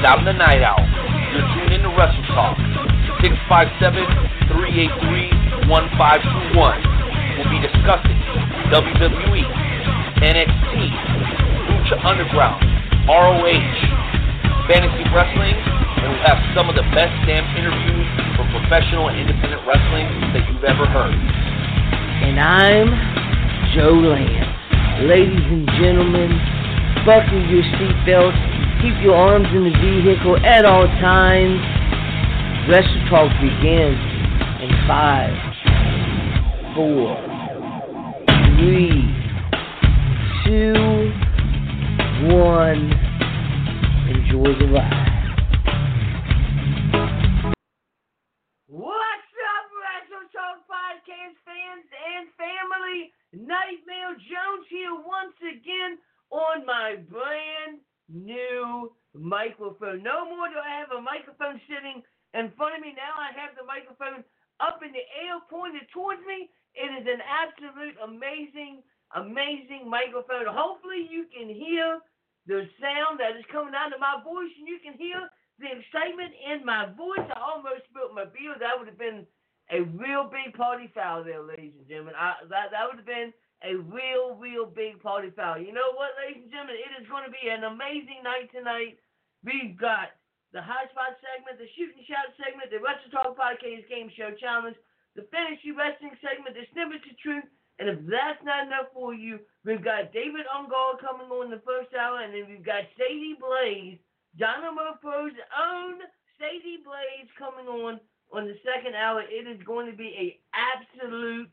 And I'm the Knight Owl. You're tuned in to Wrestle Talk. 657-383-1521. We'll be discussing WWE, NXT, Lucha Underground, ROH, fantasy wrestling, and we'll have some of the best damn interviews from professional and independent wrestling that you've ever heard. And I'm Joe Lance. Ladies and gentlemen, buckle your seatbelts, keep your arms in the vehicle at all times. Wrestle Talk begins in five, four, three, two, one. Enjoy the ride. Microphone. No more do I have a microphone sitting in front of me. Now I have the microphone up in the air pointed towards me. It is an absolute amazing, amazing microphone. Hopefully you can hear the sound that is coming out of my voice and you can hear the excitement in my voice. I almost spilled my beer. That would have been a real big party foul there, ladies and gentlemen. I, that that would have been a real, real big party foul. You know what, ladies and gentlemen? It is going to be an amazing night tonight. We've got the high spot segment, the shoot and shout segment, the Wrestle Talk Podcast Game Show Challenge, the fantasy wrestling segment, the snippets of truth. And if that's not enough for you, we've got David Ungar coming on the first hour, and then we've got Sadie Blaze, Dynamo Pro's own Sadie Blaze coming on on the second hour. It is going to be a absolute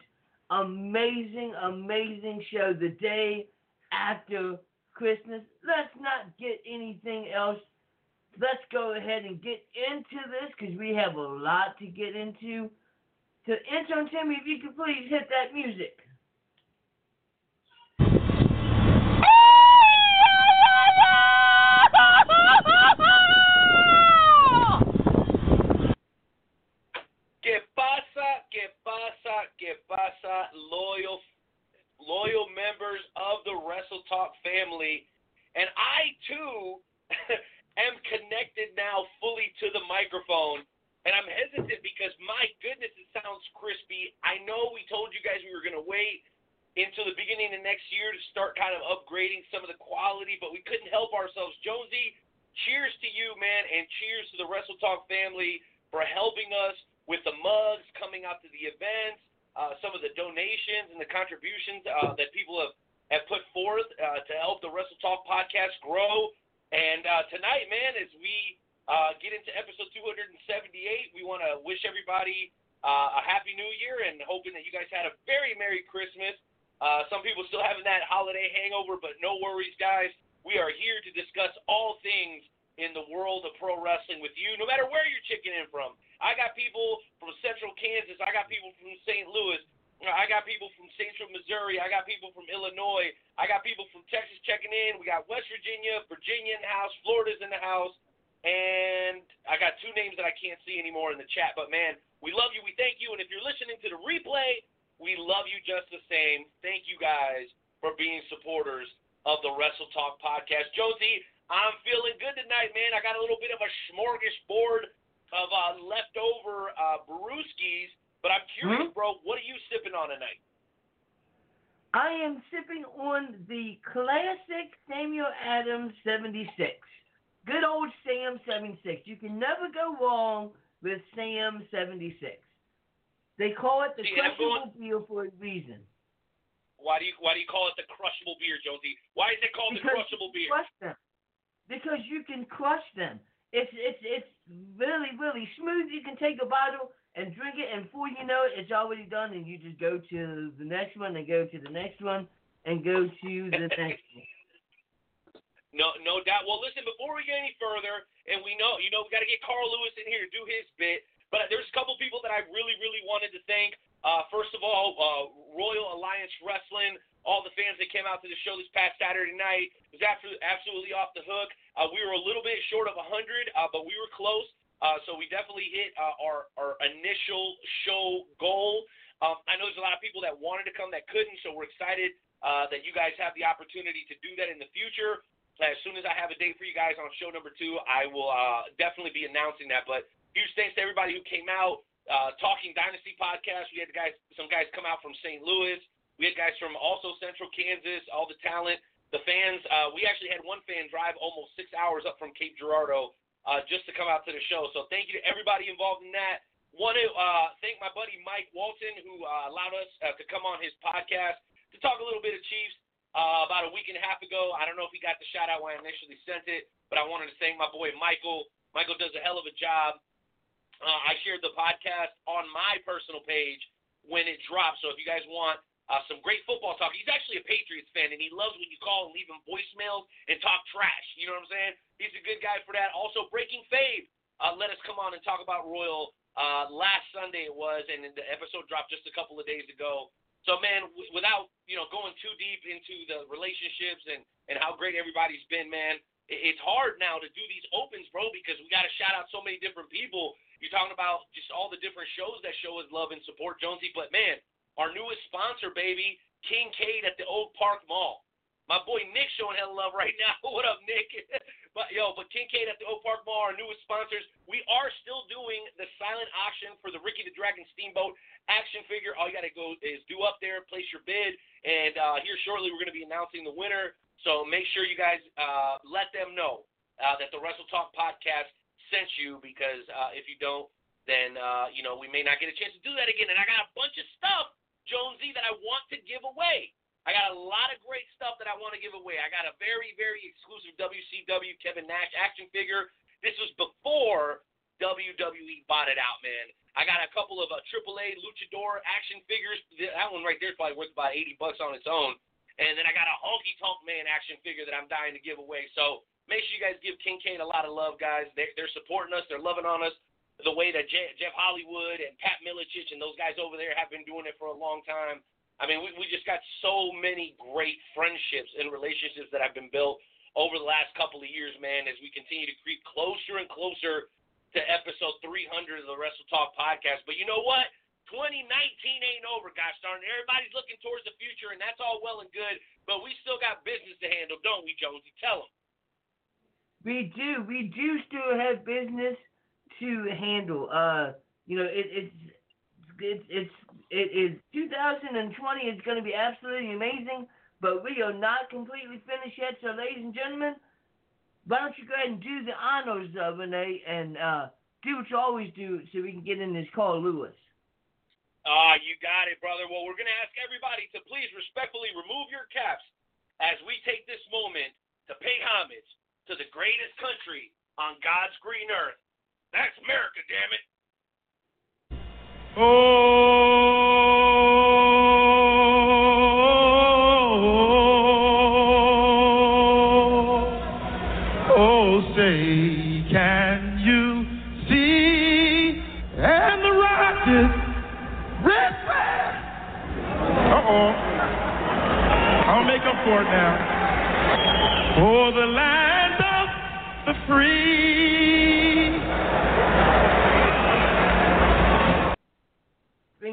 amazing, amazing show the day after Christmas. Let's not get anything else. Let's go ahead and get into this because we have a lot to get into. To intern Timmy, if you could please hit that music. Que pasa, que pasa, que pasa, loyal, loyal members of the Wrestle Talk family. And I too am connected now fully to the microphone. And I'm hesitant because my goodness, it sounds crispy. I know we told you guys we were going to wait until the beginning of next year to start kind of upgrading some of the quality, but we couldn't help ourselves. Jonesy, cheers to you, man, and cheers to the Wrestle Talk family for helping us with the mugs coming out to the events, uh, some of the donations and the contributions uh, that people have, have put forth uh, to help the Wrestle Talk podcast grow. And uh, tonight, man, as we uh, get into episode 278, we want to wish everybody uh, a happy new year and hoping that you guys had a very Merry Christmas. Uh, some people still having that holiday hangover, but no worries, guys. We are here to discuss all things in the world of pro wrestling with you, no matter where you're checking in from. I got people from Central Kansas. I got people from St. Louis. I got people from Central Missouri. I got people from Illinois. I got people from Texas checking in. We got West Virginia, Virginia in the house. Florida's in the house. And I got two names that I can't see anymore in the chat. But man, we love you. We thank you. And if you're listening to the replay, we love you just the same. Thank you guys for being supporters of the Wrestle Talk podcast. Josie, I'm feeling good tonight, man. I got a little bit of a smorgasbord of uh, leftover uh, brewskis, but I'm curious, hmm? bro. What are you sipping on tonight? I am sipping on the classic Samuel Adams 76. Good old Sam 76. You can never go wrong with Sam 76. They call it the See, crushable beer for a reason. Why do you why do you call it the crushable beer, Josie? Why is it called the crushable beer? Crush them. Because you can crush them. It's it's it's really really smooth. You can take a bottle and drink it, and before you know it, it's already done, and you just go to the next one and go to the next one, and go to the next one. No, no doubt. Well, listen, before we get any further, and we know, you know, we got to get Carl Lewis in here to do his bit. But there's a couple people that I really, really wanted to thank. Uh, first of all, uh, Royal Alliance Wrestling, all the fans that came out to the show this past Saturday night was absolutely, absolutely off the hook. Uh, we were a little bit short of 100, uh, but we were close. Uh, so we definitely hit uh, our, our initial show goal. Um, I know there's a lot of people that wanted to come that couldn't, so we're excited uh, that you guys have the opportunity to do that in the future. As soon as I have a date for you guys on show number two, I will uh, definitely be announcing that. But huge thanks to everybody who came out. Uh, Talking Dynasty podcast. We had guys, some guys come out from St. Louis. We had guys from also Central Kansas. All the talent, the fans. Uh, we actually had one fan drive almost six hours up from Cape Girardeau uh, just to come out to the show. So thank you to everybody involved in that. Want to uh, thank my buddy Mike Walton who uh, allowed us uh, to come on his podcast to talk a little bit of Chiefs. Uh, about a week and a half ago, I don't know if he got the shout out when I initially sent it, but I wanted to thank my boy Michael. Michael does a hell of a job uh, I shared the podcast on my personal page when it drops. So if you guys want uh, some great football talk, he's actually a Patriots fan, and he loves when you call and leave him voicemails and talk trash. You know what I'm saying? He's a good guy for that. Also, Breaking Fave uh, let us come on and talk about Royal uh, last Sunday it was, and the episode dropped just a couple of days ago. So man, w- without you know going too deep into the relationships and and how great everybody's been, man, it's hard now to do these opens, bro, because we got to shout out so many different people you're talking about just all the different shows that show us love and support Jonesy. But man, our newest sponsor, baby, King Kincaid at the Oak Park Mall. My boy Nick showing hell love right now. what up, Nick? but yo, but King Kincaid at the Oak Park Mall, our newest sponsors. We are still doing the silent auction for the Ricky the Dragon Steamboat action figure. All you got to go is do up there, place your bid, and uh, here shortly we're to be announcing the winner. So make sure you guys uh, let them know uh, that the Wrestle Talk podcast sent you because uh, if you don't, then uh, you know we may not get a chance to do that again. And I got a bunch of stuff, Jonesy, that I want to give away. I got a lot of great stuff that I want to give away. I got a very, very exclusive WCW Kevin Nash action figure. This was before WWE bought it out, man. I got a couple of uh, AAA Luchador action figures. That one right there is probably worth about 80 bucks on its own. And then I got a Honky Tonk Man action figure that I'm dying to give away. So Make sure you guys give King Kincaid a lot of love, guys. They're, they're supporting us. They're loving on us the way that Je- Jeff Hollywood and Pat Miletich and those guys over there have been doing it for a long time. I mean, we, we just got so many great friendships and relationships that have been built over the last couple of years, man, as we continue to creep closer and closer to episode 300 of the Wrestle Talk podcast. But you know what? 2019 ain't over, gosh darn. Everybody's looking towards the future, and that's all well and good, but we still got business to handle, don't we, Jonesy? Tell them. We do. We do still have business to handle. Uh, you know, it, it's it's it's it is 2020 is going to be absolutely amazing, but we are not completely finished yet. So, ladies and gentlemen, why don't you go ahead and do the honors, uh, Renee, and uh, do what you always do, so we can get in this call, Lewis. Ah, uh, you got it, brother. Well, we're going to ask everybody to please respectfully remove your caps as we take this moment to pay homage to the greatest country on God's green earth. That's America, damn it. Oh, oh, say, can you see? And the rocket, red flag. Uh oh. I'll make up for it now. For the land of the free.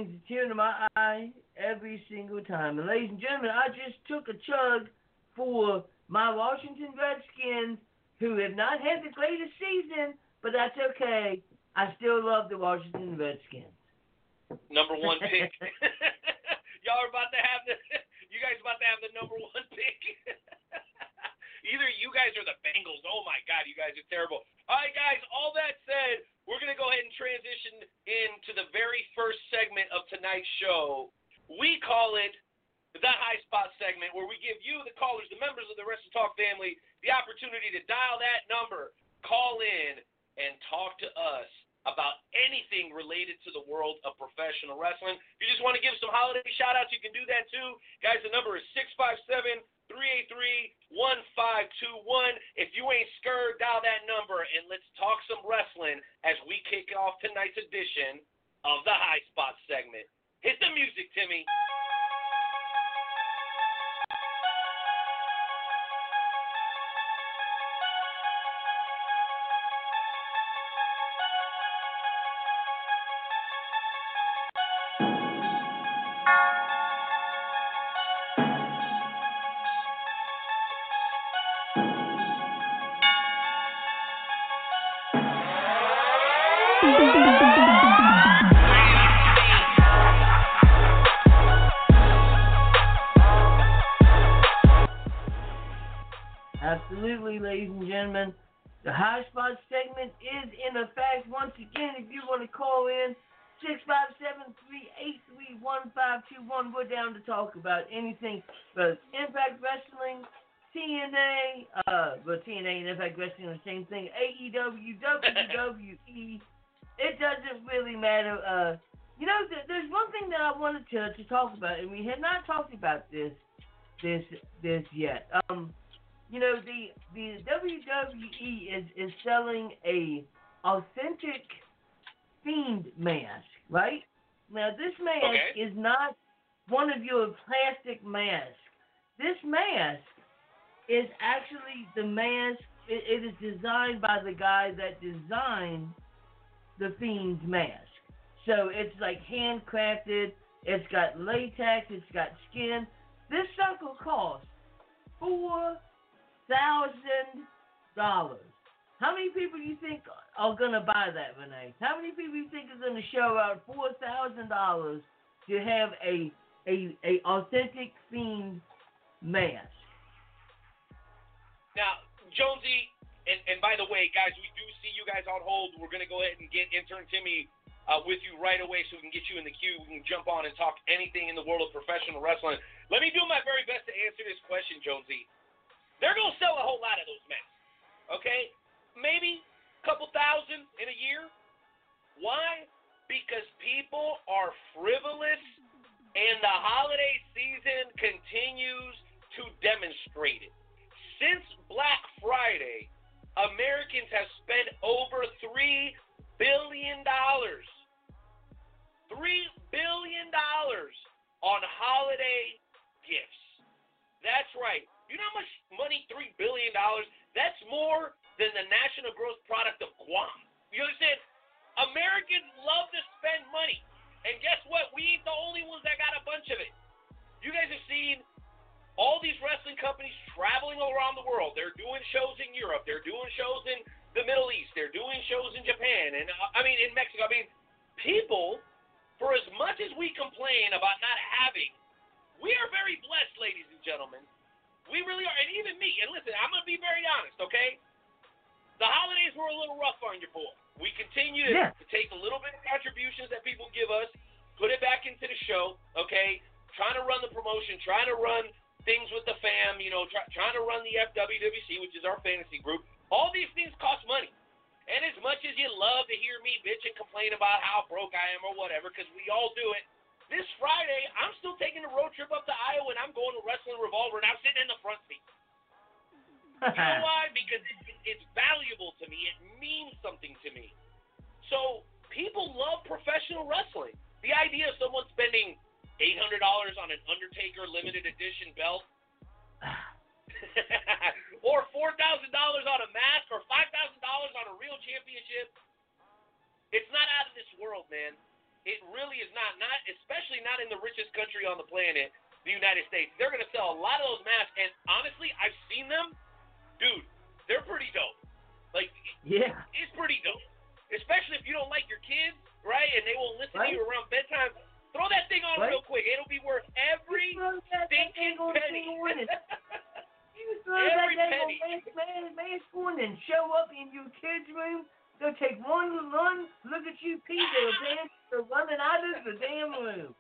Brings a tear to my eye every single time. And ladies and gentlemen, I just took a chug for my Washington Redskins, who have not had the greatest season, but that's okay. I still love the Washington Redskins. Number one pick. Y'all are about to have the. You guys about to have the number one pick. Either you guys or the Bengals. Oh my God, you guys are terrible. All right, guys. All that said, we're gonna go ahead and transition into the very first segment of tonight's show. We call it the high spot segment, where we give you, the callers, the members of the Rest Wrestle Talk family, the opportunity to dial that number, call in, and talk to us about anything related to the world of professional wrestling. If you just want to give some holiday shout outs, you can do that too. Guys, the number is 657 383 1521. If you ain't scared, dial that number and let's talk some wrestling as we kick off tonight's edition of the High Spot segment. Hit the music, Timmy. Talk about anything but Impact Wrestling, TNA, uh, but TNA and Impact Wrestling are the same thing. AEW, WWE. it doesn't really matter. Uh, you know, th- there's one thing that I wanted to to talk about, and we had not talked about this this this yet. Um, you know, the the WWE is is selling a authentic fiend mask, right? Now this mask Okay. is not one of your plastic masks. This mask is actually the mask. It, it is designed by the guy that designed the fiend's mask. So it's like handcrafted. It's got latex. It's got skin. This sucker costs four thousand dollars. How many people do you think are gonna buy that, Renee? How many people do you think are gonna show out four thousand dollars to have a a a authentic fiend mask? Now, Jonesy, and, and by the way, guys, we do see you guys on hold. We're going to go ahead and get intern Timmy uh, with you right away so we can get you in the queue. We can jump on and talk anything in the world of professional wrestling. Let me do my very best to answer this question, Jonesy. They're going to sell a whole lot of those masks, okay? Maybe a couple thousand in a year. Why? Because people are frivolous and the holiday season continues to demonstrate it. Since Black Friday, Americans have spent over $3 billion. $3 billion on holiday gifts. That's right. You know how much money $3 billion? That's more than the national gross product of Guam. You understand? Americans love to spend money. And guess what? We ain't the only ones that got a bunch of it. You guys have seen all these wrestling companies traveling all around the world. They're doing shows in Europe. They're doing shows in the Middle East. They're doing shows in Japan. And uh, I mean, in Mexico. I mean, people, for as much as we complain about not having, we are very blessed, ladies and gentlemen. We really are. And even me. And listen, I'm going to be very honest, okay? The holidays were a little rough on your boy. We continue to, Yeah. to take a little bit of contributions that people give us, put it back into the show, okay? Trying to run the promotion, trying to run things with the fam, you know, try, trying to run the FWWC, which is our fantasy group. All these things cost money. And as much as you love to hear me bitch and complain about how broke I am or whatever, because we all do it, this Friday I'm still taking a road trip up to Iowa and I'm going to Wrestling Revolver and I'm sitting in the front seat. You know why? Because it, it, it's valuable to me. It means something to me. So people love professional wrestling. The idea of someone spending eight hundred dollars on an Undertaker limited edition belt, or four thousand dollars on a mask, or five thousand dollars on a real championship, it's not out of this world, man. It really is not. Not especially not in the richest country on the planet, the United States. They're going to sell a lot of those masks, and honestly, I've seen them dude, they're pretty dope. Like, yeah. it's pretty dope. Especially if you don't like your kids, right? And they won't listen Right. to you around bedtime. Throw that thing on Right. real quick. It'll be worth every stinking penny. thing on it. You throw that Every daggone penny. man, mask and show up in your kids' room. Go take one run, look at you, pee, damn, they're running out of the damn room.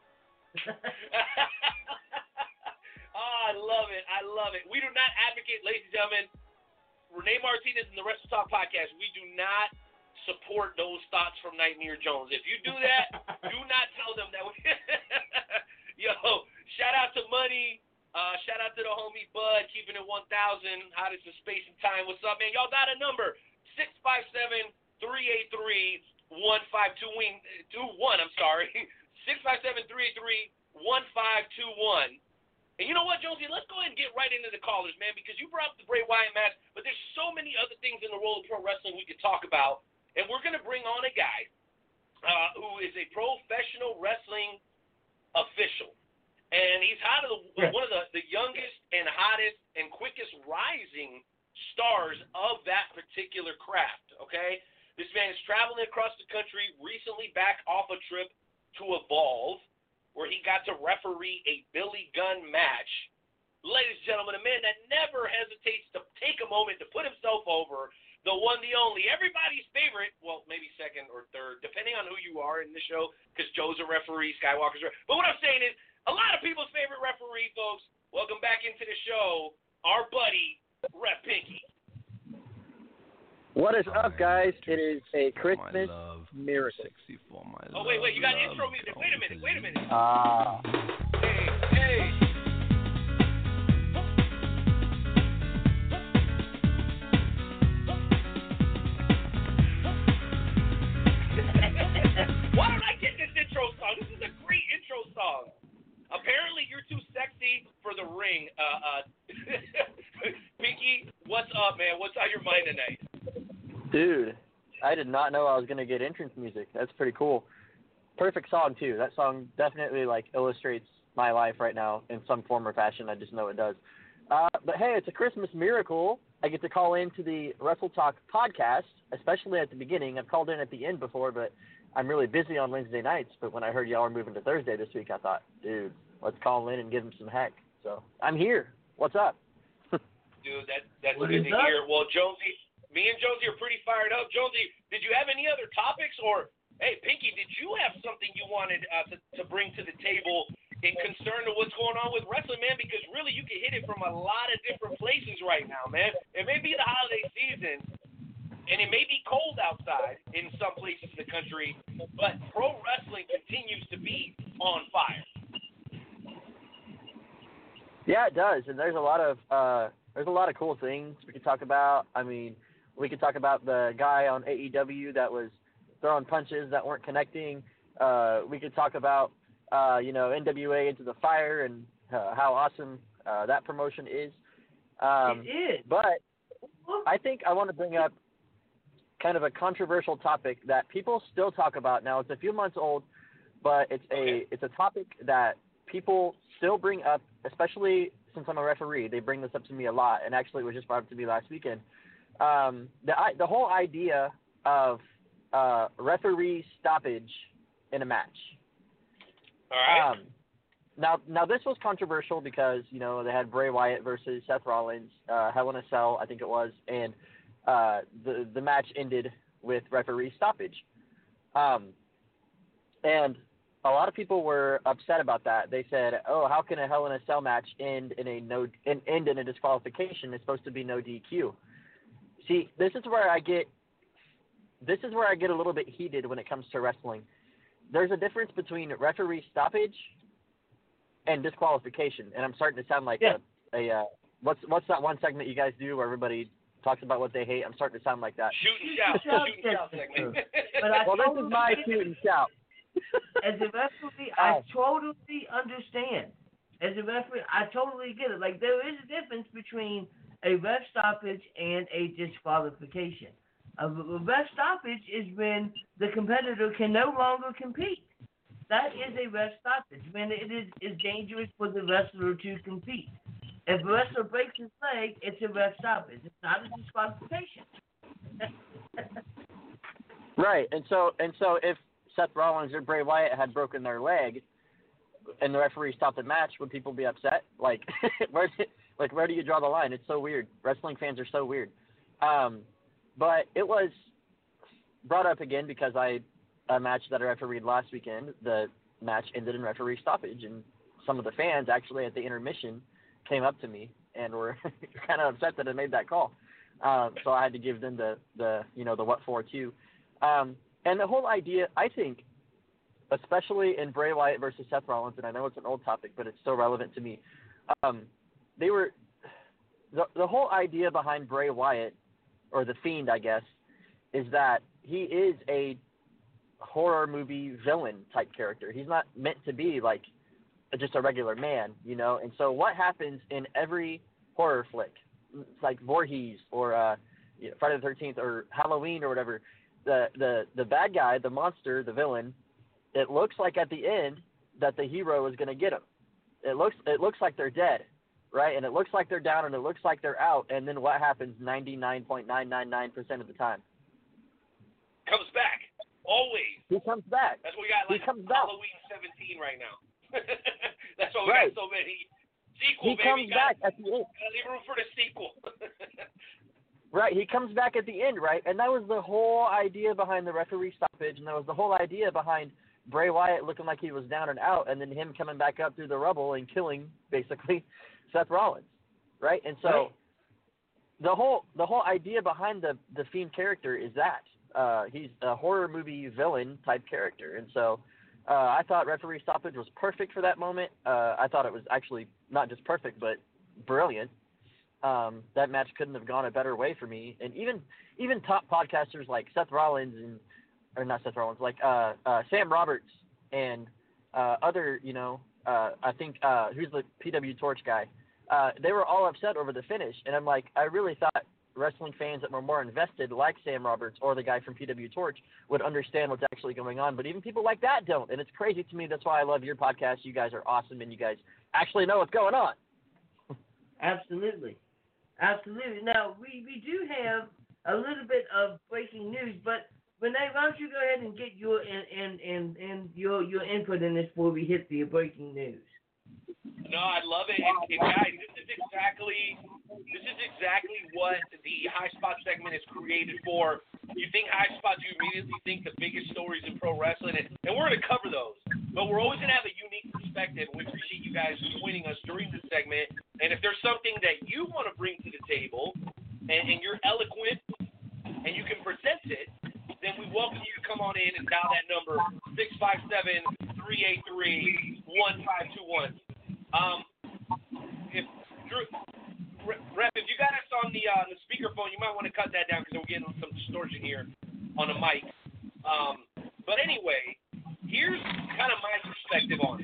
oh, I love it. I love it. We do not advocate, ladies and gentlemen. Renee Martinez and the Wrestle Talk podcast. We do not support those thoughts from Nightmare Jones. If you do that, do not tell them that. We Yo, shout out to Money. Uh, shout out to the homie Bud, keeping it 1,000, hottest in space and time. What's up, man? Y'all got a number 657 383 1521. I'm sorry. 657 383 1521. And you know what, Jonesy? Let's go ahead and get right into the callers, man, because you brought up the Bray Wyatt match, but there's so many other things in the world of pro wrestling we could talk about. And we're going to bring on a guy uh, who is a professional wrestling official. And he's of the, one of the, the youngest and hottest and quickest rising stars of that particular craft, okay? This man is traveling across the country, recently back off a trip to Evolve, where he got to referee a Billy Gunn match. Ladies and gentlemen, a man that never hesitates to take a moment to put himself over, the one, the only, everybody's favorite, well, maybe second or third, depending on who you are in the show, because Joe's a referee, Skywalker's a referee. But what I'm saying is, a lot of people's favorite referee, folks. Welcome back into the show, our buddy, Ref Pinky. What is up, guys? It is a Christmas love, miracle. Sexy for my Oh, wait, wait, you got love, intro music. Wait a minute, wait a minute. Ah, Hey, hey. Why don't I get this intro song? This is a great intro song. Apparently, you're too sexy for the ring. Uh, uh, Pinky, what's up, man? What's on your mind tonight? Dude, I did not know I was gonna get entrance music. That's pretty cool. Perfect song too. That song definitely like illustrates my life right now in some form or fashion. I just know it does. Uh, but hey, it's a Christmas miracle. I get to call in to the Wrestle Talk podcast, especially at the beginning. I've called in at the end before, but I'm really busy on Wednesday nights. But when I heard y'all were moving to Thursday this week, I thought, dude, let's call in and give him some heck. So I'm here. What's up? Dude, that that's What good is to up? hear. Well, Jonesy, me and Jonesy are pretty fired up. Jonesy, did you have any other topics, or hey, Pinky, did you have something you wanted uh, to to bring to the table in concern to what's going on with wrestling, man? Because really, you can hit it from a lot of different places right now, man. It may be the holiday season, and it may be cold outside in some places in the country, but pro wrestling continues to be on fire. Yeah, it does, and there's a lot of uh, there's a lot of cool things we could talk about. I mean, we could talk about the guy on AEW that was throwing punches that weren't connecting. Uh, we could talk about uh, you know NWA into the fire and uh, how awesome uh, that promotion is. Um, it is. but I think I want to bring up kind of a controversial topic that people still talk about now. It's a few months old, but it's a Okay. it's a topic that people still bring up, especially since I'm a referee. They bring this up to me a lot, and actually it was just brought up to me last weekend. Um, the the whole idea of uh, referee stoppage in a match. All right. Um, now, now this was controversial because you know they had Bray Wyatt versus Seth Rollins, uh, Hell in a Cell, I think it was, and uh, the the match ended with referee stoppage. Um, and a lot of people were upset about that. They said, "Oh, how can a Hell in a Cell match end in a no in, end in a disqualification? It's supposed to be no DQ." See, this is where I get this is where I get a little bit heated when it comes to wrestling. There's a difference between referee stoppage and disqualification, and I'm starting to sound like Yeah. a, a uh, what's what's that one segment you guys do where everybody talks about what they hate? I'm starting to sound like that. Shoot and shout. Shout Shoot and shout segment. segment. But I Well, this totally is my get shoot and shout. As a referee, I totally understand. As a referee, I totally get it. Like there is a difference between a ref stoppage and a disqualification. A ref stoppage is when the competitor can no longer compete. That is a ref stoppage when it is, is dangerous for the wrestler to compete. If a wrestler breaks his leg, it's a ref stoppage. It's not a disqualification. Right, and so and so if Seth Rollins or Bray Wyatt had broken their leg, and the referee stopped the match, would people be upset? Like, where like where do you draw the line? It's so weird. Wrestling fans are so weird. Um, but it was brought up again because I a match that I refereed last weekend. The match ended in referee stoppage, and some of the fans actually at the intermission came up to me and were kind of upset that I made that call. Um, so I had to give them the the you know the what for too. Um, and the whole idea, I think, especially in Bray Wyatt versus Seth Rollins, and I know it's an old topic, but it's still relevant to me. Um, they were the the whole idea behind Bray Wyatt, or the Fiend, I guess, is that he is a horror movie villain type character. He's not meant to be like just a regular man, you know. And so, what happens in every horror flick, like Voorhees or uh, you know, Friday the Thirteenth or Halloween or whatever, the the the bad guy, the monster, the villain, it looks like at the end that the hero is going to get him. It looks it looks like they're dead, right? And it looks like they're down, and it looks like they're out. And then what happens? Ninety nine point nine nine nine percent of the time, Comes back. Always. he comes back. That's what we got He like comes back. Halloween 17 right now. That's why we Right. got so many. Sequel, He baby. comes Gotta- back at the end. Gotta leave room for the sequel. Right, he comes back at the end, right? And that was the whole idea behind the referee stoppage, and that was the whole idea behind Bray Wyatt looking like he was down and out, and then him coming back up through the rubble and killing basically Seth Rollins, right? And so Right. the whole the whole idea behind the the Fiend character is that uh, he's a horror movie villain type character, and so uh, I thought referee stoppage was perfect for that moment. Uh, I thought it was actually not just perfect, but brilliant um, that match couldn't have gone a better way for me. And even even top podcasters like Seth Rollins and or not Seth Rollins, like uh, uh, Sam Roberts and uh, other, you know, uh, I think uh, who's the PW Torch guy. Uh, they were all upset over the finish, and I'm like, I really thought wrestling fans that were more invested, like Sam Roberts or the guy from PW Torch, would understand what's actually going on. But even people like that don't, and it's crazy to me. That's why I love your podcast. You guys are awesome, and you guys actually know what's going on. Absolutely. Absolutely. Now, we, we do have a little bit of breaking news, but Renee, why don't you go ahead and get your and, and, and, and your your input in this before we hit the breaking news? No, I love it. And, and guys, this is exactly this is exactly what the high spot segment is created for. You think high spots, you immediately think the biggest stories in pro wrestling, and, and we're to cover those. But we're always to have a unique perspective. We appreciate you guys joining us during this segment. And if there's something that you want to bring to the table, and, and you're eloquent, and you can present it, then we welcome you to come on in and dial that number 657-383-1521. Um, if Drew, Rep, if you got us on the uh, the speakerphone, you might want to cut that down because we're getting some distortion here on the mic. Um, but anyway, here's kind of my perspective on it.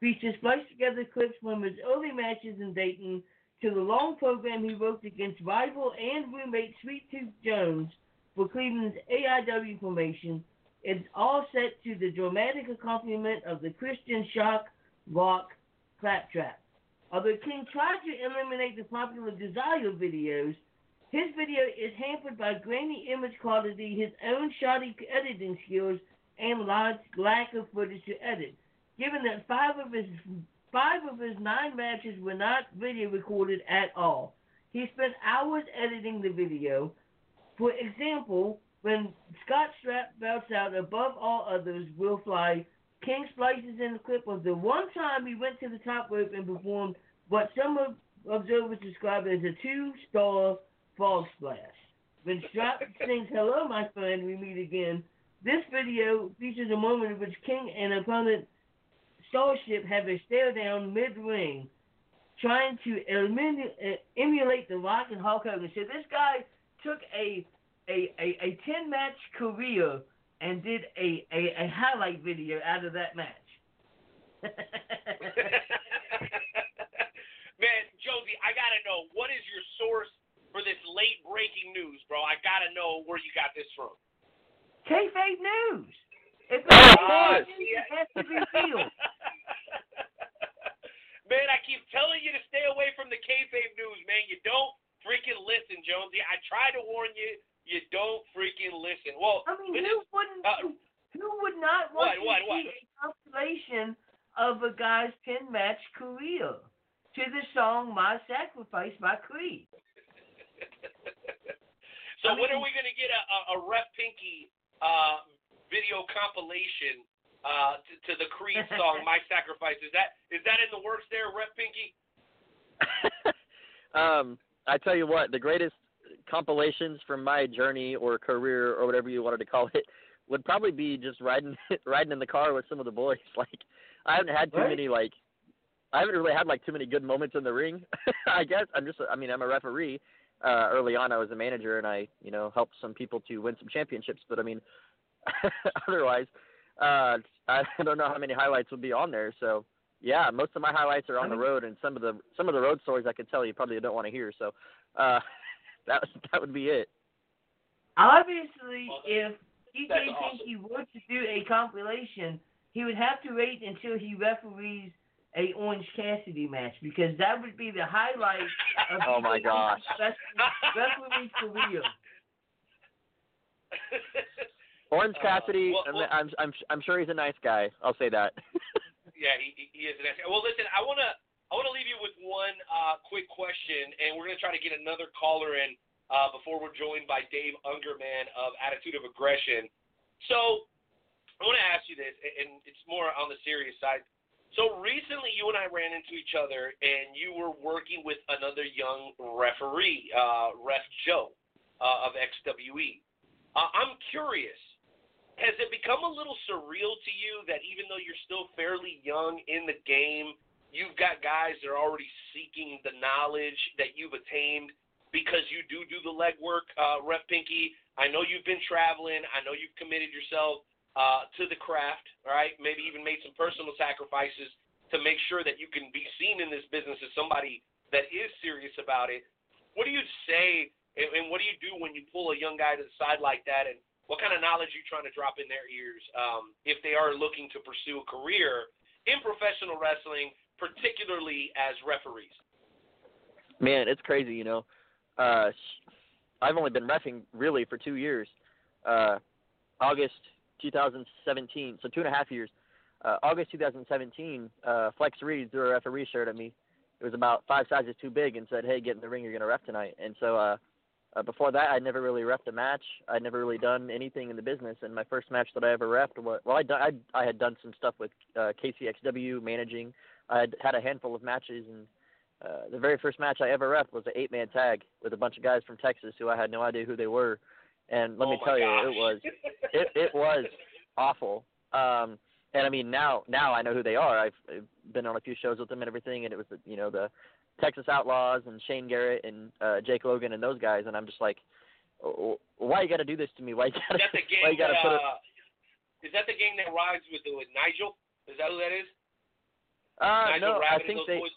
Features spliced together clips from his early matches in Dayton to the long program he wrote against rival and roommate Sweet Tooth Jones for Cleveland's AIW formation. It's all set to the dramatic accompaniment of the Christian shock rock claptrap. Although King tried to eliminate the popular Desire videos, his video is hampered by grainy image quality, his own shoddy editing skills, and large lack of footage to edit. Given that five of his five of his nine matches were not video recorded at all, he spent hours editing the video. For example, when Scott Stapp belts out above all others will fly, King splices in the clip of the one time he went to the top rope and performed what some of observers describe as a two-star frog splash. When Stapp sings "Hello, my friend, we meet again," this video features a moment in which King and opponent Starship have a stare down mid-ring, trying to eliminate, uh, emulate The Rock and Hulk Hogan. So this guy took a a, a, a 10 match career and did a, a, a highlight video out of that match. Man, Josie, I gotta know what is your source for this late breaking news, bro? I gotta know where you got this from. Kayfabe news. If it's Oh, of news, it has to be real. Man, I keep telling you to stay away from the kayfabe news, man. You don't freaking listen, Jonesy. I try to warn you. You don't freaking listen. Well, I mean, who is- wouldn't? uh, who would not want what, to what, see what? a compilation of a guy's ten match career to the song "My Sacrifice" by Creed? so I when are we gonna get a, a, a Ref Pinky uh, video compilation uh, to, to the Creed song "My Sacrifice"? Is that is that in the works there, Ref Pinky? um, I tell you what, the greatest compilations from my journey or career or whatever you wanted to call it would probably be just riding riding in the car with some of the boys. Like I haven't had too Right. many like I haven't really had like too many good moments in the ring. I guess I'm just I mean I'm a referee. Uh, early on I was a manager and I you know helped some people to win some championships. But I mean otherwise uh, I don't know how many highlights will be on there. So yeah, most of my highlights are on the road, and some of the some of the road stories I could tell you probably don't want to hear. So uh, that that would be it. Obviously, if DJ that's awesome. Pinky were to do a compilation, he would have to wait until he referees a Orange Cassidy match because that would be the highlight of Oh, my DJ gosh. Pinky's referee career. Orange Uh, Cassidy, well- I'm, well- I'm I'm I'm sure he's a nice guy. I'll say that. Yeah, he, he- is an asset. Well, listen, I wanna I wanna leave you with one uh, quick question, and we're gonna try to get another caller in uh, before we're joined by Dave Ungerman of Attitude of Aggression. So I want to ask you this, and- and it's more on the serious side. So recently, you and I ran into each other, and you were working with another young referee, uh, Ref Joe uh, of XWE. Uh, I'm curious has it become a little surreal to you that even though you're still fairly young in the game, you've got guys that are already seeking the knowledge that you've attained because you do do the legwork, uh, Ref Pinky. I know you've been traveling. I know you've committed yourself uh, to the craft, right? Maybe even made some personal sacrifices to make sure that you can be seen in this business as somebody that is serious about it. What do you say, and, and what do you do when you pull a young guy to the side like that? And what kind of knowledge are you trying to drop in their ears um, if they are looking to pursue a career in professional wrestling, particularly as referees? Man, it's crazy, you know. Uh, I've only been refing really for two years. Uh, August 2017, so two and a half years. Uh, August 2017, uh, Flex Reed threw a referee shirt at me. It was about five sizes too big and said, "Hey, get in the ring. You're gonna ref tonight." And so uh, uh, before that, I'd never really refed a match. I'd never really done anything in the business. And my first match that I ever refed was well, I I I had done some stuff with uh, KCXW managing. I had had a handful of matches, and uh, the very first match I ever refed was an eight-man tag with a bunch of guys from Texas who I had no idea who they were. And let oh me tell gosh. you, it was it it was awful. Um, and I mean now now I know who they are. I've, I've been on a few shows with them and everything, and it was the, you know the Texas Outlaws and Shane Garrett and uh, Jake Logan and those guys, and I'm just like, "Oh, why you got to do this to me? Why you got Is that to why you got to that, put it? uh, that the gang that rides with with Nigel? Is that who that is? Uh, Nigel no, I Rabbit and think they boys?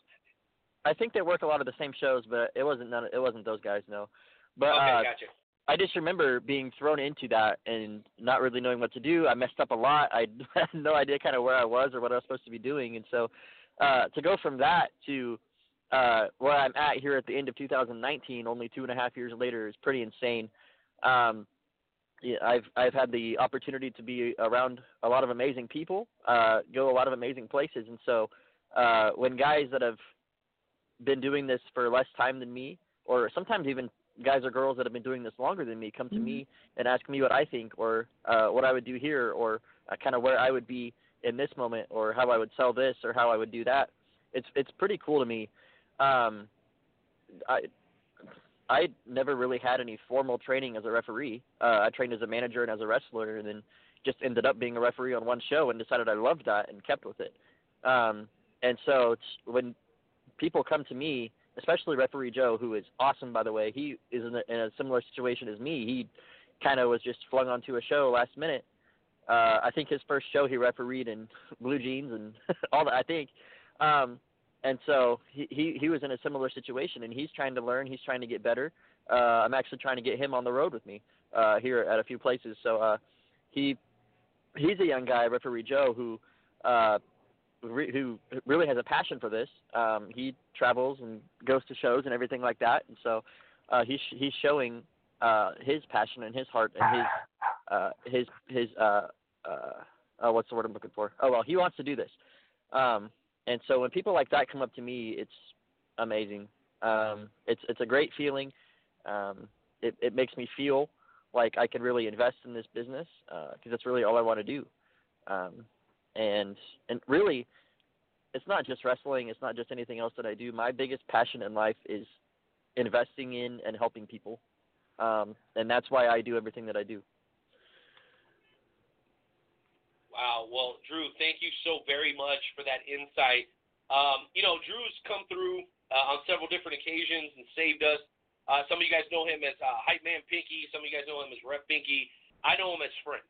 I think they work a lot of the same shows, but it wasn't none. It wasn't those guys, no. But okay, uh, gotcha. I just remember being thrown into that and not really knowing what to do. I messed up a lot. I had no idea kind of where I was or what I was supposed to be doing, and so uh, to go from that to uh, where I'm at here at the end of 2019, only two and a half years later, is pretty insane. Um, yeah, I've I've had the opportunity to be around a lot of amazing people, uh, go a lot of amazing places, and so uh, when guys that have been doing this for less time than me, or sometimes even guys or girls that have been doing this longer than me come to me and ask me what I think or uh, what I would do here or uh, kind of where I would be in this moment or how I would sell this or how I would do that. It's it's pretty cool to me. Um, I I never really had any formal training as a referee. Uh, I trained as a manager and as a wrestler, and then just ended up being a referee on one show and decided I loved that and kept with it. Um, and so when people come to me, especially referee Joe, who is awesome by the way, he is in a, in a similar situation as me. He kind of was just flung onto a show last minute. Uh, I think his first show he refereed in blue jeans and all that. I think. Um, and so he, he he was in a similar situation, and he's trying to learn. He's trying to get better. Uh, I'm actually trying to get him on the road with me uh, here at a few places. So uh, he he's a young guy, referee Joe, who uh, re- who really has a passion for this. Um, he travels and goes to shows and everything like that, and so uh, he's he's showing uh, his passion and his heart and his uh, his his uh, uh, oh, what's the word I'm looking for? Oh well, he wants to do this. Um, and so when people like that come up to me, it's amazing. Um, it's it's a great feeling. Um, it it makes me feel like I can really invest in this business because that's really all I want to do. Um, and and really, it's not just wrestling. It's not just anything else that I do. My biggest passion in life is investing in and helping people, um, and that's why I do everything that I do. Wow. Well, Drew, thank you so very much for that insight. Um, you know, Drew's come through uh, on several different occasions and saved us. Uh, some of you guys know him as uh, Hype Man Pinky. Some of you guys know him as Ref Pinky. I know him as Friend.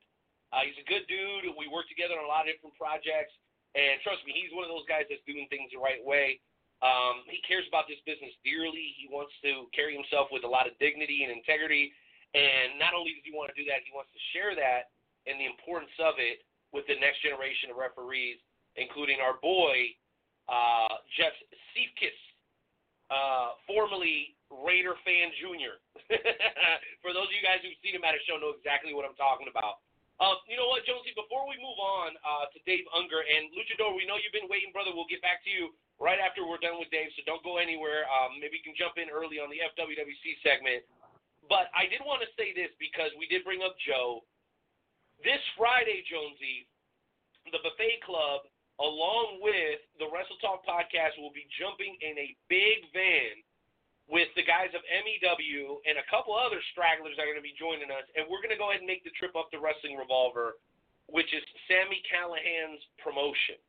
Uh, he's a good dude. We work together on a lot of different projects. And trust me, he's one of those guys that's doing things the right way. Um, he cares about this business dearly. He wants to carry himself with a lot of dignity and integrity. And not only does he want to do that, he wants to share that and the importance of it with the next generation of referees, including our boy, uh, Jeff Seifkis, uh, formerly Raider Fan Jr. For those of you guys who've seen him at a show, know exactly what I'm talking about. Um, you know what, Jonesy? Before we move on uh, to Dave Ungar and Luchador, we know you've been waiting, brother. We'll get back to you right after we're done with Dave, so don't go anywhere. Um, maybe you can jump in early on the FWWC segment. But I did want to say this because we did bring up Joe. This Friday, Jonesy, the Buffet Club, along with the Wrestle Talk podcast, will be jumping in a big van with the guys of MEW and a couple other stragglers that are going to be joining us, and we're going to go ahead and make the trip up to Wrestling Revolver, which is Sami Callihan's promotion.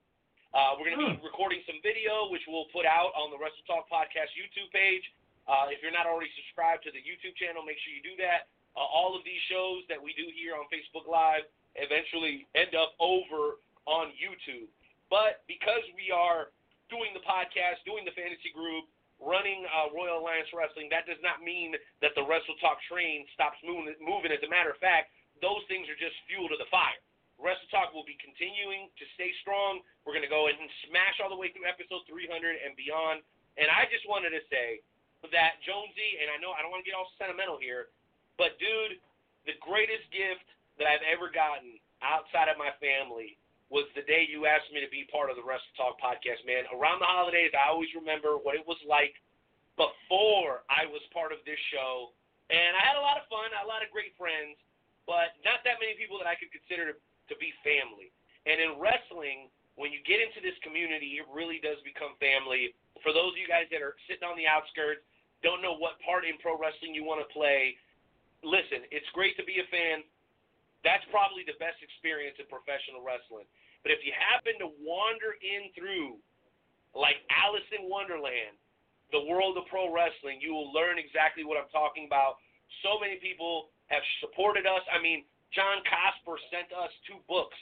Uh, we're going to be recording some video, which we'll put out on the Wrestle Talk podcast YouTube page. Uh, if you're not already subscribed to the YouTube channel, make sure you do that. Uh, all of these shows that we do here on Facebook Live eventually end up over on YouTube. But because we are doing the podcast, doing the fantasy group, running uh, Royal Alliance Wrestling, that does not mean that the Wrestle Talk train stops moving. moving. As a matter of fact, those things are just fuel to the fire. Wrestle Talk will be continuing to stay strong. We're going to go and smash all the way through episode 300 and beyond. And I just wanted to say that Jonesy, and I know I don't want to get all sentimental here, but dude, the greatest gift that I've ever gotten outside of my family was the day you asked me to be part of the Wrestle Talk podcast, man. Around the holidays, I always remember what it was like before I was part of this show. And I had a lot of fun, a lot of great friends, but not that many people that I could consider to, to be family. And in wrestling, when you get into this community, it really does become family. For those of you guys that are sitting on the outskirts, don't know what part in pro wrestling you want to play, listen, it's great to be a fan. That's probably the best experience in professional wrestling. But if you happen to wander in through, like Alice in Wonderland, the world of pro wrestling, you will learn exactly what I'm talking about. So many people have supported us. I mean, John Cosper sent us two books.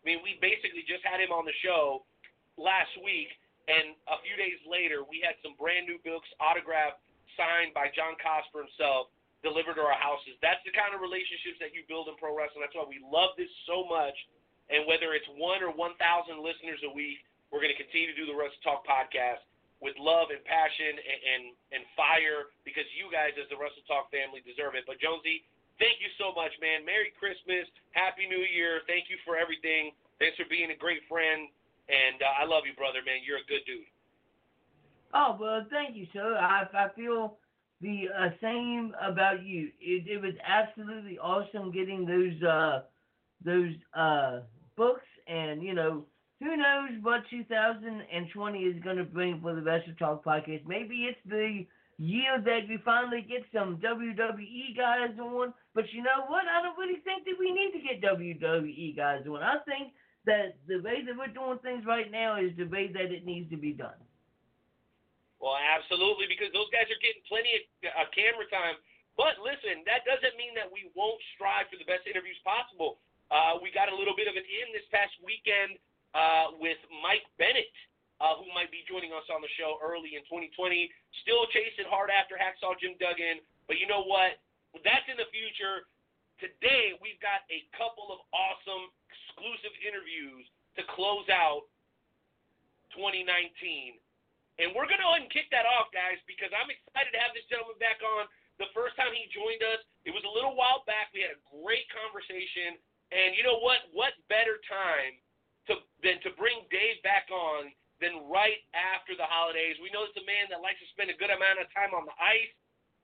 I mean, we basically just had him on the show last week, and a few days later, we had some brand new books autographed, signed by John Cosper himself delivered to our houses. That's the kind of relationships that you build in pro wrestling. That's why we love this so much. And whether it's one or 1,000 listeners a week, we're going to continue to do the Wrestle Talk podcast with love and passion and, and, and fire because you guys, as the Wrestle Talk family, deserve it. But, Jonesy, thank you so much, man. Merry Christmas. Happy New Year. Thank you for everything. Thanks for being a great friend. And uh, I love you, brother, man. You're a good dude. Oh, well, thank you, sir. I, I feel the uh, same about you. It, it was absolutely awesome getting those uh, those uh, books, and you know, who knows what 2020 is going to bring for the Wrestle Talk podcast. Maybe it's the year that we finally get some WWE guys on. But you know what? I don't really think that we need to get WWE guys on. I think that the way that we're doing things right now is the way that it needs to be done. Well, absolutely, because those guys are getting plenty of uh, camera time. But listen, that doesn't mean that we won't strive for the best interviews possible. Uh, we got a little bit of an in this past weekend uh, with Mike Bennett, uh, who might be joining us on the show early in 2020. Still chasing hard after Hacksaw Jim Duggan, but you know what? That's in the future. Today, we've got a couple of awesome exclusive interviews to close out 2019. And we're going to go ahead and kick that off, guys, because I'm excited to have this gentleman back on. The first time he joined us, it was a little while back. We had a great conversation. And you know what? What better time to, than to bring Dave back on than right after the holidays? We know it's a man that likes to spend a good amount of time on the ice,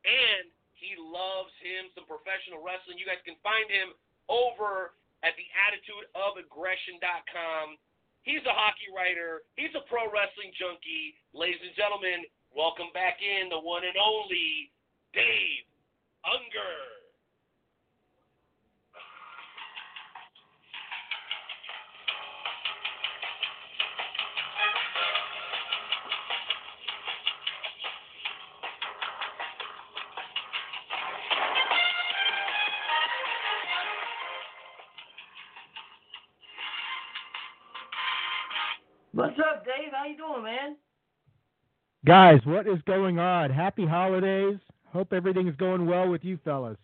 and he loves him some professional wrestling. You guys can find him over at the attitudeofaggression.com. He's a hockey writer. He's a pro wrestling junkie. Ladies and gentlemen, welcome back in the one and only Dave Ungar. You doing, man? Guys, what is going on? Happy holidays. Hope everything's going well with you fellas.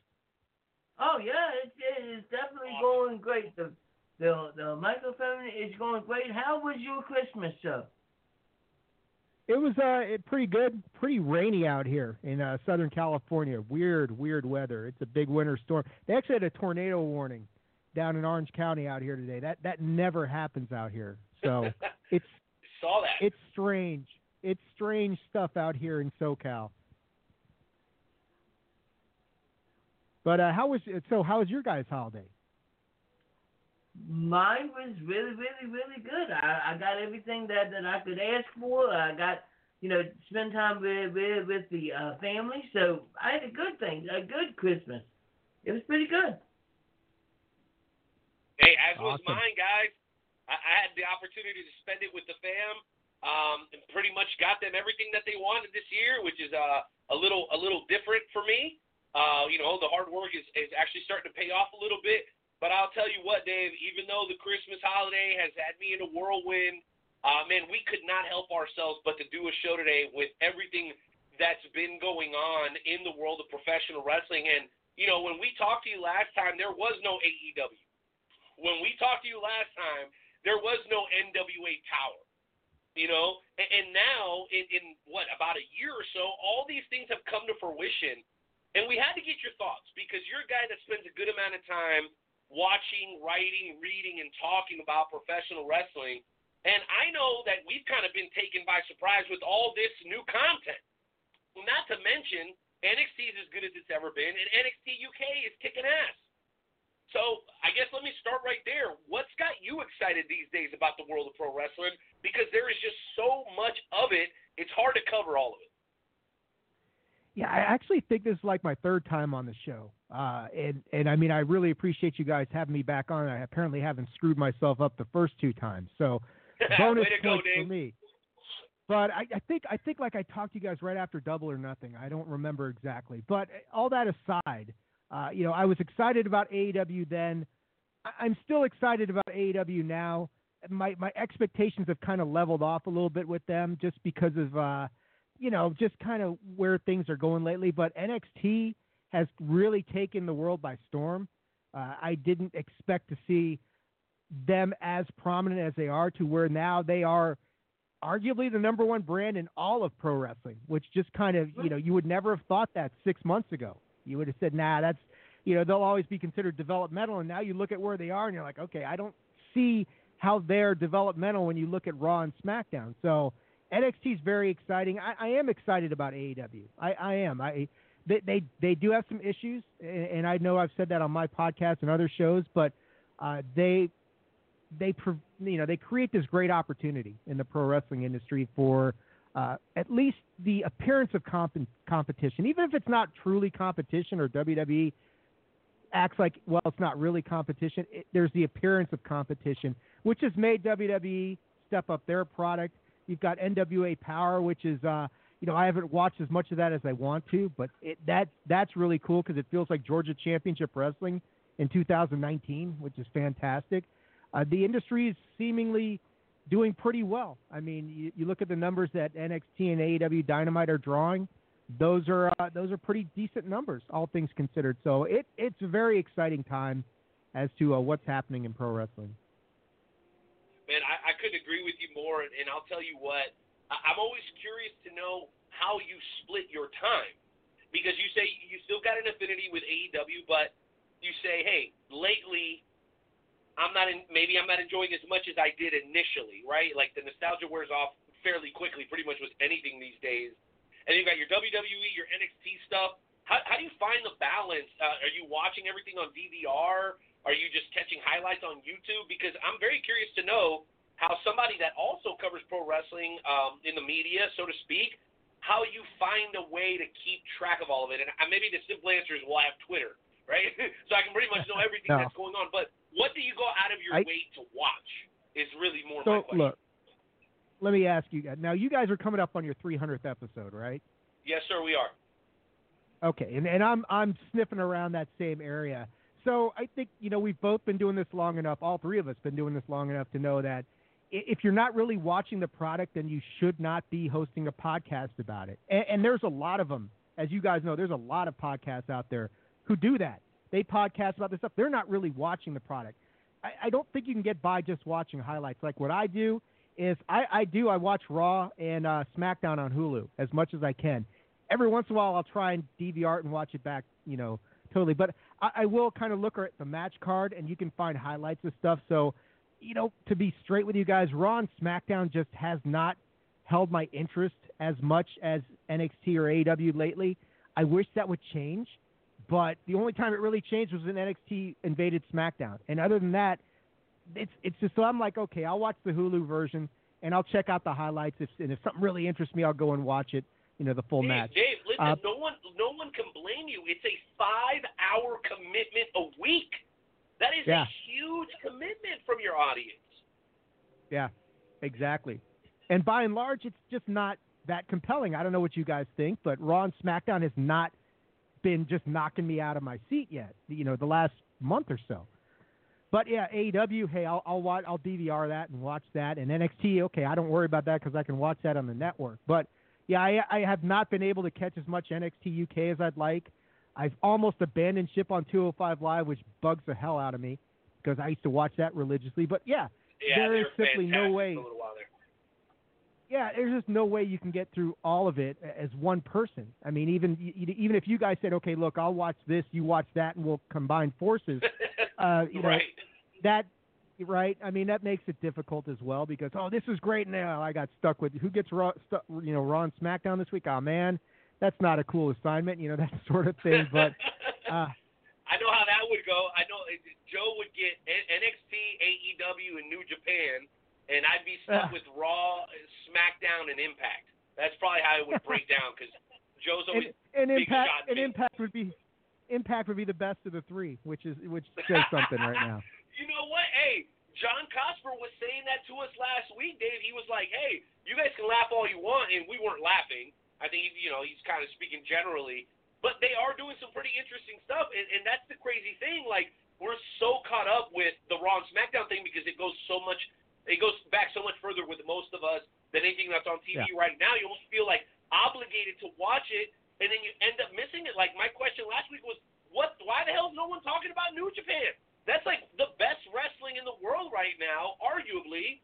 Oh yeah, it's it's definitely going great. The the the microphone is going great. How was your Christmas, sir? It was uh it pretty good, pretty rainy out here in uh, Southern California. Weird, weird weather. It's a big winter storm. They actually had a tornado warning down in Orange County out here today. That that never happens out here. So it's Saw that. it's strange. It's strange stuff out here in SoCal. But uh, how was so? How was your guys' holiday? Mine was really, really, really good. I, I got everything that, that I could ask for. I got, you know, spend time with with, with the uh, family. So I had a good thing, a good Christmas. It was pretty good. Hey, as was mine, guys. I, had the opportunity to spend it with the fam, um, and pretty much got them everything that they wanted this year, which is uh, a little a little different for me. Uh, you know, the hard work is, is actually starting to pay off a little bit. But I'll tell you what, Dave, even though the Christmas holiday has had me in a whirlwind, uh, man, we could not help ourselves but to do a show today with everything that's been going on in the world of professional wrestling. And, you know, when we talked to you last time, there was no AEW. When we talked to you last time, there was no NWA Power. You know, and, and now in, in what about a year or so, all these things have come to fruition, and we had to get your thoughts because you're a guy that spends a good amount of time watching, writing, reading, and talking about professional wrestling. And I know that we've kind of been taken by surprise with all this new content. Not to mention, NXT is as good as it's ever been, and NXT UK is kicking ass. So I guess let me start right there. What's got you excited these days about the world of pro wrestling? Because there is just so much of it, it's hard to cover all of it. Yeah, I actually think this is like my third time on the show, uh, and and I mean I really appreciate you guys having me back on. I apparently haven't screwed myself up the first two times, so bonus Way to points go, for me. But I, I think I think like I talked to you guys right after Double or Nothing. I don't remember exactly, but all that aside, uh, you know, I was excited about AEW then. I- I'm still excited about AEW now. My my expectations have kind of leveled off a little bit with them just because of uh, you know, just kind of where things are going lately. But NXT has really taken the world by storm. Uh, I didn't expect to see them as prominent as they are to where now they are arguably the number one brand in all of pro wrestling, which just kind of, you know, you would never have thought that six months ago. You would have said, nah, that's, you know, they'll always be considered developmental. And now you look at where they are and you're like, okay, I don't see how they're developmental when you look at Raw and SmackDown. So NXT is very exciting. I, I am excited about AEW. I, I am. I they, they they do have some issues, and, and I know I've said that on my podcast and other shows, but uh, they they you know they create this great opportunity in the pro wrestling industry for uh, at least the appearance of comp- competition, even if it's not truly competition or WWE acts like well it's not really competition. It, there's the appearance of competition, which has made WWE step up their product. You've got NWA Power, which is uh, you know I haven't watched as much of that as I want to, but it, that that's really cool because it feels like Georgia Championship Wrestling in 2019, which is fantastic. Uh, the industry is seemingly doing pretty well. I mean, you, you look at the numbers that NXT and AEW Dynamite are drawing; those are uh, those are pretty decent numbers, all things considered. So it it's a very exciting time as to uh, what's happening in pro wrestling. Man, I, I couldn't agree with you more, and, and I'll tell you what, I, I'm always curious to know how you split your time. Because you say you still got an affinity with AEW, but you say, hey, lately, I'm not in, maybe I'm not enjoying as much as I did initially, right? Like the nostalgia wears off fairly quickly, pretty much with anything these days. And you got your WWE, your NXT stuff. How, how do you find the balance? Uh, are you watching everything on DVR? Are you just catching highlights on YouTube? Because I'm very curious to know how somebody that also covers pro wrestling um, in the media, so to speak, how you find a way to keep track of all of it. And uh, maybe the simple answer is, well, I have Twitter, right? so I can pretty much know everything No. that's going on. But what do you go out of your I- way to watch? Is really more my So question. look, let me ask you. Guys. Now you guys are coming up on your 300th episode, right? Yes, sir, we are. Okay, and, and I'm I'm sniffing around that same area. So I think you know we've both been doing this long enough. All three of us been doing this long enough to know that if you're not really watching the product, then you should not be hosting a podcast about it. And, and there's a lot of them, as you guys know. There's a lot of podcasts out there who do that. They podcast about this stuff. They're not really watching the product. I, I don't think you can get by just watching highlights. Like what I do is I, I do I watch Raw and uh, SmackDown on Hulu as much as I can. Every once in a while, I'll try and DVR it and watch it back. You know, totally. But I, I will kind of look at the match card, and you can find highlights of stuff. So, you know, to be straight with you guys, Raw and SmackDown just has not held my interest as much as NXT or AEW lately. I wish that would change, but the only time it really changed was when NXT invaded SmackDown. And other than that, it's it's just so I'm like, okay, I'll watch the Hulu version and I'll check out the highlights. If, and if something really interests me, I'll go and watch it. You know, the full Dave, match. Dave, listen, Uh, no one, no one can blame you. It's a five-hour commitment a week. That is Yeah. a huge commitment from your audience. Yeah, exactly. And by and large, it's just not that compelling. I don't know what you guys think, but Raw and SmackDown has not been just knocking me out of my seat yet. You know, the last month or so. But yeah, AEW. Hey, I'll I'll watch. I'll DVR that and watch that. And NXT. Okay, I don't worry about that because I can watch that on the network. But yeah, I, I have not been able to catch as much NXT UK as I'd like. I've almost abandoned ship on 205 Live, which bugs the hell out of me because I used to watch that religiously. But yeah, Yeah, there is simply no way. for a little while there. Yeah, there's just no way you can get through all of it as one person. I mean, even even if you guys said, okay, look, I'll watch this, you watch that, and we'll combine forces. Uh, you know, right. that right? I mean, that makes it difficult as well because oh, this is great. Now I got stuck with who gets Raw, stu- you know, Raw and SmackDown this week. Oh man, that's not a cool assignment, you know, that sort of thing. But uh, I know how that would go. I know uh, Joe would get NXT, AEW, and New Japan, and I'd be stuck with Raw, SmackDown, and Impact. That's probably how it would break down because Joe's always and big impact shot and impact would be impact would be the best of the three, which is which says something right now. You know what? Hey, John Cosper was saying that to us last week, Dave. He was like, "Hey, you guys can laugh all you want," and we weren't laughing. I think you know he's kind of speaking generally, but they are doing some pretty interesting stuff, and, and that's the crazy thing. Like we're so caught up with the Raw and SmackDown thing because it goes so much, it goes back so much further with most of us than anything that's on TV Yeah. right now. You almost feel like obligated to watch it, and then you end up missing it. Like my question last week was, what? Why the hell is no one talking about New Japan? That's like the best wrestling in the world right now, arguably.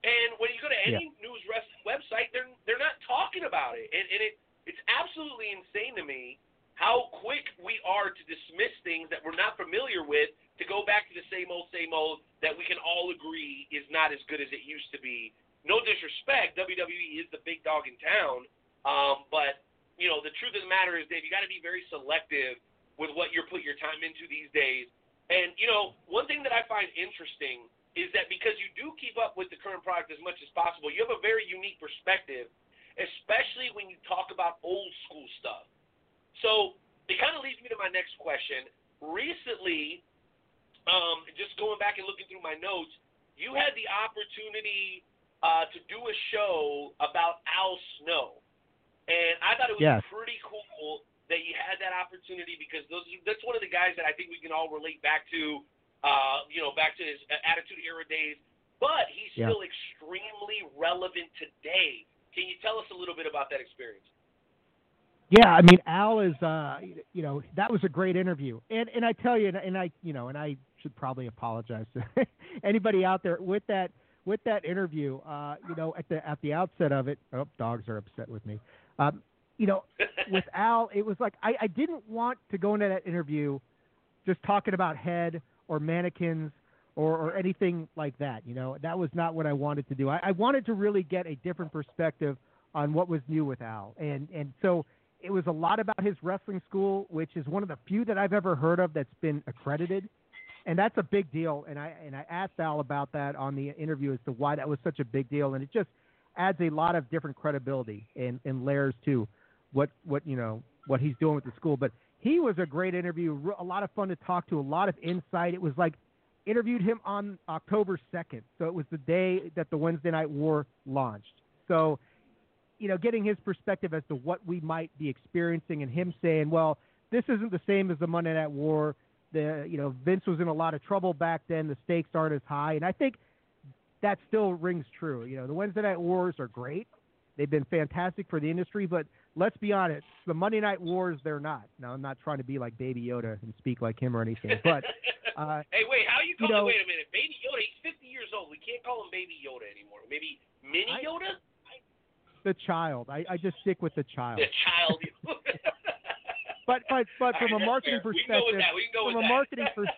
And when you go to any news wrestling website, they're they're not talking about it, and, and it it's absolutely insane to me how quick we are to dismiss things that we're not familiar with to go back to the same old same old that we can all agree is not as good as it used to be. No disrespect, WWE is the big dog in town, um, but you know the truth of the matter is, Dave, you got to be very selective with what you're putting your time into these days. And you know, one thing that I find interesting is that because you do keep up with the current product as much as possible, you have a very unique perspective, especially when you talk about old school stuff. So it kind of leads me to my next question. Recently, um, just going back and looking through my notes, you had the opportunity uh, to do a show about Al Snow, and I thought it was Yes. pretty cool that you had that opportunity because those that's one of the guys that I think we can all relate back to, uh, you know, back to his Attitude Era days. But he's Yeah. still extremely relevant today. Can you tell us a little bit about that experience? Yeah, I mean Al is uh you know, that was a great interview. And and I tell you and, and I you know, and I should probably apologize to anybody out there with that with that interview, uh, you know, at the at the outset of it, oh, dogs are upset with me. Um, you know, with Al, it was like I, I didn't want to go into that interview just talking about head or mannequins or, or anything like that. You know, that was not what I wanted to do. I, I wanted to really get a different perspective on what was new with Al, and and so it was a lot about his wrestling school, which is one of the few that I've ever heard of that's been accredited, and that's a big deal. And I and I asked Al about that on the interview as to why that was such a big deal, and it just adds a lot of different credibility and, and layers to what what you know what he's doing with the school. But he was a great interview, a lot of fun to talk to, a lot of insight. It was like interviewed him on October second, so it was the day that the Wednesday Night War launched. So you know, getting his perspective as to what we might be experiencing, and him saying, "Well, this isn't the same as the Monday Night War. The you know Vince was in a lot of trouble back then. The stakes aren't as high." And I think that still rings true. You know, the Wednesday Night Wars are great. They've been fantastic for the industry, but let's be honest, the Monday Night Wars they're not. Now, I'm not trying to be like Baby Yoda and speak like him or anything, but uh, hey, wait, how you you call know- Wait a minute, Baby Yoda. He's 50 years old. We can't call him Baby Yoda anymore. Maybe Mini I- Yoda. The child, I, I just stick with the child. The child. But but but from right, a marketing fair. We can go with perspective, that. We can go from a that. marketing pers-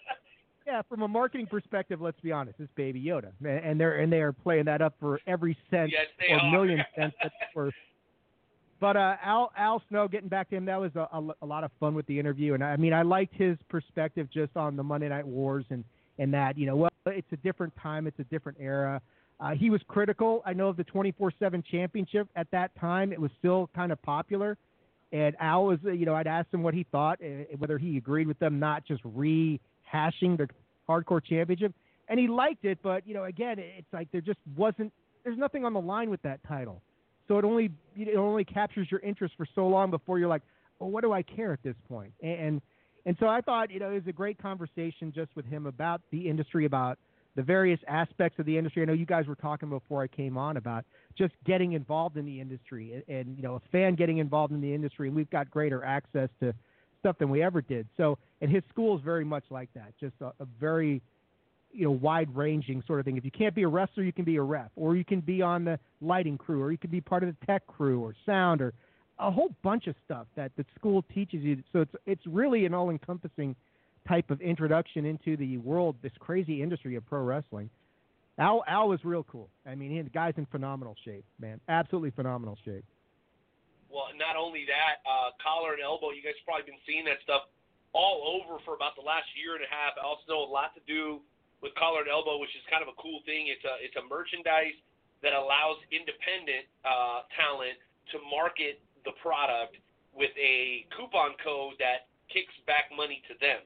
yeah, from a marketing perspective, let's be honest, it's Baby Yoda, and- they're and they are playing that up for every cent Yes, or are. million cents that's worth. But uh, Al Al Snow, getting back to him, that was a, a, a lot of fun with the interview, and I mean, I liked his perspective just on the Monday Night Wars and and that you know, well, it's a different time, it's a different era. Uh, he was critical. I know of the 24/7 championship at that time; it was still kind of popular. And Al was, uh, you know, I'd asked him what he thought, uh, whether he agreed with them not just rehashing the hardcore championship, and he liked it. But you know, again, it's like there just wasn't, there's nothing on the line with that title. so it only it only captures your interest for so long before you're like, well, what do I care at this point? And and so I thought, you know, it was a great conversation just with him about the industry, about the various aspects of the industry. I know you guys were talking before I came on about just getting involved in the industry and, and you know, a fan getting involved in the industry, and we've got greater access to stuff than we ever did. So, and his school is very much like that, just a, a very you know wide ranging sort of thing. If you can't be a wrestler, you can be a ref, or you can be on the lighting crew, or you can be part of the tech crew, or sound, or a whole bunch of stuff that the school teaches you. So it's it's really an all encompassing type of introduction into the world, this crazy industry of pro wrestling. Al Al was real cool. I mean, he, the guy's in phenomenal shape, man. Absolutely phenomenal shape. Well, not only that, uh, collar and elbow. You guys have probably been seeing that stuff all over for about the last year and a half. I also, know a lot to do with collar and elbow, which is kind of a cool thing. It's a it's a merchandise that allows independent uh, talent to market the product with a coupon code that kicks back money to them.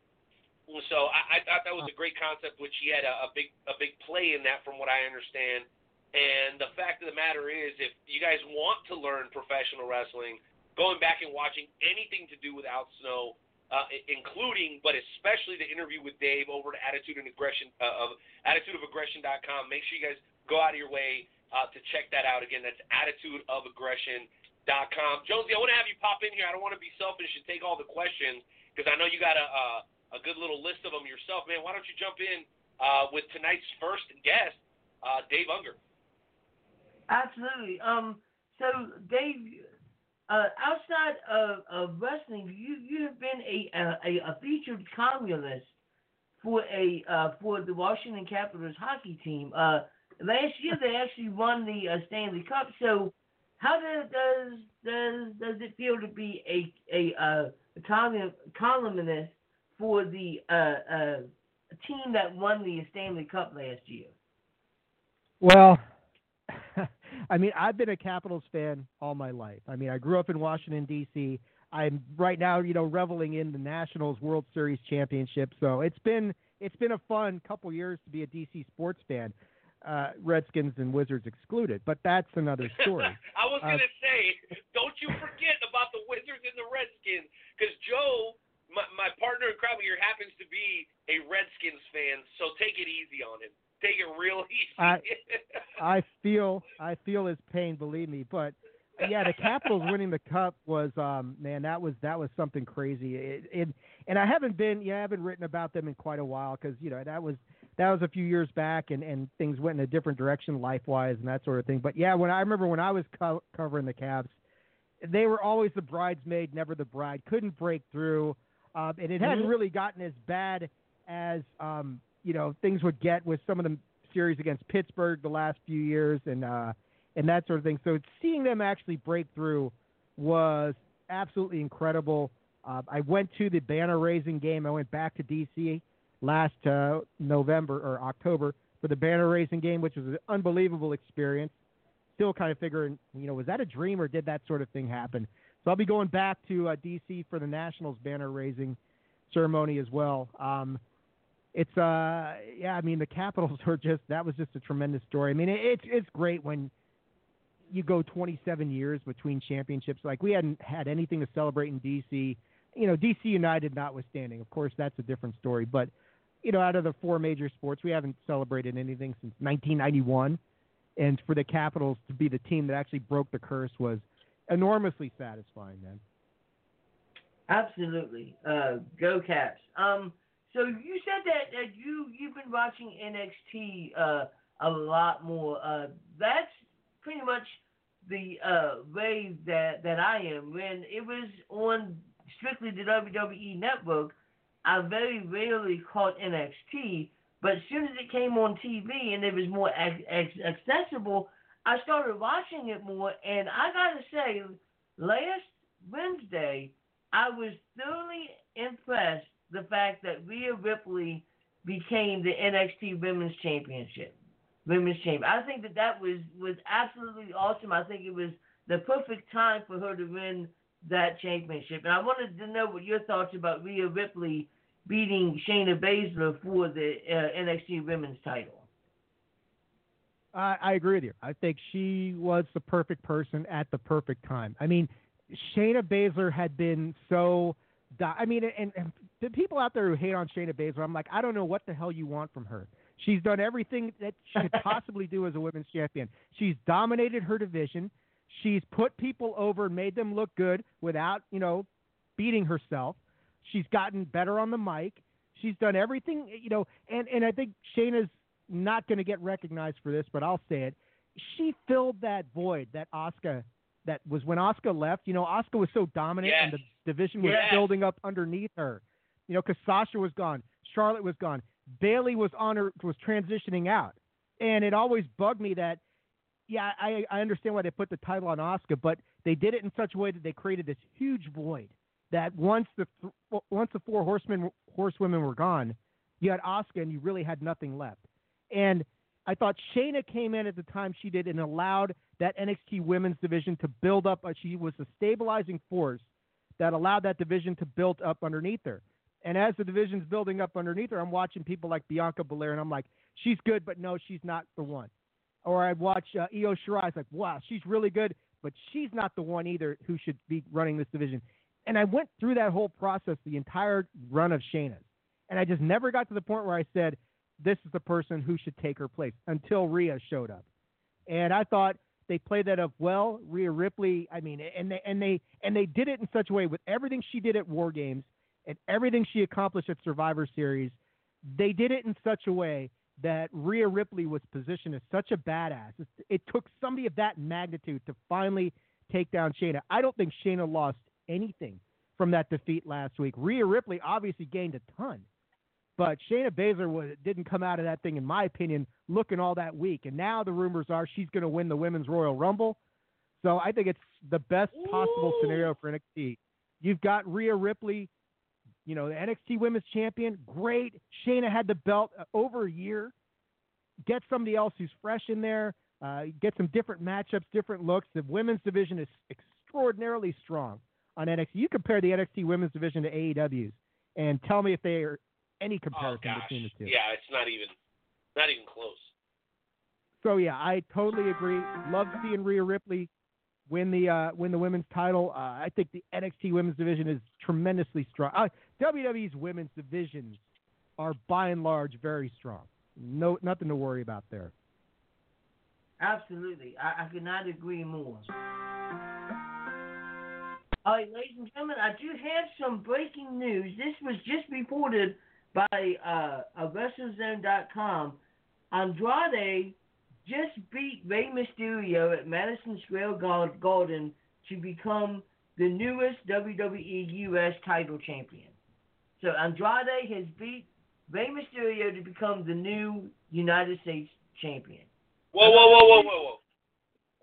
So I, I thought that was a great concept, which he had a, a big a big play in that, from what I understand. And the fact of the matter is, if you guys want to learn professional wrestling, going back and watching anything to do with Al Snow, uh, including but especially the interview with Dave over to Attitude and Aggression uh, of AttitudeOfAggression.com. Make sure you guys go out of your way uh, to check that out. Again, that's AttitudeOfAggression.com. Jonesy, I want to have you pop in here. I don't want to be selfish and take all the questions because I know you got a. Uh, a good little list of them yourself, man. Why don't you jump in uh, with tonight's first guest, uh, Dave Ungar? Absolutely. Um. So, Dave, uh, outside of, of wrestling, you you have been a a, a featured columnist for a uh, for the Washington Capitals hockey team. Uh, last year they actually won the uh, Stanley Cup. So, how does does does does it feel to be a a, uh, a columnist for the uh, uh, team that won the Stanley Cup last year? Well, I mean, I've been a Capitals fan all my life. I mean, I grew up in Washington D.C. I'm right now, you know, reveling in the Nationals World Series championship. So it's been it's been a fun couple years to be a DC sports fan. Uh, Redskins and Wizards excluded, but that's another story. I was uh, gonna say, don't you forget about the Wizards and the Redskins, because Joe my, my partner in crime here happens to be a Redskins fan, so take it easy on him. Take it real easy. I, I feel I feel his pain, believe me. But yeah, the Capitals winning the cup was um man, that was that was something crazy. It, it and I haven't been yeah, I haven't written about them in quite a while because you know that was that was a few years back and and things went in a different direction life wise and that sort of thing. But yeah, when I remember when I was co- covering the Caps, they were always the bridesmaid, never the bride. Couldn't break through um, and it hadn't mm-hmm. really gotten as bad as um, you know things would get with some of the series against Pittsburgh the last few years and uh, and that sort of thing. So seeing them actually break through was absolutely incredible. Uh, I went to the banner raising game. I went back to DC last uh, November or October for the banner raising game, which was an unbelievable experience. Still kind of figuring, you know, was that a dream or did that sort of thing happen? So I'll be going back to uh, DC for the Nationals banner raising ceremony as well. Um, it's uh yeah, I mean the Capitals were just that was just a tremendous story. I mean it, it's it's great when you go 27 years between championships. Like we hadn't had anything to celebrate in DC. You know, DC United notwithstanding. Of course, that's a different story. But you know, out of the four major sports, we haven't celebrated anything since 1991. And for the Capitals to be the team that actually broke the curse was enormously satisfying, man. Absolutely. Uh, go Caps. Um, so you said that, that you you've been watching NXT uh, a lot more. Uh, that's pretty much the uh, way that that I am. When it was on strictly the WWE network, I very rarely caught NXT. But as soon as it came on TV and it was more accessible, I started watching it more, and I gotta say, last Wednesday, I was thoroughly impressed the fact that Rhea Ripley became the NXT Women's Championship, Women's Champion. I think that that was was absolutely awesome. I think it was the perfect time for her to win that championship. And I wanted to know what your thoughts about Rhea Ripley beating Shayna Baszler for the uh, NXT Women's title. I, I agree with you. I think she was the perfect person at the perfect time. I mean, Shayna Baszler had been so. I mean, and, and the people out there who hate on Shayna Baszler, I'm like, I don't know what the hell you want from her. She's done everything that she could possibly do as a women's champion. She's dominated her division. She's put people over and made them look good without, you know, beating herself. She's gotten better on the mic. She's done everything, you know, and, and I think Shayna's not going to get recognized for this, but I'll say it. She filled that void that Asuka that was when Asuka left. You know, Asuka was so dominant Yes. and the division was Yes. building up underneath her. You know, because Sasha was gone, Charlotte was gone, Bayley was on her was transitioning out, and it always bugged me that. Yeah, I I understand why they put the title on Asuka, but they did it in such a way that they created this huge void that once the th- once the four horsemen horsewomen were gone, you had Asuka and you really had nothing left. And I thought Shayna came in at the time she did and allowed that NXT women's division to build up. uh, She was a stabilizing force that allowed that division to build up underneath her. And as the division's building up underneath her, I'm watching people like Bianca Belair, and I'm like, she's good, but no, she's not the one. Or I'd watch uh, Io Shirai, it's like, wow, she's really good, but she's not the one either who should be running this division. And I went through that whole process the entire run of Shayna's. And I just never got to the point where I said, this is the person who should take her place until Rhea showed up. And I thought they played that up well. Rhea Ripley, I mean, and they and they and they did it in such a way with everything she did at War Games and everything she accomplished at Survivor Series. They did it in such a way that Rhea Ripley was positioned as such a badass. It, it took somebody of that magnitude to finally take down Shayna. I don't think Shayna lost anything from that defeat last week. Rhea Ripley obviously gained a ton. But Shayna Baszler was, didn't come out of that thing, in my opinion, looking all that weak. And now the rumors are she's going to win the Women's Royal Rumble. So I think it's the best possible scenario for NXT. You've got Rhea Ripley, you know, the NXT Women's Champion. Great. Shayna had the belt uh, over a year. Get somebody else who's fresh in there. Uh, get some different matchups, different looks. The women's division is extraordinarily strong on NXT. You compare the NXT Women's division to AEW's, and tell me if they are any Oh comparison gosh, between the two. yeah, it's not even, not even close. So yeah, I totally agree. Love seeing Rhea Ripley win the uh, win the women's title. Uh, I think the NXT women's division is tremendously strong. Uh, WWE's women's divisions are by and large very strong. No, nothing to worry about there. Absolutely. I, I could not agree more. All right, ladies and gentlemen, I do have some breaking news. This was just reported by uh, WrestleZone.com. Andrade just beat Rey Mysterio at Madison Square Garden to become the newest WWE US title champion. So Andrade has beat Rey Mysterio to become the new United States champion. Whoa, whoa, whoa, whoa, whoa, whoa.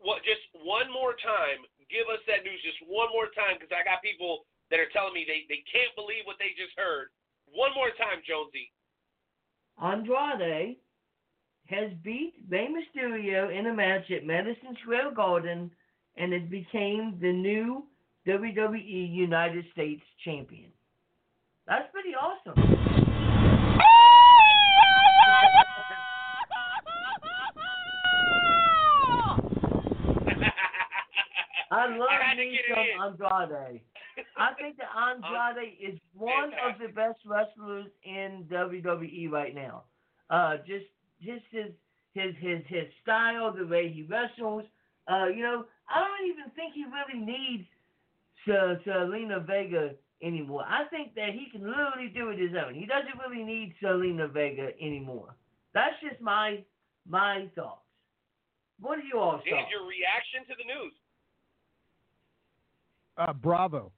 What? Just one more time. Give us that news just one more time, because I got people that are telling me they, they can't believe what they just heard. One more time, Jonesy. Andrade has beat Rey Mysterio in a match at Madison Square Garden and has became the new WWE United States champion. That's pretty awesome. I love I had to me get it in. some Andrade. I think that Andrade is one of the best wrestlers in WWE right now. Uh, just just his his his his style, the way he wrestles. Uh, you know, I don't even think he really needs Se- Zelina Vega anymore. I think that he can literally do it his own. He doesn't really need Zelina Vega anymore. That's just my my thoughts. What are you all Dan, thoughts? your reaction to the news. Uh, bravo.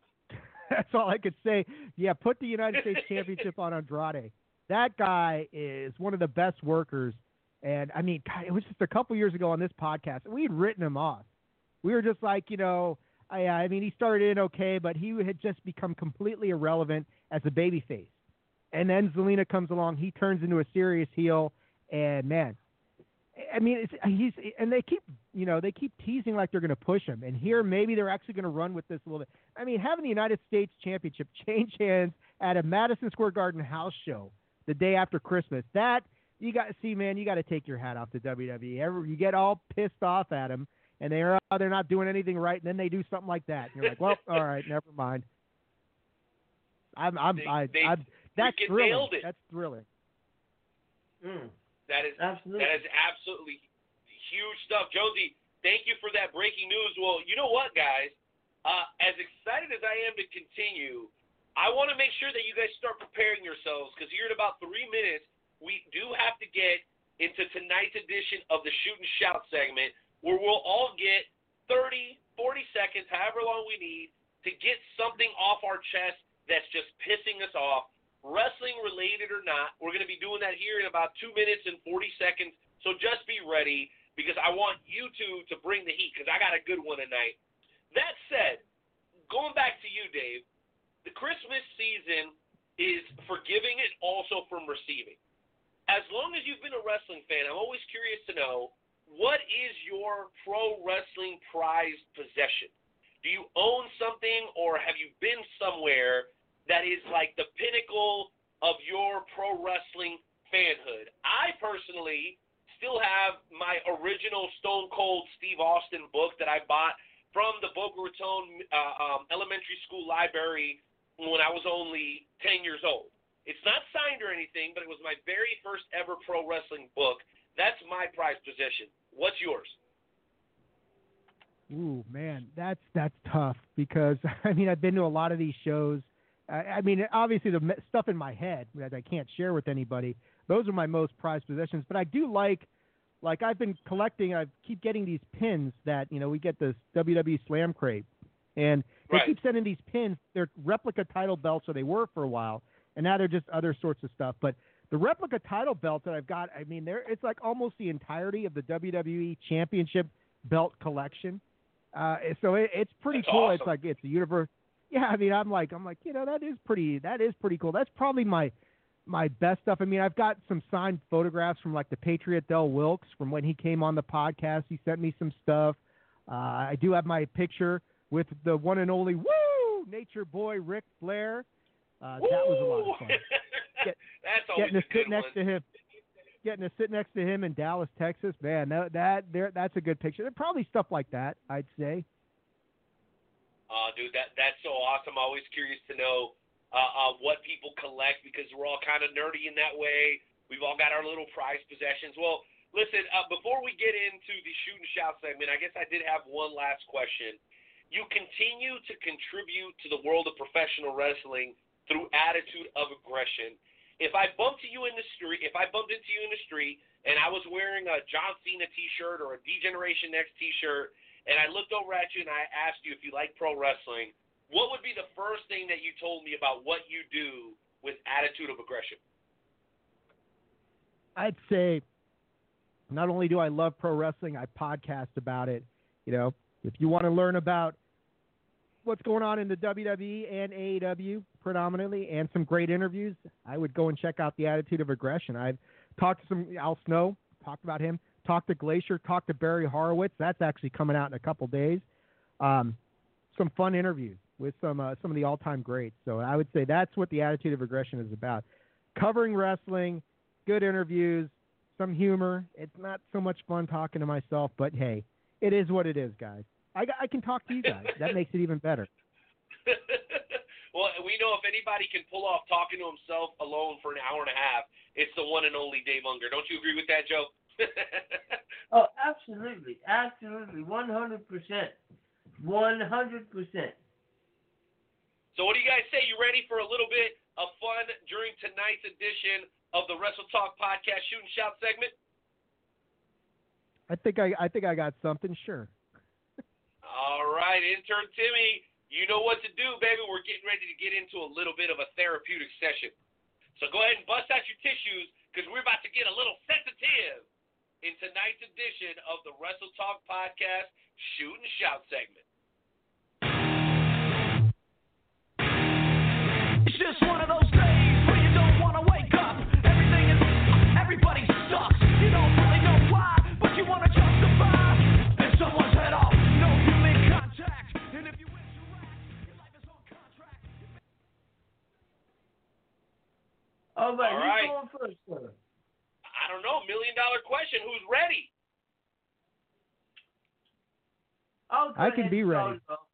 That's all I could say. Yeah, put the United States Championship on Andrade. That guy is one of the best workers. And I mean, God, it was just a couple years ago on this podcast. We had written him off. We were just like, you know, I, I mean, he started in okay, but he had just become completely irrelevant as a babyface. And then Zelina comes along. He turns into a serious heel. And man, I mean, it's, he's and they keep you know they keep teasing like they're going to push him, and here maybe they're actually going to run with this a little bit. I mean, having the United States Championship change hands at a Madison Square Garden house show the day after Christmas that you got to see, man, you got to take your hat off to WWE. Every, you get all pissed off at them, and they're oh, they're not doing anything right, and then they do something like that. And you're like, well, all right, never mind. I'm, I'm, They- I, they I'm that's thrilling. nailed it. That's thrilling. Mm, That is absolutely. that is absolutely huge stuff, Josie. Thank you for that breaking news. Well, you know what, guys? Uh, as excited as I am to continue, I want to make sure that you guys start preparing yourselves because here in about three minutes, we do have to get into tonight's edition of the Shoot and Shout segment where we'll all get 30, 40 seconds, however long we need, to get something off our chest that's just pissing us off, wrestling related or not. We're going to be doing that here in about two minutes and 40 seconds. So just be ready because I want you two to bring the heat because I got a good one tonight. That said, going back to you, Dave, the Christmas season is forgiving and also from receiving. As long as you've been a wrestling fan, I'm always curious to know what is your pro wrestling prized possession? Do you own something or have you been somewhere that is like the pinnacle of your pro wrestling fanhood? I personally still have my original Stone Cold Steve Austin book that I bought from the Boca Raton uh, um, Elementary School Library when I was only 10 years old. It's not signed or anything, but it was my very first ever pro wrestling book. That's my prized possession. What's yours? Ooh, man, that's that's tough because I mean I've been to a lot of these shows. I, I mean, obviously the stuff in my head that I can't share with anybody. Those are my most prized possessions. But I do like, like I've been collecting. I keep getting these pins that you know we get this WWE Slam crate, and they Right. keep sending these pins. They're replica title belts, or they were for a while, and now they're just other sorts of stuff. But the replica title belt that I've got, I mean, they're it's like almost the entirety of the WWE Championship belt collection. Uh, so it, it's pretty That's cool. awesome. It's like it's a universe. Yeah, I mean, I'm like, I'm like, you know, that is pretty. That is pretty cool. That's probably my my best stuff. I mean, I've got some signed photographs from like the Patriot Del Wilkes from when he came on the podcast. He sent me some stuff. Uh, I do have my picture with the one and only Woo Nature Boy Ric Flair. Uh, that was a lot of fun. Get- That's Getting to sit next one. to him, getting to sit next to him in Dallas, Texas. Man, that that there that's a good picture. Probably stuff like that, I'd say. Uh, dude, that that's so awesome. Always curious to know uh, uh, what people collect because we're all kind of nerdy in that way. We've all got our little prized possessions. Well, listen, uh, before we get into the shoot and shout segment, I guess I did have one last question. You continue to contribute to the world of professional wrestling through attitude of aggression. If I bumped you in the street, if I bumped into you in the street and I was wearing a John Cena T-shirt or a D-Generation X T-shirt, and I looked over at you and I asked you if you like pro wrestling, what would be the first thing that you told me about what you do with attitude of aggression? I'd say not only do I love pro wrestling, I podcast about it. You know, if you want to learn about what's going on in the WWE and AEW predominantly and some great interviews, I would go and check out the Attitude of Aggression. I've talked to some Al Snow, talked about him, talked to Glacier, talked to Barry Horowitz. That's actually coming out in a couple days. Um, some fun interviews with some uh, some of the all-time greats. So I would say that's what the Attitude of Aggression is about. Covering wrestling, good interviews, some humor. It's not so much fun talking to myself, but hey, it is what it is, guys. I, I can talk to you guys. That makes it even better. well, we know if anybody can pull off talking to himself alone for an hour and a half, it's the one and only Dave Ungar. Don't you agree with that, Joe? Oh, absolutely, absolutely, one hundred percent, one hundred percent. So, what do you guys say? You ready for a little bit of fun during tonight's edition of the Wrestle Talk Podcast Shoot and Shout segment? I think I I think I got something. Sure. All right, intern Timmy, you know what to do, baby. We're getting ready to get into a little bit of a therapeutic session. So go ahead and bust out your tissues because we're about to get a little sensitive in tonight's edition of the Wrestle Talk Podcast Shoot and Shout segment. Just one of those days where you don't want to wake up. Everything is, everybody sucks. You don't really know why, but you want to justify. And someone's head off, oh, no human contact. And if you interact, your life is on contract. All right, All who's right. going first, sir? I question who's ready. Oh, I can be ready. Jojo.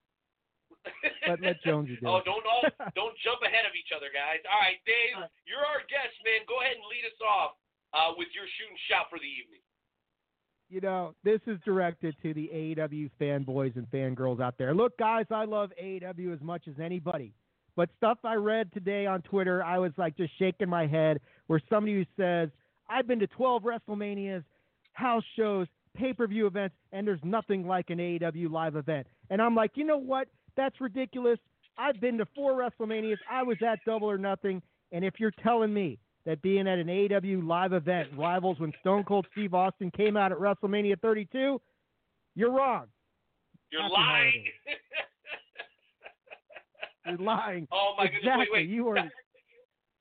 But let Jonesy do oh, don't all don't jump ahead of each other, guys. All right, Dave, you're our guest, man. Go ahead and lead us off uh, with your shoot and shout for the evening. you know, this is directed to the AEW fanboys and fangirls out there. Look, guys, I love AEW as much as anybody. But stuff I read today on Twitter, I was like just shaking my head where somebody who says, I've been to 12 WrestleManias, house shows, pay per view events, and there's nothing like an AEW live event. And I'm like, you know what? That's ridiculous. I've been to four WrestleManias. I was at Double or Nothing. And if you're telling me that being at an AEW live event rivals when Stone Cold Steve Austin came out at WrestleMania 32, you're wrong. You're Happy lying. You're lying. oh my goodness! exactly. Wait, wait. You are.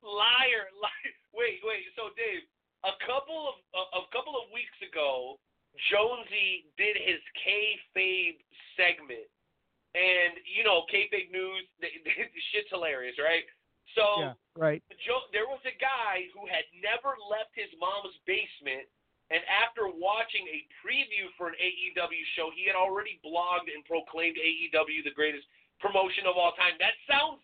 liar, liar. Wait, wait. So, Dave, a couple of a, a couple of weeks ago, Jonesy did his kayfabe segment, and you know, kayfabe news, the, the shit's hilarious, right? So, Yeah. Right. Joe, there was a guy who had never left his mom's basement, and after watching a preview for an AEW show, he had already blogged and proclaimed AEW the greatest promotion of all time. That sounds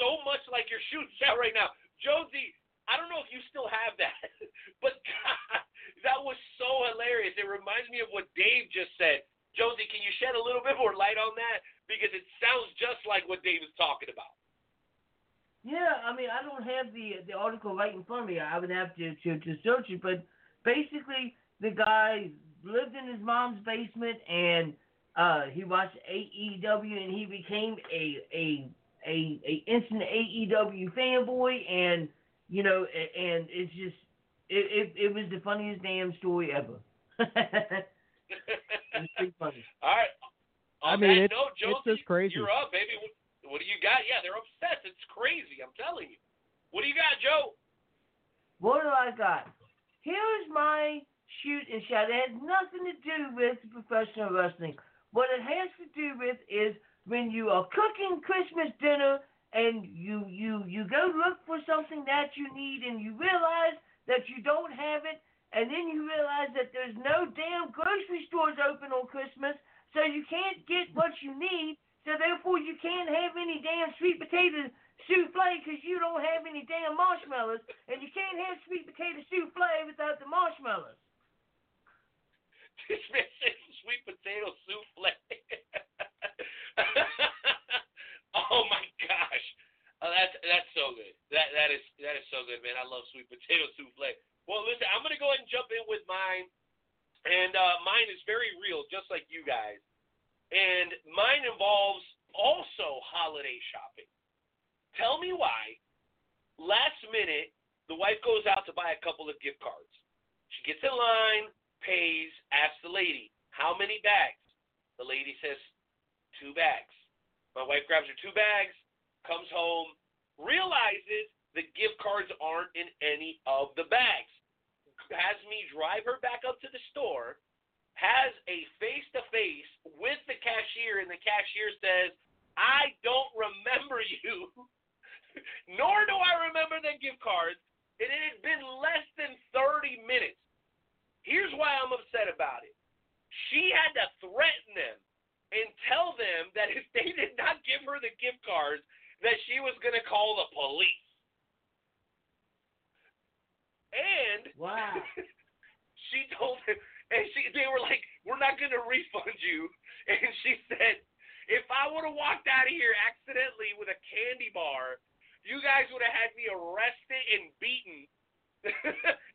so much like your shoot shout right now, Josie. I don't know if you still have that, but God, that was so hilarious. It reminds me of what Dave just said. Josie, can you shed a little bit more light on that because it sounds just like what Dave is talking about. Yeah, I mean, I don't have the the article right in front of me. I would have to to, to search it, but basically, the guy lived in his mom's basement and uh, he watched AEW and he became a a a a instant AEW fanboy, and you know, and it's just it it, it was the funniest damn story ever. it's pretty funny. All right. On I mean, that it's- note, it's just crazy. you're up, baby. What, what do you got? Yeah, they're obsessed. It's crazy. I'm telling you. What do you got, Joe? What do I got? Here's my shoot and shout. It has nothing to do with professional wrestling. What it has to do with is when you are cooking Christmas dinner and you you you go look for something that you need and you realize that you don't have it and then you realize that there's no damn grocery stores open on Christmas so you can't get what you need so therefore you can't have any damn sweet potato souffle because you don't have any damn marshmallows, and you can't have sweet potato souffle without the marshmallows. This man sweet potato souffle. oh my gosh. Oh, that's that's so good. That that is that is so good, man. I love sweet potato souffle. Well, listen, I'm gonna go ahead and jump in with mine, and uh, mine is very real, just like you guys. And mine involves also holiday shopping. Tell me why. Last minute, the wife goes out to buy a couple of gift cards. She gets in line, pays, asks the lady, how many bags? The lady says, two bags. My wife grabs her two bags, comes home, realizes the gift cards aren't in any of the bags. Has me drive her back up to the store, has a face to face with the cashier, and the cashier says, I don't remember you, nor do I remember the gift cards. And it had been less than 30 minutes. Here's why I'm upset about it. She had to threaten them and tell them that if they did not give her the gift cards, that she was going to call the police. And Wow. she told him, and she they were like, "We're not going to refund you." And she said, "If I would have walked out of here accidentally with a candy bar, you guys would have had me arrested and beaten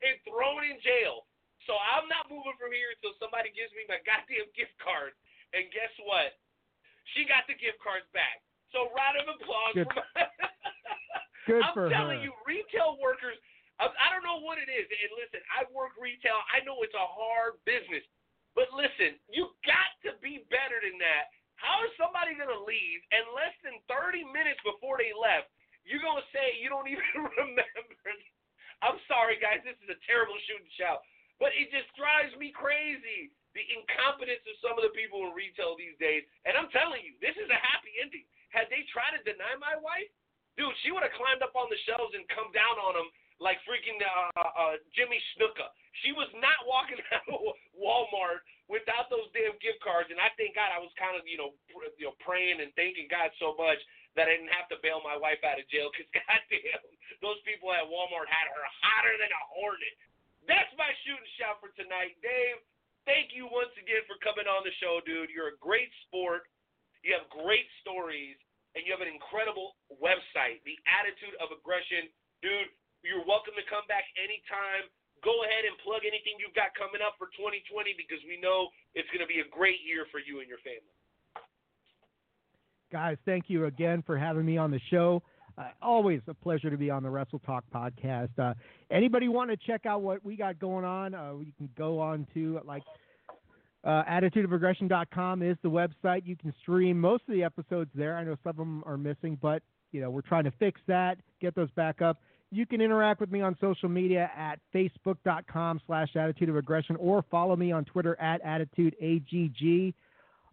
and thrown in jail. So I'm not moving from here until somebody gives me my goddamn gift card." And guess what? She got the gift cards back. So round of applause Good. for Good I'm for telling her. you, retail workers. I, don't know what it is. And listen, I've worked retail. I know it's a hard business. But listen, you got to be better than that. How is somebody going to leave and less than 30 minutes before they left, you're going to say you don't even remember? I'm sorry, guys. This is a terrible shoot and shout. But it just drives me crazy. The incompetence of some of the people in retail these days. And I'm telling you, this is a happy ending. Had they tried to deny my wife, dude, she would have climbed up on the shelves and come down on them like freaking uh, uh, Jimmy Snuka She was not walking out of Walmart without those damn gift cards, and I thank God I was kind of you know pr- you know praying and thanking God so much that I didn't have to bail my wife out of jail because goddamn those people at Walmart had her hotter than a hornet. That's my shooting shout for tonight, Dave. Thank you once again for coming on the show, dude. You're a great sport. You have great stories, and you have an incredible website, The Attitude of Aggression. Dude, you're welcome to come back anytime. Go ahead and plug anything you've got coming up for 2020 because we know it's going to be a great year for you and your family. Guys, thank you again for having me on the show. Uh, always a pleasure to be on the Wrestle Talk podcast. Uh, anybody want to check out what we got going on? Uh, you can go on to like uh, attitudeofaggression.com is the website. You can stream most of the episodes there. I know some of them are missing, but you know we're trying to fix that, get those back up. You can interact with me on social media at facebook.com slash attitude of aggression or follow me on Twitter at attitudeagg.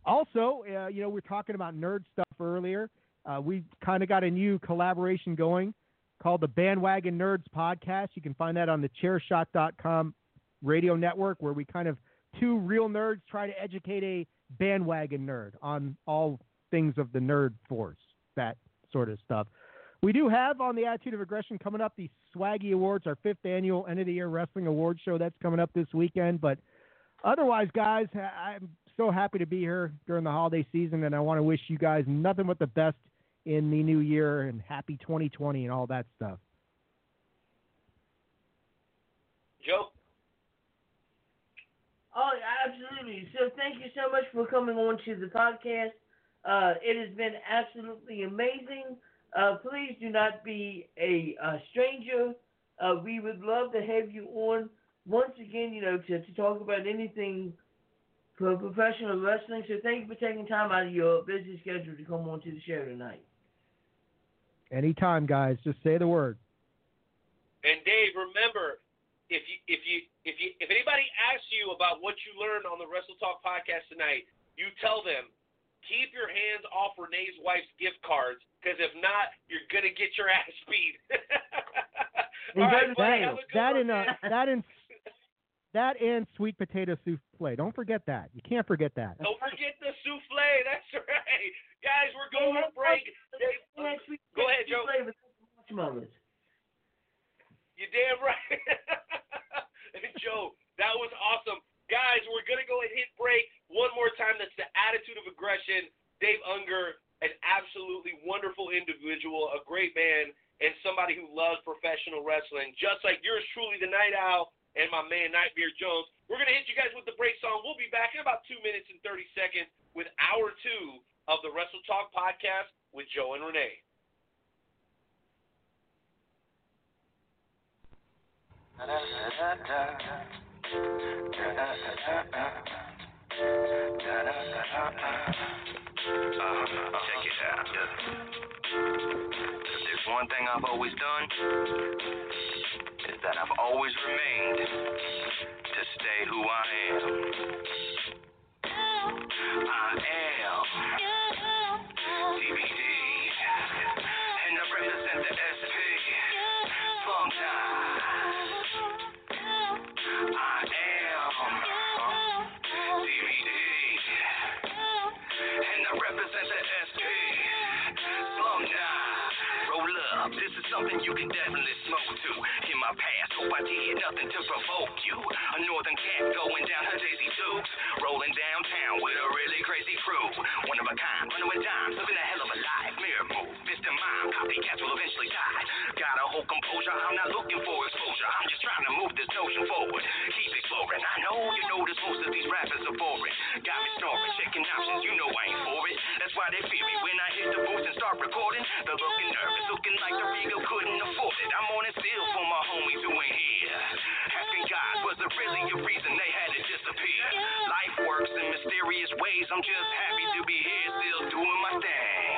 Also, uh, you know, we are talking about nerd stuff earlier. Uh, we kind of got a new collaboration going called the Bandwagon Nerds Podcast. You can find that on the chairshot.com radio network, where we kind of two real nerds try to educate a bandwagon nerd on all things of the nerd force, that sort of stuff. We do have on the Attitude of Aggression coming up the Swaggy Awards, our fifth annual end of the year wrestling award show. That's coming up this weekend. But otherwise, guys, I'm so happy to be here during the holiday season, and I want to wish you guys nothing but the best in the new year and happy 2020 and all that stuff. Joe? Oh, absolutely. So thank you so much for coming on to the podcast. Uh, it has been absolutely amazing. Uh, please do not be a, a stranger. Uh, we would love to have you on once again, you know, to, to talk about anything for professional wrestling. So thank you for taking time out of your busy schedule to come on to the show tonight. Anytime, guys. Just say the word. And Dave, remember, if you if you if you if anybody asks you about what you learned on the Wrestle Talk podcast tonight, you tell them keep your hands off Renee's wife's gift cards, because if not, you're gonna get your ass beat. All right, buddy, have a good that one, in uh, man. that in that and sweet potato souffle. Don't forget that. You can't forget that. Don't forget the souffle. That's right, guys. We're going to break. Dave, go ahead, Joe. marshmallows. You're damn right. Joe, that was awesome. Guys, we're going to go and hit break one more time. That's the attitude of aggression. Dave Ungar, an absolutely wonderful individual, a great man, and somebody who loves professional wrestling, just like yours truly, the Knight Owl, and my man, Nightmare Jones. We're going to hit you guys with the break song. We'll be back in about two minutes and 30 seconds with hour two of the Wrestle Talk podcast with Joe and Renee. Check it out. If there's one thing I've always done, is that I've always remained to stay who I am. I am This is something you can definitely smoke to. In my past, hope I did nothing to provoke you. A northern cat going down her Daisy Dukes, rolling downtown with a really crazy crew. One of a kind, running with dimes, living a hell of a life. Mirror move, in mind, copycats will eventually die. Gotta hold composure, I'm not looking for exposure. I'm just trying to move this notion forward. Keep exploring. I know you notice most of these rappers are boring. Got me snoring, checking options, you know I ain't for it. That's why they fear me when I hit the booth and start recording. They're looking nervous, looking like the Regal couldn't afford it. I'm on it still for my homies who ain't here. Asking God, was there really a reason they had to disappear? Life works in mysterious ways. I'm just happy to be here, still doing my thing.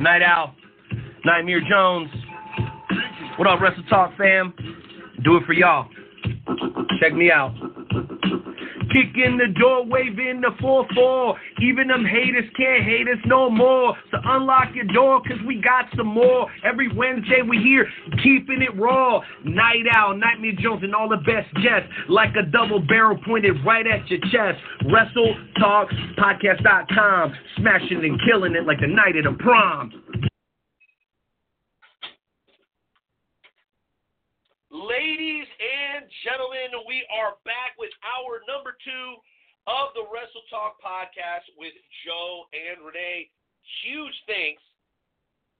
Knight Owl, Nightmare Jones. What up, Wrestle Talk fam? Do it for y'all. Check me out. Kick in the door, wave in the 4-4. Even them haters can't hate us no more. So unlock your door, cause we got some more. Every Wednesday we here, keeping it raw. Knight Owl, Nightmare Jones, and all the best jets. Like a double barrel pointed right at your chest. Wrestle Talk Podcast.com. Smashing and killing it like the night of the prom. Ladies and gentlemen, we are back with our number two of the Wrestle Talk podcast with Joe and Renee. Huge thanks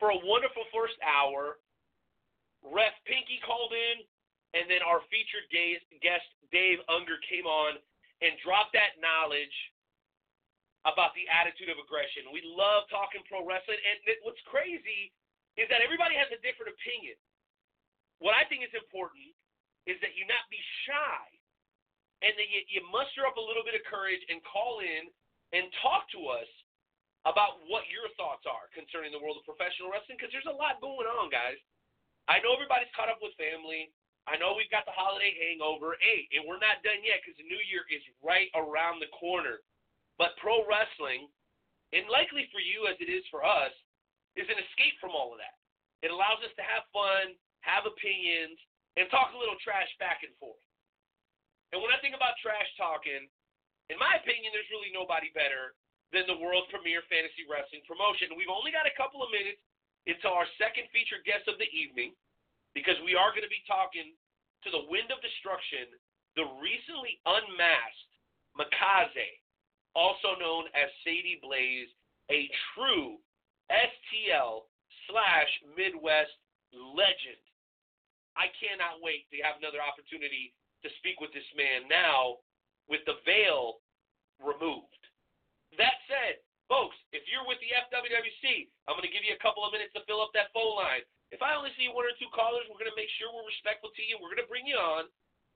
for a wonderful first hour. Ref Pinky called in, and then our featured guest Dave Ungar came on and dropped that knowledge about the attitude of aggression. We love talking pro wrestling, and what's crazy is that everybody has a different opinion what I think is important is that you not be shy and that you, you muster up a little bit of courage and call in and talk to us about what your thoughts are concerning the world of professional wrestling because there's a lot going on, guys. I know everybody's caught up with family. I know we've got the holiday hangover. Hey, and we're not done yet because the new year is right around the corner. But pro wrestling, and likely for you as it is for us, is an escape from all of that. It allows us to have fun, have opinions, and talk a little trash back and forth. And when I think about trash talking, in my opinion, there's really nobody better than the world premier fantasy wrestling promotion. We've only got a couple of minutes until our second featured guest of the evening because we are going to be talking to the Wind of Destruction, the recently unmasked Makaze, also known as Sadie Blaze, a true STL slash Midwest legend. I cannot wait to have another opportunity to speak with this man now with the veil removed. That said, folks, if you're with the FWWC, I'm going to give you a couple of minutes to fill up that phone line. If I only see one or two callers, we're going to make sure we're respectful to you. We're going to bring you on.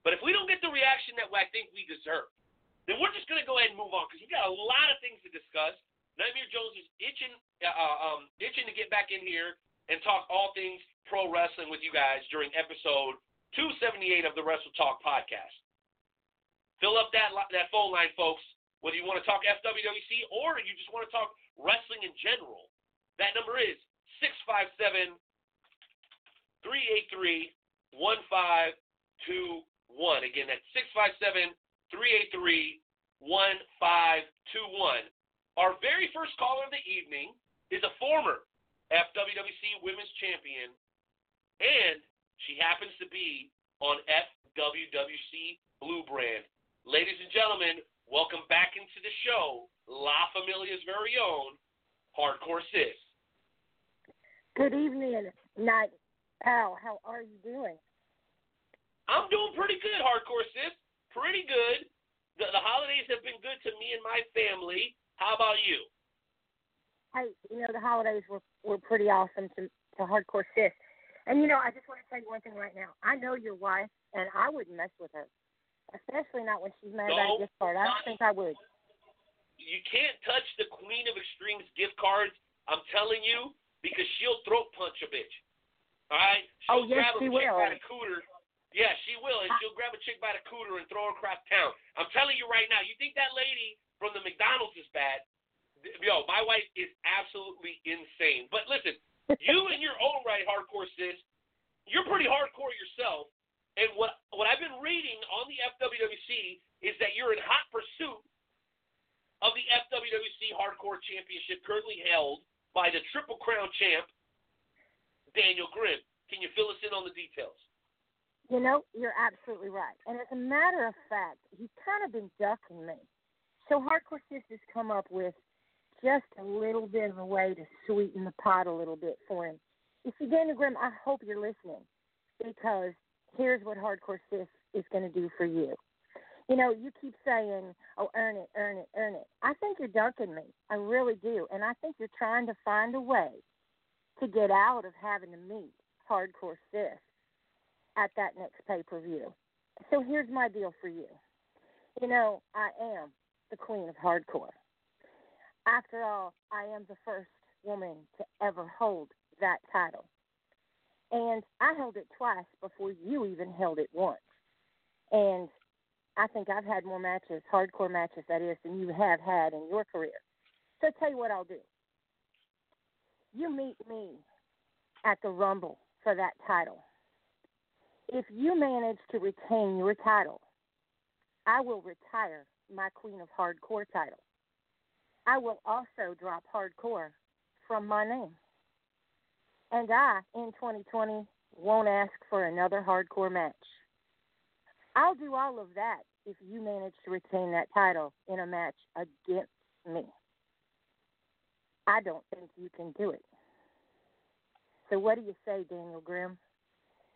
But if we don't get the reaction that I think we deserve, then we're just going to go ahead and move on because we've got a lot of things to discuss. Nightmare Jones is itching, uh, um, itching to get back in here and talk all things pro wrestling with you guys during episode 278 of the Wrestle Talk podcast. Fill up that that phone line, folks. Whether you want to talk FWWC or you just want to talk wrestling in general, that number is 657 383 1521. Again, that's 657 383 1521. Our very first caller of the evening is a former FWWC Women's Champion, and she happens to be on FWWC Blue Brand. Ladies and gentlemen, welcome back into the show, La Familia's very own Hardcore Sis. Good evening, Knight Owl. How are you doing? I'm doing pretty good, Hardcore Sis. Pretty good. The, the holidays have been good to me and my family. How about you? Hey, you know the holidays were were pretty awesome to to hardcore sis. And you know, I just want to tell you one thing right now. I know your wife, and I wouldn't mess with her, especially not when she's mad about No, a gift card. I don't think I would. You can't touch the Queen of Extremes gift cards. I'm telling you, because she'll throat punch a bitch. All right? Oh, She'll yes, grab a she chick will. by the cooter. Yeah, she will, and she'll grab a chick by the cooter and throw her across town. I'm telling you right now. You think that lady from the McDonald's is bad? Yo, my wife is absolutely insane. But listen, you in your own right, hardcore sis, you're pretty hardcore yourself. And what what I've been reading on the FWWC is that you're in hot pursuit of the FWWC Hardcore Championship, currently held by the Triple Crown champ Daniel Grimm. Can you fill us in on the details? You know, you're absolutely right. And as a matter of fact, he's kind of been ducking me. So Hardcore Sis has come up with just a little bit of a way to sweeten the pot a little bit for him. You see, Daniel Grimm, I hope you're listening because here's what Hardcore Sis is going to do for you. You know, you keep saying, oh, earn it, earn it, earn it. I think you're dunking me. I really do. And I think you're trying to find a way to get out of having to meet Hardcore Sis at that next pay per view. So here's my deal for you. You know, I am the queen of hardcore. After all, I am the first woman to ever hold that title. And I held it twice before you even held it once. And I think I've had more matches, hardcore matches, that is, than you have had in your career. So tell you what I'll do. You meet me at the Rumble for that title. If you manage to retain your title, I will retire my Queen of Hardcore title. I will also drop hardcore from my name. And I, in 2020, won't ask for another hardcore match. I'll do all of that if you manage to retain that title in a match against me. I don't think you can do it. So what do you say, Daniel Grimm?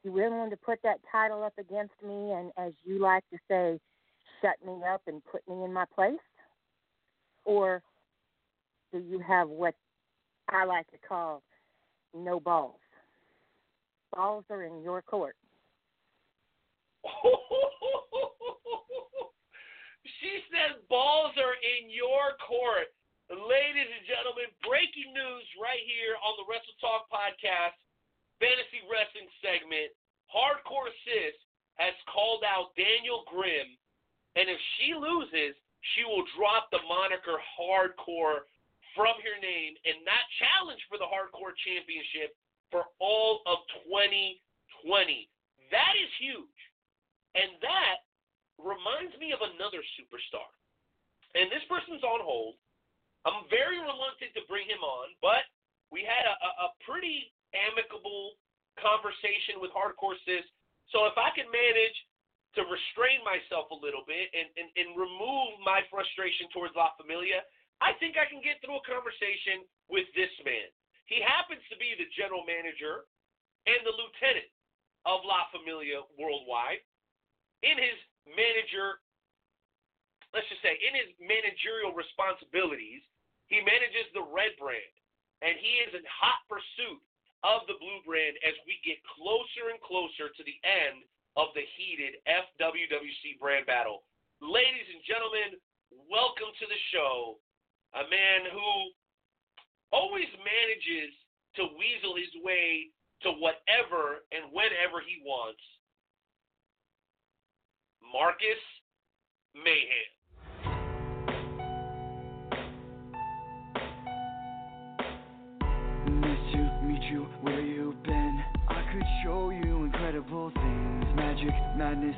You willing to put that title up against me and, as you like to say, shut me up and put me in my place? Or do you have what I like to call no balls? Balls are in your court. she says balls are in your court. Ladies and gentlemen, breaking news right here on the Wrestle Talk podcast, fantasy wrestling segment. Hardcore Sis has called out Daniel Grimm, and if she loses, she will drop the moniker Hardcore from her name and not challenge for the Hardcore Championship for all of 2020. That is huge. And that reminds me of another superstar. And this person's on hold. I'm very reluctant to bring him on, but we had a, a, pretty amicable conversation with Hardcore Sis. So if I can manage to restrain myself a little bit and, and, and remove my frustration towards La Familia, I think I can get through a conversation with this man. He happens to be the general manager and the lieutenant of La Familia worldwide. In his manager, let's just say, in his managerial responsibilities, he manages the red brand, and he is in hot pursuit of the blue brand as we get closer and closer to the end of the heated FWWC brand battle. Ladies and gentlemen, welcome to the show. A man who always manages to weasel his way to whatever and whenever he wants. Marcus Mayhem. Show you incredible things. Magic, madness,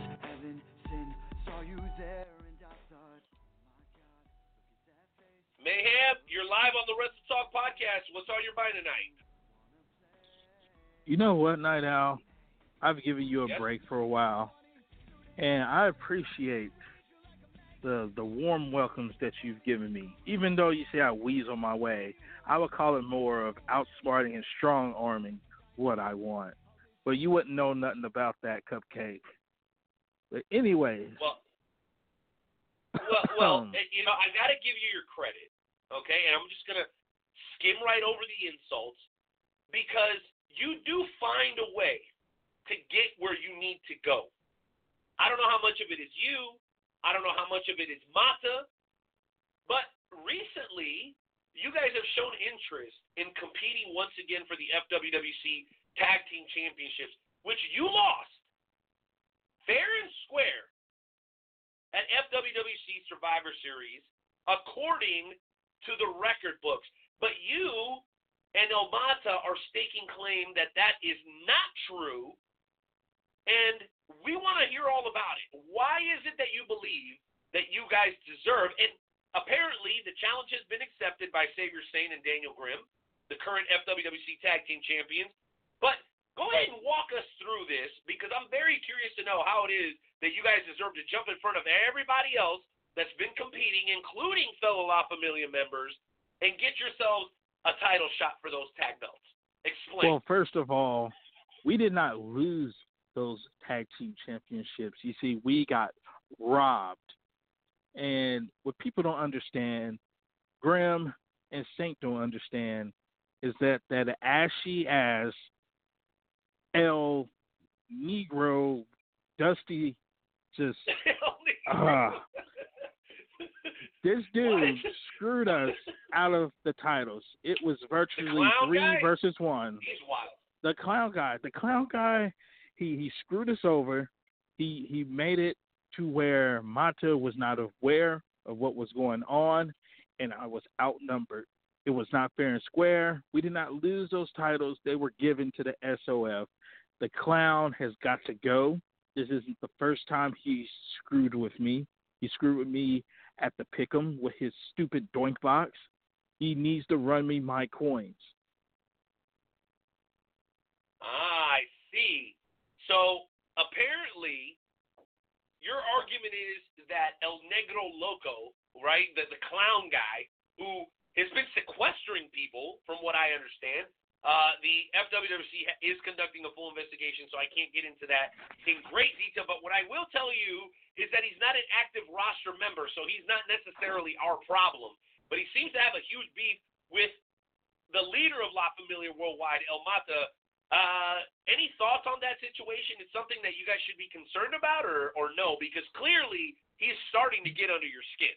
Mayhem, you're live on the Wrestle Talk podcast. What's on your mind tonight? You know what, Knight Owl? I've given you a Yes. break for a while, and I appreciate the the warm welcomes that you've given me. Even though you say I weasel my way, I would call it more of outsmarting and strong arming what I want. But you wouldn't know nothing about that cupcake. But anyways, Well, well, well, Um. eh, you know, I got to give you your credit, okay? And I'm just gonna skim right over the insults because you do find a way to get where you need to go. I don't know how much of it is you. I don't know how much of it is Mata, but recently you guys have shown interest in competing once again for the FWWC Tag Team Championships, which you lost fair and square at FWWC Survivor Series according to the record books. But you and Omata are staking claim that that is not true, and we want to hear all about it. Why is it that you believe that you guys deserve? And apparently, the challenge has been accepted by Xavier Sane and Daniel Grimm, the current FWWC Tag Team Champions. But go ahead and walk us through this because I'm very curious to know how it is that you guys deserve to jump in front of everybody else that's been competing, including fellow La Familia members, and get yourselves a title shot for those tag belts. Explain. Well, first of all, we did not lose those tag team championships. You see, we got robbed. And what people don't understand, Graham and Saint don't understand, is that that ashy ass El Negro Dusty just uh, this dude screwed us out of the titles. It was virtually three guy? versus one. The clown guy, the clown guy, he he screwed us over. He he made it to where Mata was not aware of what was going on, and I was outnumbered. It was not fair and square. We did not lose those titles. They were given to the SOF. The clown has got to go. This isn't the first time he screwed with me. He screwed with me at the pick'em with his stupid doink box. He needs to run me my coins. Ah, I see. So apparently, your argument is that El Negro Loco, right, the, the clown guy, who has been sequestering people, from what I understand, uh, the FWWC is conducting a full investigation, so I can't get into that in great detail. But what I will tell you is that he's not an active roster member, so he's not necessarily our problem. But he seems to have a huge beef with the leader of La Familia Worldwide, El Mata, uh, any thoughts on that situation? Is something that you guys should be concerned about, or or no? Because clearly he's starting to get under your skin.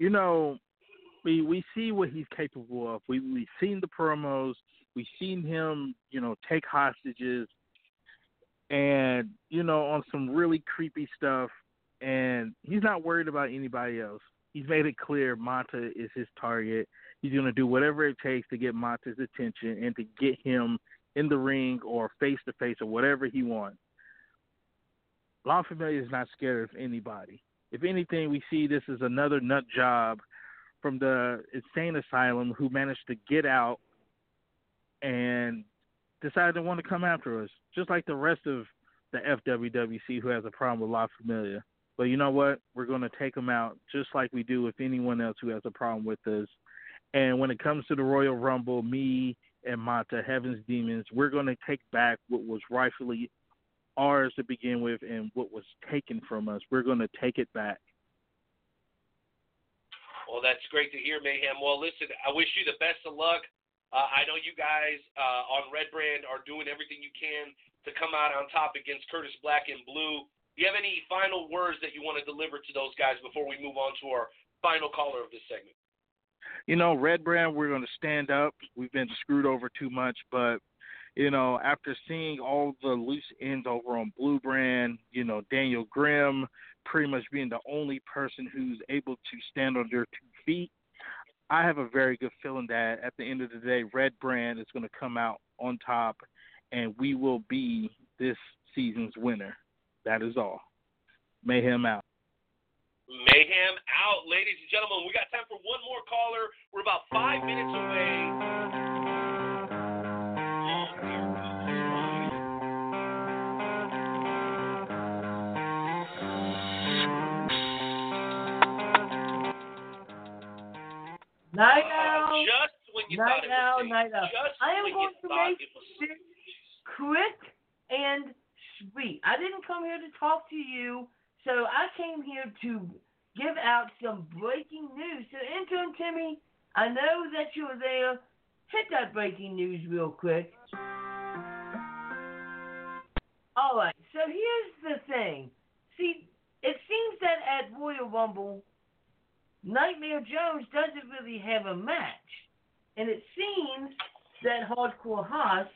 you know, we we see what he's capable of. We we've seen the promos. We've seen him, you know, take hostages, and you know, on some really creepy stuff. And he's not worried about anybody else. He's made it clear Mata is his target. He's going to do whatever it takes to get Mata's attention and to get him in the ring or face to face or whatever he wants. La Familia is not scared of anybody. If anything, we see this as another nut job from the insane asylum who managed to get out and decided to want to come after us, just like the rest of the FWWC who has a problem with La Familia. But you know what? We're going to take them out just like we do with anyone else who has a problem with us. And when it comes to the Royal Rumble, me and Mata, Heaven's Demons, we're going to take back what was rightfully ours to begin with and what was taken from us. We're going to take it back. Well, that's great to hear, Mayhem. Well, listen, I wish you the best of luck. Uh, I know you guys uh, on Red Brand are doing everything you can to come out on top against Curtis Black and Blue. Do you have any final words that you want to deliver to those guys before we move on to our final caller of this segment? you know, Red Brand, we're going to stand up. We've been screwed over too much, but you know, after seeing all the loose ends over on Blue Brand, you know, Daniel Grimm pretty much being the only person who's able to stand on their two feet, I have a very good feeling that at the end of the day, Red Brand is going to come out on top, and we will be this season's winner. That is all. Mayhem out. Mayhem out, ladies and gentlemen. We got time for one more caller. We're about five minutes away. Night owl. Just when you night thought it owl, was night. Just I am going to make it this quick and sweet. I didn't come here to talk to you, so I came here to give out some breaking news. So, intern Timmy, I know that you're there. Hit that breaking news real quick. All right, so here's the thing. See, it seems that at Royal Rumble, Nightmare Jones doesn't really have a match. And it seems that Hardcore Haas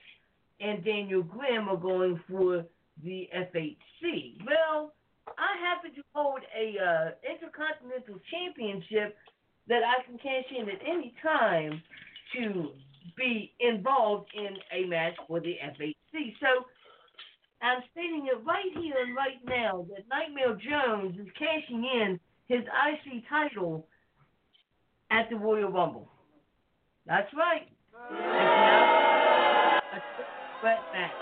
and Daniel Grimm are going for the FHC. Well, I happen to hold a uh, Intercontinental Championship that I can cash in at any time to be involved in a match for the FHC. So I'm stating it right here and right now that Nightmare Jones is cashing in his IC title at the Royal Rumble. That's right. It's a threat match.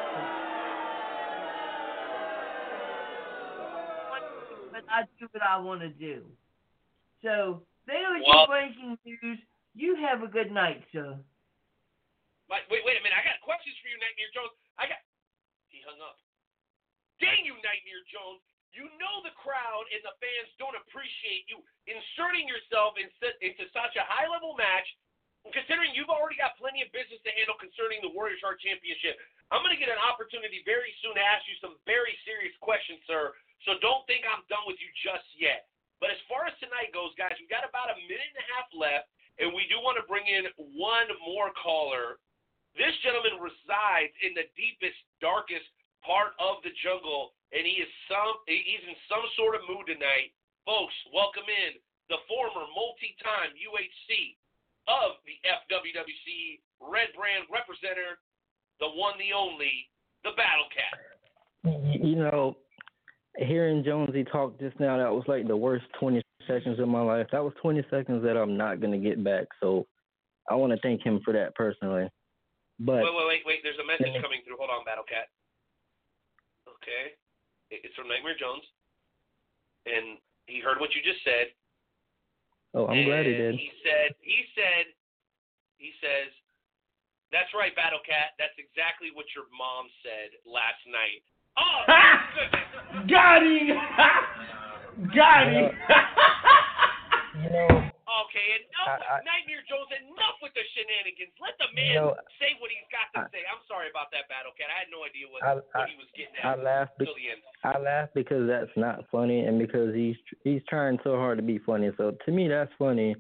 But I do what I want to do. So there is Well- your breaking news. You have a good night, sir. Wait, wait, wait a minute. I got questions for you, Nightmare Jones. I got. He hung up. Dang you, Nightmare Jones. You know the crowd and the fans don't appreciate you inserting yourself in, into such a high level match, considering you've already got plenty of business to handle concerning the Warrior Shark Championship. I'm going to get an opportunity very soon to ask you some very serious questions, sir. So don't think I'm done with you just yet. But as far as tonight goes, guys, we've got about a minute and a half left, and we do want to bring in one more caller. This gentleman resides in the deepest, darkest part of the jungle, and he is some he's in some sort of mood tonight. Folks, welcome in the former multi-time UHC of the FWWC Red Brand representative, the one, the only, the Battle Cat. You know, hearing Jonesy talk just now, that was like the worst 20 seconds of my life. That was 20 seconds that I'm not going to get back. So I want to thank him for that personally. But wait, wait, wait, wait. There's a message coming through. Hold on, Battle Cat. Okay. It- It's from Nightmare Jones. And he heard what you just said. oh, I'm glad he did. He said, he said, he says, that's right, Battle Cat. That's exactly what your mom said last night. Oh, my goodness. Got him. Got him. You know, Okay, enough, I- I- Nightmare Jones. Enough with the shenanigans. Let the man You know, say what he's got to I- say. I'm sorry about that, Battle Cat. I had no idea what, I- what I- he was getting I at. laugh. Be-. I laugh because that's not funny, and because he's he's trying so hard to be funny. So to me, that's funny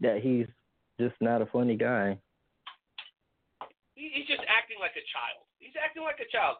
that he's just not a funny guy. He, he's just acting like a child. He's acting like a child.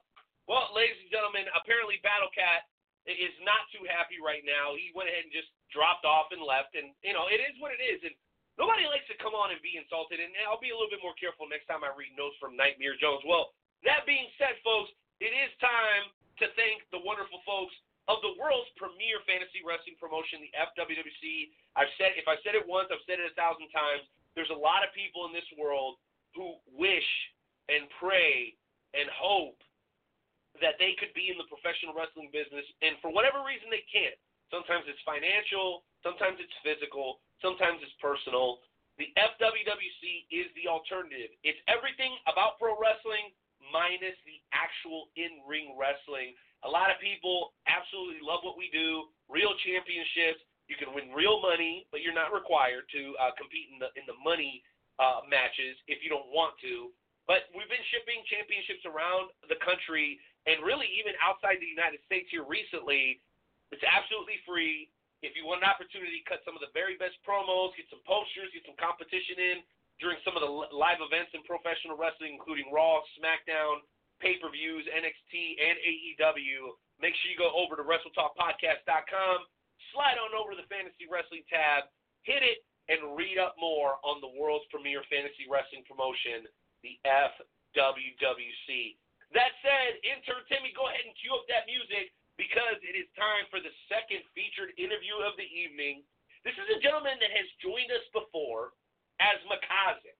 Well, ladies and gentlemen, apparently Battle Cat is not too happy right now. He went ahead and just dropped off and left, and you know it is what it is. And nobody likes to come on and be insulted. And I'll be a little bit more careful next time I read notes from Nightmare Jones. Well, that being said, folks, it is time to thank the wonderful folks of the world's premier fantasy wrestling promotion, the FWWC. I've said if I said it once, I've said it a thousand times. There's a lot of people in this world who wish and pray and hope that they could be in the professional wrestling business, and for whatever reason they can't. Sometimes it's financial, sometimes it's physical, sometimes it's personal. The FWWC is the alternative. It's everything about pro wrestling minus the actual in-ring wrestling. A lot of people absolutely love what we do. Real championships. You can win real money, but you're not required to uh, compete in the in the money uh, matches if you don't want to. But we've been shipping championships around the country and really even outside the United States here recently. It's absolutely free. If you want an opportunity cut some of the very best promos, get some posters, get some competition in during some of the live events in professional wrestling, including Raw, SmackDown, pay per views, NXT, and AEW, make sure you go over to WrestleTalkPodcast.com, slide on over to the Fantasy Wrestling tab, hit it, and read up more on the world's premier fantasy wrestling promotion, the FWWC. That said, intern Timmy, go ahead and cue up that music because it is time for the second featured interview of the evening. This is a gentleman that has joined us before as Makaze.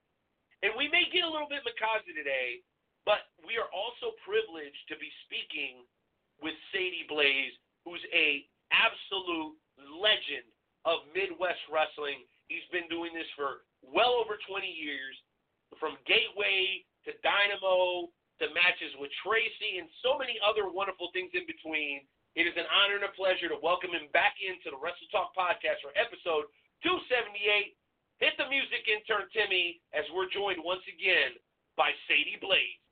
And we may get a little bit Makaze today, but we are also privileged to be speaking with Sadie Blaze, who's a absolute legend of Midwest wrestling. He's been doing this for well over 20 years, from Gateway to Dynamo to matches with Tracy and so many other wonderful things in between. It is an honor and a pleasure to welcome him back into the Wrestle Talk podcast for episode 278. Hit the music, intern Timmy, as we're joined once again by Sadie Blaze.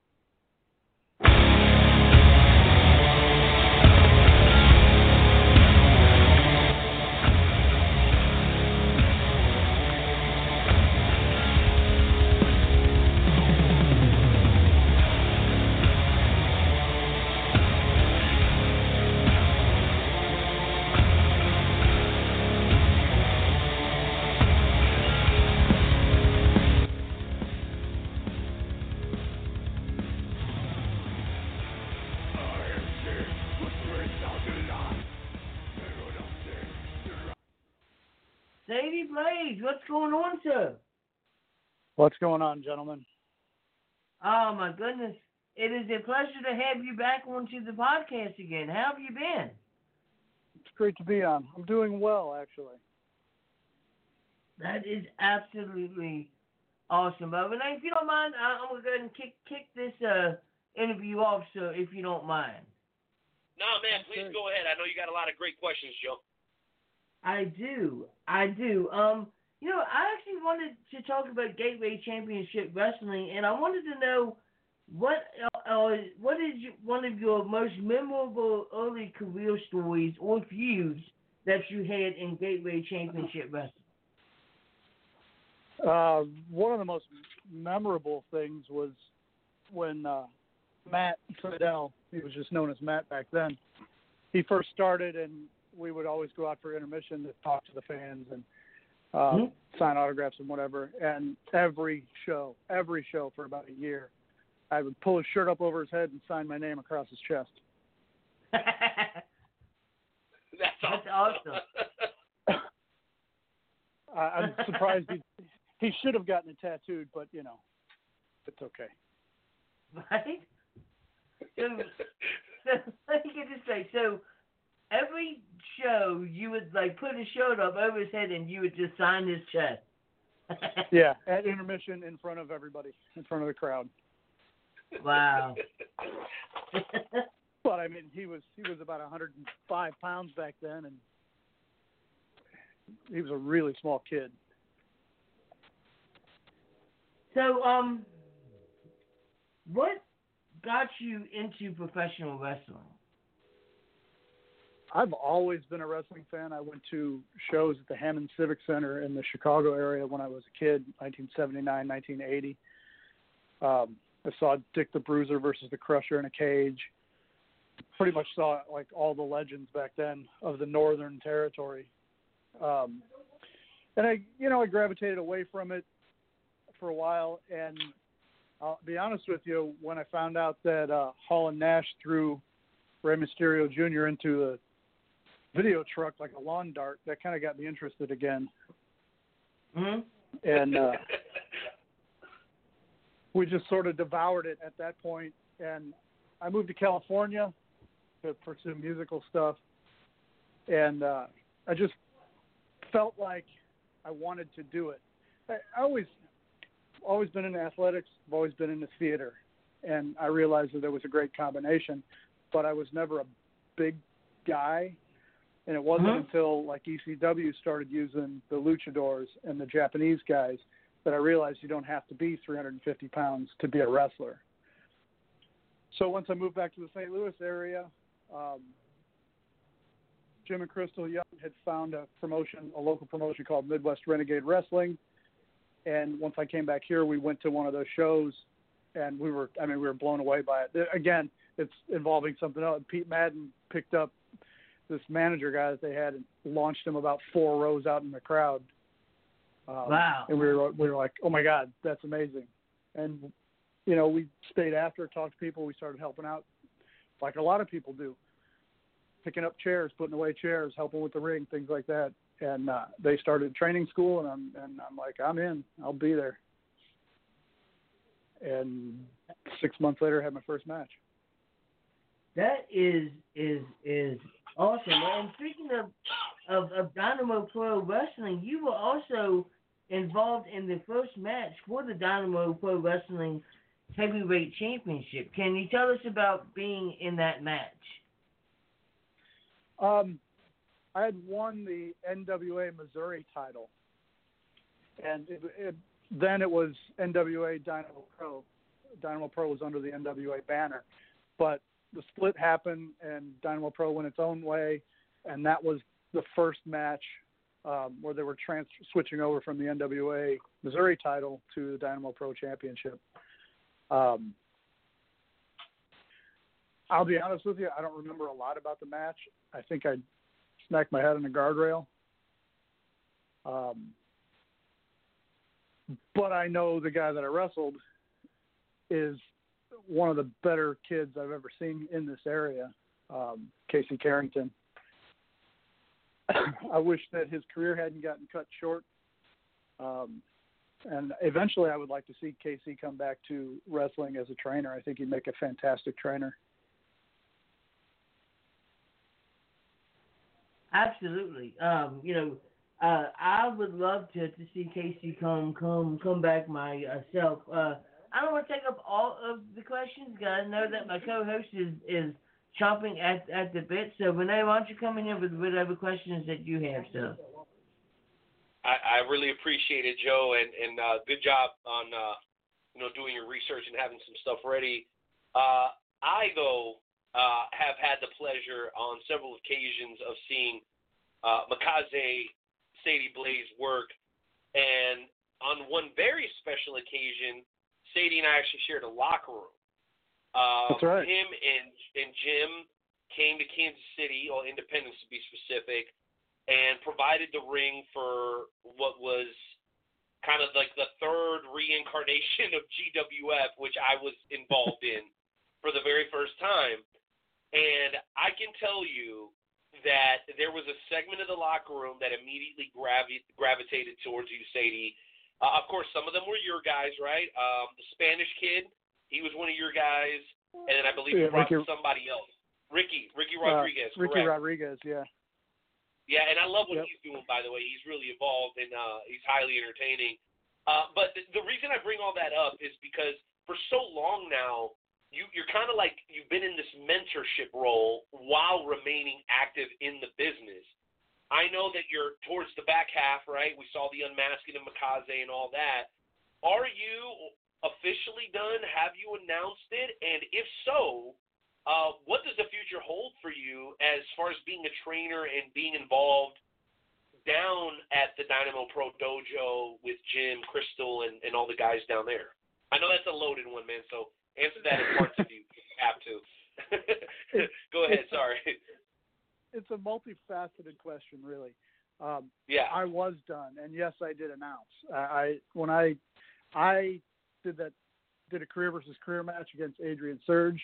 Blaze, what's going on, sir? What's going on, gentlemen? Oh my goodness. It is a pleasure to have you back onto the podcast again. How have you been? It's great to be on. I'm doing well, actually. That is absolutely awesome, Bubba. Now, if you don't mind, I- I'm gonna go ahead and kick kick this uh, interview off, sir, if you don't mind. No, man, please go ahead. I know you got a lot of great questions, Joe. I do, I do. Um, you know, I actually wanted to talk about Gateway Championship Wrestling, and I wanted to know what uh, uh, what is one of your most memorable early career stories or feuds that you had in Gateway Championship Wrestling? Uh, one of the most memorable things was when uh, Matt Fidel, he was just known as Matt back then, he first started, and we would always go out for intermission to talk to the fans and uh, Mhm. sign autographs and whatever. And every show, every show for about a year, I would pull his shirt up over his head and sign my name across his chest. That's That's awesome. I, I'm surprised he he should have gotten it tattooed, but you know, it's okay. right? So, so let me get this straight. So every show you would like put his shirt up over his head and you would just sign his chest. Yeah, at intermission in front of everybody, in front of the crowd. Wow. But I mean, he was he was about 105 pounds back then, and he was a really small kid. so um, what got you into professional wrestling? I've always been a wrestling fan. I went to shows at the Hammond Civic Center in the Chicago area when I was a kid, 1979, 1980. Um, I saw Dick the Bruiser versus the Crusher in a cage. Pretty much saw like all the legends back then of the Northern Territory. Um, and I, you know, I gravitated away from it for a while. And I'll be honest with you, when I found out that uh, Hall and Nash threw Rey Mysterio Jr. into the video truck like a lawn dart, that kind of got me interested again. hmm And uh, we just sort of devoured it at that point. And I moved to California to pursue musical stuff, and uh, I just felt like I wanted to do it. I, I always, always been in athletics. I've always been into theater, and I realized that there was a great combination, but I was never a big guy. And it wasn't Mhm. until like ECW started using the luchadors and the Japanese guys that I realized you don't have to be 350 pounds to be a wrestler. So once I moved back to the St. Louis area, um, Jim and Crystal Young had found a promotion, a local promotion called Midwest Renegade Wrestling. And once I came back here, we went to one of those shows, and we were, I mean, we were blown away by it. Again, it's involving something else. Pete Madden picked up this manager guy that they had and launched him about four rows out in the crowd. Um, Wow. And we were we were like, oh my god, that's amazing. And you know, we stayed after, talked to people, we started helping out, like a lot of people do, picking up chairs, putting away chairs, helping with the ring, things like that. And uh, they started training school, and I'm and I'm like, I'm in, I'll be there. And six months later, I had my first match. That is is is awesome. And speaking of, of of Dynamo Pro Wrestling, you were also involved in the first match for the Dynamo Pro Wrestling Heavyweight Championship. Can you tell us about being in that match? Um, I had won the NWA Missouri title, and it, it, then it was NWA Dynamo Pro. Dynamo Pro was under the NWA banner, but the split happened, and Dynamo Pro went its own way, and that was the first match um, where they were trans- switching over from the NWA Missouri title to the Dynamo Pro Championship. Um, I'll be honest with you, I don't remember a lot about the match. I think I smacked my head on the guardrail. Um, but I know the guy that I wrestled is one of the better kids I've ever seen in this area, um, Casey Carrington. I wish that his career hadn't gotten cut short. Um, and eventually, I would like to see Casey come back to wrestling as a trainer. I think he'd make a fantastic trainer. Absolutely. Um, you know, uh, I would love to to see Casey come come come back myself. Uh, I don't want to take up all of the questions, guys. I know that my co-host is is chomping at at the bit. So Renee, why don't you come in here with whatever questions that you have, sir? I, I really appreciate it, Joe, and and uh, good job on uh, you know doing your research and having some stuff ready. Uh, I though uh, have had the pleasure on several occasions of seeing uh, Makaze Sadie Blaze work, and on one very special occasion, Sadie and I actually shared a locker room. Uh, That's right. Him and and Jim came to Kansas City, or Independence to be specific, and provided the ring for what was kind of like the third reincarnation of GWF, which I was involved in for the very first time. And I can tell you that there was a segment of the locker room that immediately gravi- gravitated towards you, Sadie. Uh, of course, some of them were your guys, right? Um, the Spanish kid, he was one of your guys, and then I believe Yeah, brought Ricky- somebody else. Ricky, Ricky Uh, Rodriguez, Ricky correct? Rodriguez, yeah. Yeah, and I love what Yep. he's doing. By the way, he's really evolved and uh, he's highly entertaining. Uh, but the, the reason I bring all that up is because for so long now, you you're kind of like you've been in this mentorship role while remaining active in the business. I know that you're towards the back half, right? We saw the unmasking of Makaze and all that. Are you officially done? Have you announced it? And if so, uh, what does the future hold for you as far as being a trainer and being involved down at the Dynamo Pro Dojo with Jim, Crystal, and, and all the guys down there? I know that's a loaded one, man. So answer that in parts if you have to. Go ahead. Sorry. It's a multifaceted question, really. Um, Yeah. I was done, and yes, I did announce. I, I when I I did that did a career versus career match against Adrian Surge,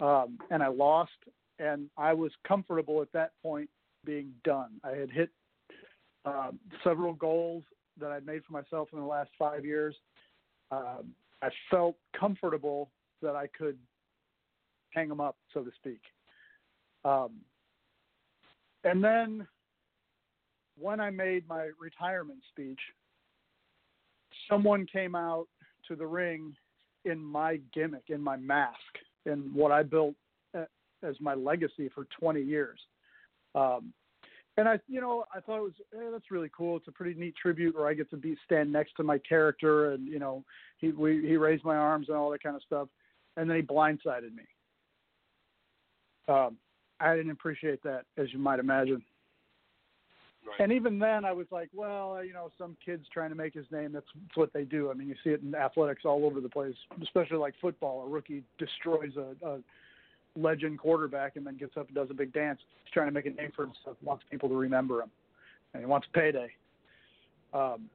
um, and I lost, and I was comfortable at that point being done. I had hit um, several goals that I'd made for myself in the last five years. Um, I felt comfortable that I could hang them up, so to speak. Um, and then when I made my retirement speech, someone came out to the ring in my gimmick, in my mask, in what I built uh, as my legacy for 20 years. Um, and I, you know, I thought it was eh, that's really cool. It's a pretty neat tribute where I get to be stand next to my character, and you know, he we, he raised my arms and all that kind of stuff, and then he blindsided me. Um, I didn't appreciate that, as you might imagine. And even then, I was like, well, you know, some kid's trying to make his name. That's, that's what they do. I mean, you see it in athletics all over the place, especially like football. A rookie destroys a, a legend quarterback and then gets up and does a big dance. He's trying to make a name for himself, wants people to remember him, and he wants payday. Um,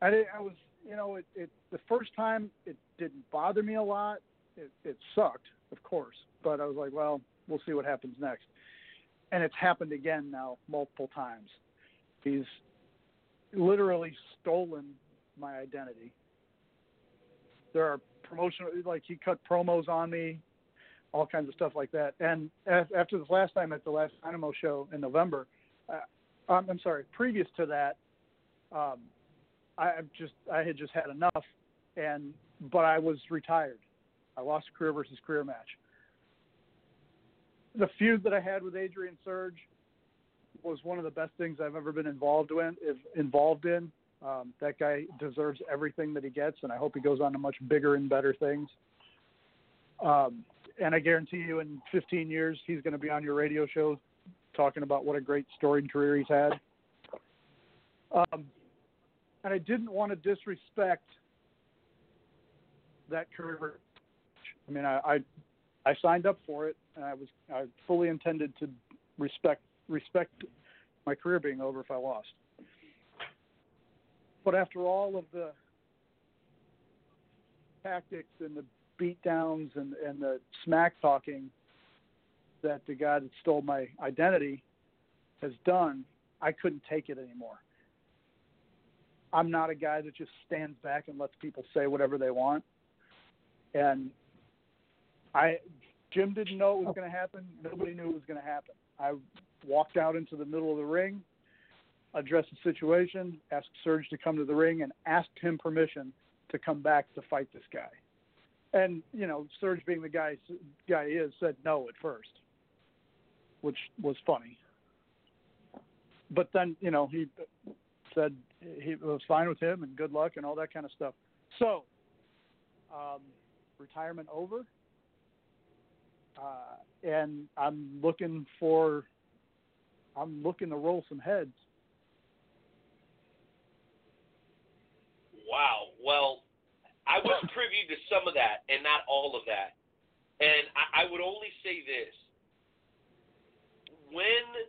I, did, I was, you know, it, it the first time it didn't bother me a lot. It, it sucked, of course, but I was like, well, we'll see what happens next and it's happened again now multiple times. He's literally stolen my identity. There are promotional, like he cut promos on me, all kinds of stuff like that. And after the last time at the last Dynamo show in November, uh, um, I'm sorry, previous to that, um, I just I had just had enough, and but I was retired. I lost a career versus career match the feud that I had with Adrian Surge was one of the best things I've ever been involved in. Involved in, um, that guy deserves everything that he gets, and I hope he goes on to much bigger and better things. Um, and I guarantee you, in 15 years, he's going to be on your radio show talking about what a great storied career he's had. Um, and I didn't want to disrespect that career. I mean, I, I I signed up for it, and I was I fully intended to respect respect my career being over if I lost. But after all of the tactics and the beat downs and, and the smack talking that the guy that stole my identity has done, I couldn't take it anymore. I'm not a guy that just stands back and lets people say whatever they want. And I Jim didn't know it was going to happen. Nobody knew it was going to happen. I walked out into the middle of the ring, addressed the situation, asked Surge to come to the ring, and asked him permission to come back to fight this guy. And you know, Surge, being the guy guy he is, said no at first, which was funny. But then you know he said he was fine with him and good luck and all that kind of stuff. So, um, retirement over. Uh, and I'm looking for I'm looking to roll some heads. Wow. Well, I was privy to some of that and not all of that. And I, I would only say this. When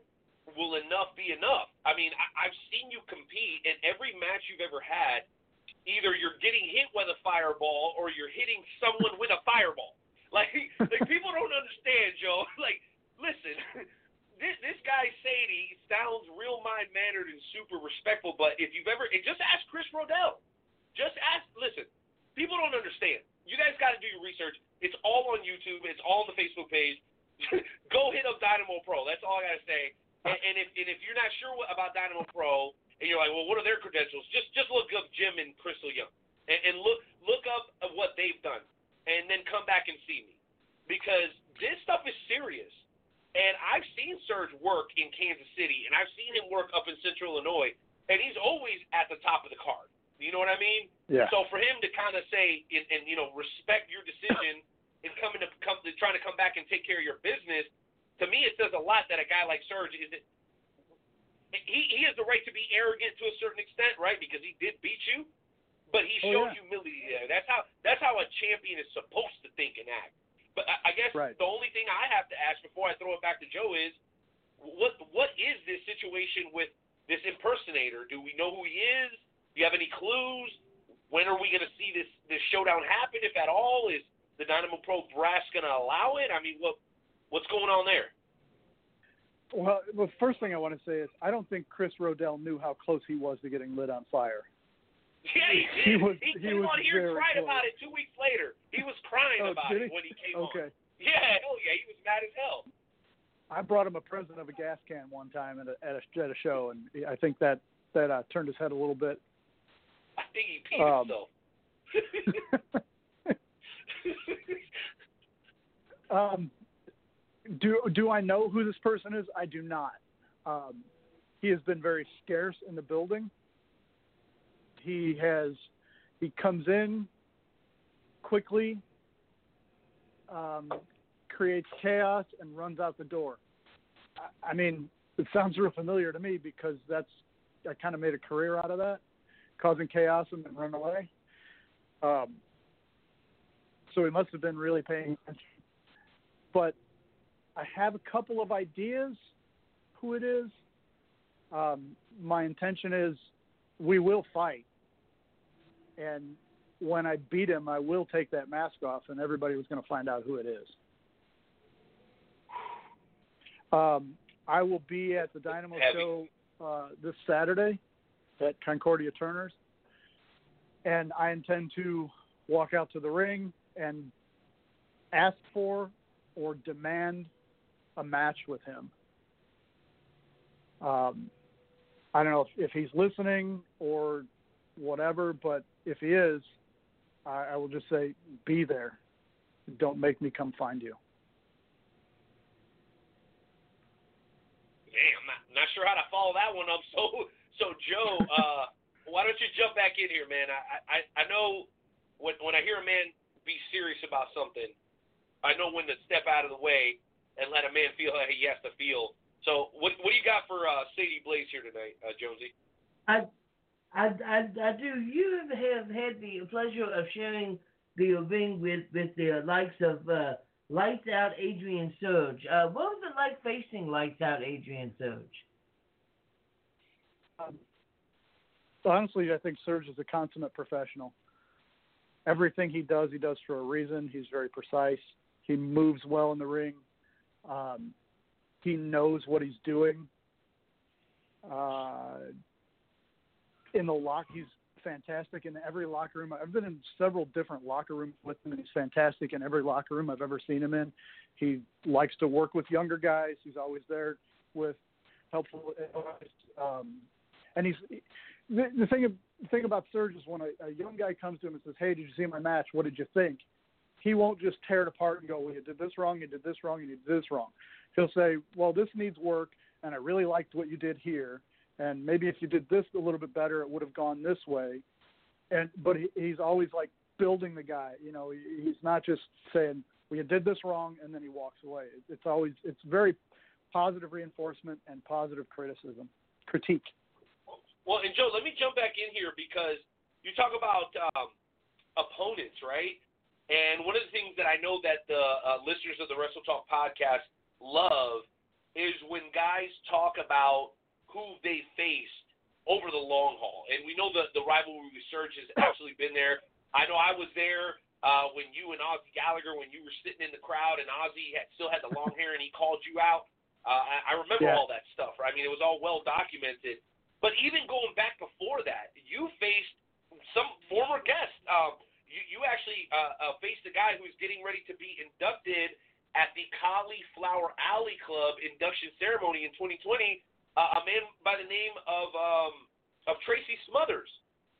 will enough be enough? I mean, I, I've seen you compete in every match you've ever had. Either you're getting hit with a fireball or you're hitting someone with a fireball. Like, like people don't understand, Joe. Like, listen, this this guy Sadie sounds real mild mannered and super respectful, but if you've ever, and just ask Chris Rodell. Just ask. Listen, people don't understand. You guys got to do your research. It's all on YouTube. It's all on the Facebook page. Go hit up Dynamo Pro. That's all I gotta say. And, and if and if you're not sure what, about Dynamo Pro, and you're like, well, what are their credentials? Just just look up Jim and Crystal Young, and, and look look up what they've done, and then come back and see me, because this stuff is serious. And I've seen Surge work in Kansas City, and I've seen him work up in Central Illinois, and he's always at the top of the card. You know what I mean? Yeah. So for him to kind of say and, and you know respect your decision in coming to come to trying to come back and take care of your business, to me it says a lot that a guy like Surge is it. He he has the right to be arrogant to a certain extent, right? Because he did beat you, but he Oh, showed yeah. humility there. That's how that's how a champion is supposed to think and act. But I, I guess Right. the only thing I have to ask before I throw it back to Joe is, what what is this situation with this impersonator? Do we know who he is? Do you have any clues? When are we going to see this this showdown happen, if at all? Is the Dynamo Pro brass going to allow it? I mean, what what's going on there? Well, the first thing I want to say is I don't think Chris Rodell knew how close he was to getting lit on fire. Yeah, he He did. was- he he came on here and cried close. about it two weeks later. He was crying Oh, about it he? when he came on. Okay. on. Yeah, hell yeah, he was mad as hell. I brought him a present of a gas can one time at a at a, at a show, and I think that that uh, turned his head a little bit. I think he peed Um, himself. Um, do do I know who this person is? I do not. Um, he has been very scarce in the building. He has he comes in quickly, um, creates chaos, and runs out the door. I, I mean, it sounds real familiar to me because that's I kind of made a career out of that, causing chaos and then run away. Um, so he must have been really paying attention. But I have a couple of ideas who it is. Um, my intention is we will fight. And when I beat him, I will take that mask off, and everybody was going to find out who it is. Um, I will be at the Dynamo Heavy. show uh, this Saturday at Concordia Turners, and I intend to walk out to the ring and ask for or demand a match with him. Um, I don't know if, if he's listening or whatever, but if he is, I, I will just say, be there. Don't make me come find you. Damn, not, not sure how to follow that one up. So, so Joe, uh, why don't you jump back in here, man? I, I, I know when when I hear a man be serious about something, I know when to step out of the way and let a man feel how he has to feel. So, what what do you got for uh, Sadie Blaze here tonight, uh, Jonesy? I, I, I, I do. You have had the pleasure of sharing the ring with with the likes of uh, Lights Out Adrian Surge. Uh, what was it like facing Lights Out Adrian Surge? Honestly, I think Surge is a consummate professional. Everything he does, he does for a reason. He's very precise. He moves well in the ring. Um, he knows what he's doing. Uh, in the lock, he's fantastic in every locker room. I've been in several different locker rooms with him, and he's fantastic in every locker room I've ever seen him in. He likes to work with younger guys. He's always there with helpful advice. Um, and he's the, the thing the thing about Surge is when a, a young guy comes to him and says, "Hey, did you see my match? What did you think?" He won't just tear it apart and go, "Well, you did this wrong, you did this wrong, you did this wrong." He'll say, "Well, this needs work, and I really liked what you did here, and maybe if you did this a little bit better, it would have gone this way." And but he, he's always like building the guy. You know, he, he's not just saying, we did this wrong, and then he walks away. It- It's always it's very positive reinforcement and positive criticism, critique. Well, and Joe, let me jump back in here because you talk about um, opponents, right? And one of the things that I know that the uh, listeners of the Wrestle Talk podcast love is when guys talk about who they faced over the long haul. And we know the the rivalry research has actually been there. I know I was there uh, when you and Ozzy Gallagher, when you were sitting in the crowd and Ozzy had, still had the long hair and he called you out. Uh, I, I remember Yeah. all that stuff. Right? I mean, it was all well documented. But even going back before that, you faced some former guests. Um, you, you actually uh, uh, faced a guy who's getting ready to be inducted at the Cauliflower Alley Club induction ceremony in 2020. Uh, a man by the name of um, of Tracy Smothers.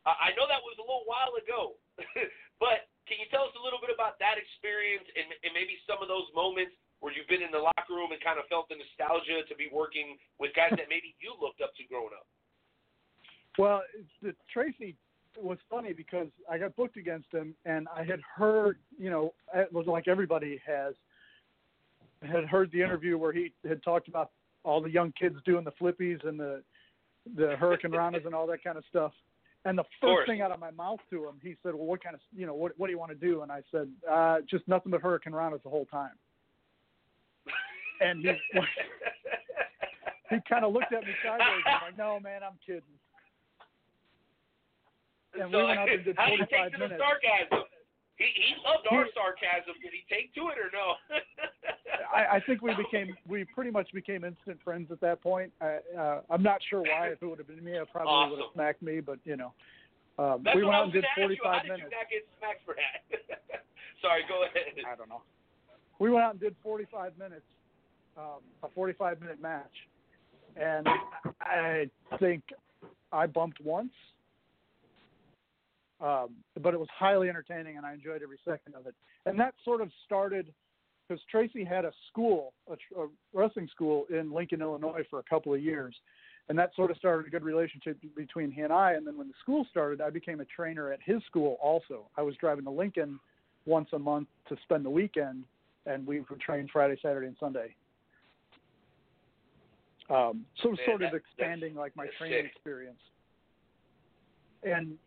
Uh, I know that was a little while ago, but can you tell us a little bit about that experience and, and maybe some of those moments where you've been in the locker room and kind of felt the nostalgia to be working with guys that maybe you looked up to growing up? Well, the Tracy was funny because I got booked against him, and I had heard, you know, it was like everybody has, had heard the interview where he had talked about all the young kids doing the flippies and the the hurricane ranas and all that kind of stuff. And the first thing out of my mouth to him, he said, "Well, what kind of, you know, what what do you want to do?" And I said, uh, "Just nothing but hurricane ranas the whole time." And he he kind of looked at me sideways. I'm like, "No, man, I'm kidding." And so, we went out and did how do you 45 take to the minutes. sarcasm? He, he loved our sarcasm. Did he take to it or no? I, I think we became we pretty much became instant friends at that point. I, uh, I'm not sure why. If it would have been me, I probably would have smacked me. But you know, um, That's we what went I out and did gonna ask you. How 45 did you minutes. not get smacked for that? Sorry, go ahead. I don't know. We went out and did 45 minutes, um, a 45 minute match, and I think I bumped once, um, but it was highly entertaining, and I enjoyed every second of it. And that sort of started because Tracy had a school, a, a wrestling school in Lincoln, Illinois, for a couple of years, and that sort of started a good relationship between he and I. And then when the school started, I became a trainer at his school. Also, I was driving to Lincoln once a month to spend the weekend, and we would train Friday, Saturday, and Sunday. Um, so Man, sort of that- expanding like my training sick. experience. And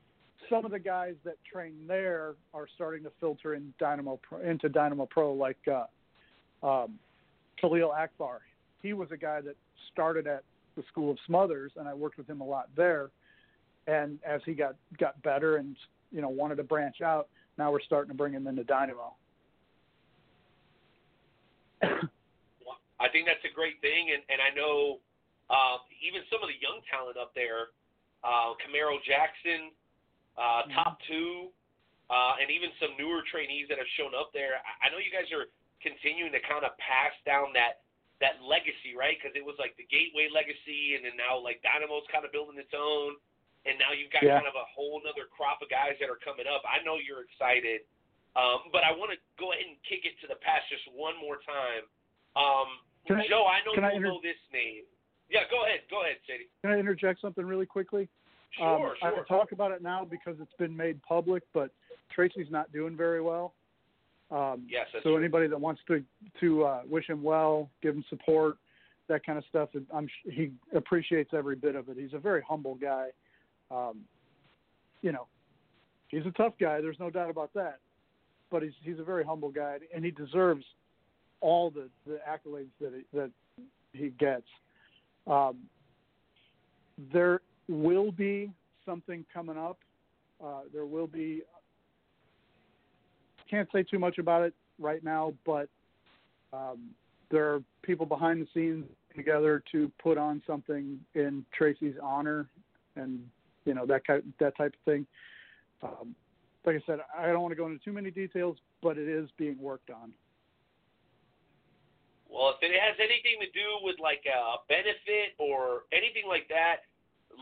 some of the guys that train there are starting to filter in Dynamo Pro, into Dynamo Pro, like uh, um, Khalil Akbar. He was a guy that started at the School of Smothers, and I worked with him a lot there. And as he got got better and you know wanted to branch out, now we're starting to bring him into Dynamo. I think that's a great thing, and, and I know uh, even some of the young talent up there, uh, Camaro Jackson, uh, Top Two, uh, and even some newer trainees that have shown up there. I, I know you guys are continuing to kind of pass down that that legacy, right? Because it was like the Gateway legacy, and then now like Dynamo's kind of building its own, and now you've got Yeah. kind of a whole other crop of guys that are coming up. I know you're excited, um, but I want to go ahead and kick it to the past just one more time. Um, Can I- Joe, I know you'll inter- know this name. Yeah, go ahead. Go ahead, Sadie. Can I interject something really quickly? Sure, um, I sure. will talk about it now because it's been made public, but Tracy's not doing very well. Um, Yes, that's so true. anybody that wants to to uh, wish him well, give him support, that kind of stuff, I'm sh- he appreciates every bit of it. He's a very humble guy. Um, you know, he's a tough guy. There's no doubt about that. But he's he's a very humble guy, and he deserves all the the accolades that he, that he gets. Um, there will be something coming up. Uh, there will be. Can't say too much about it right now, but um, there are people behind the scenes together to put on something in Tracy's honor, and you know that ki- that type of thing. Um, like I said, I don't want to go into too many details, but it is being worked on. Well, if it has anything to do with like a benefit or anything like that,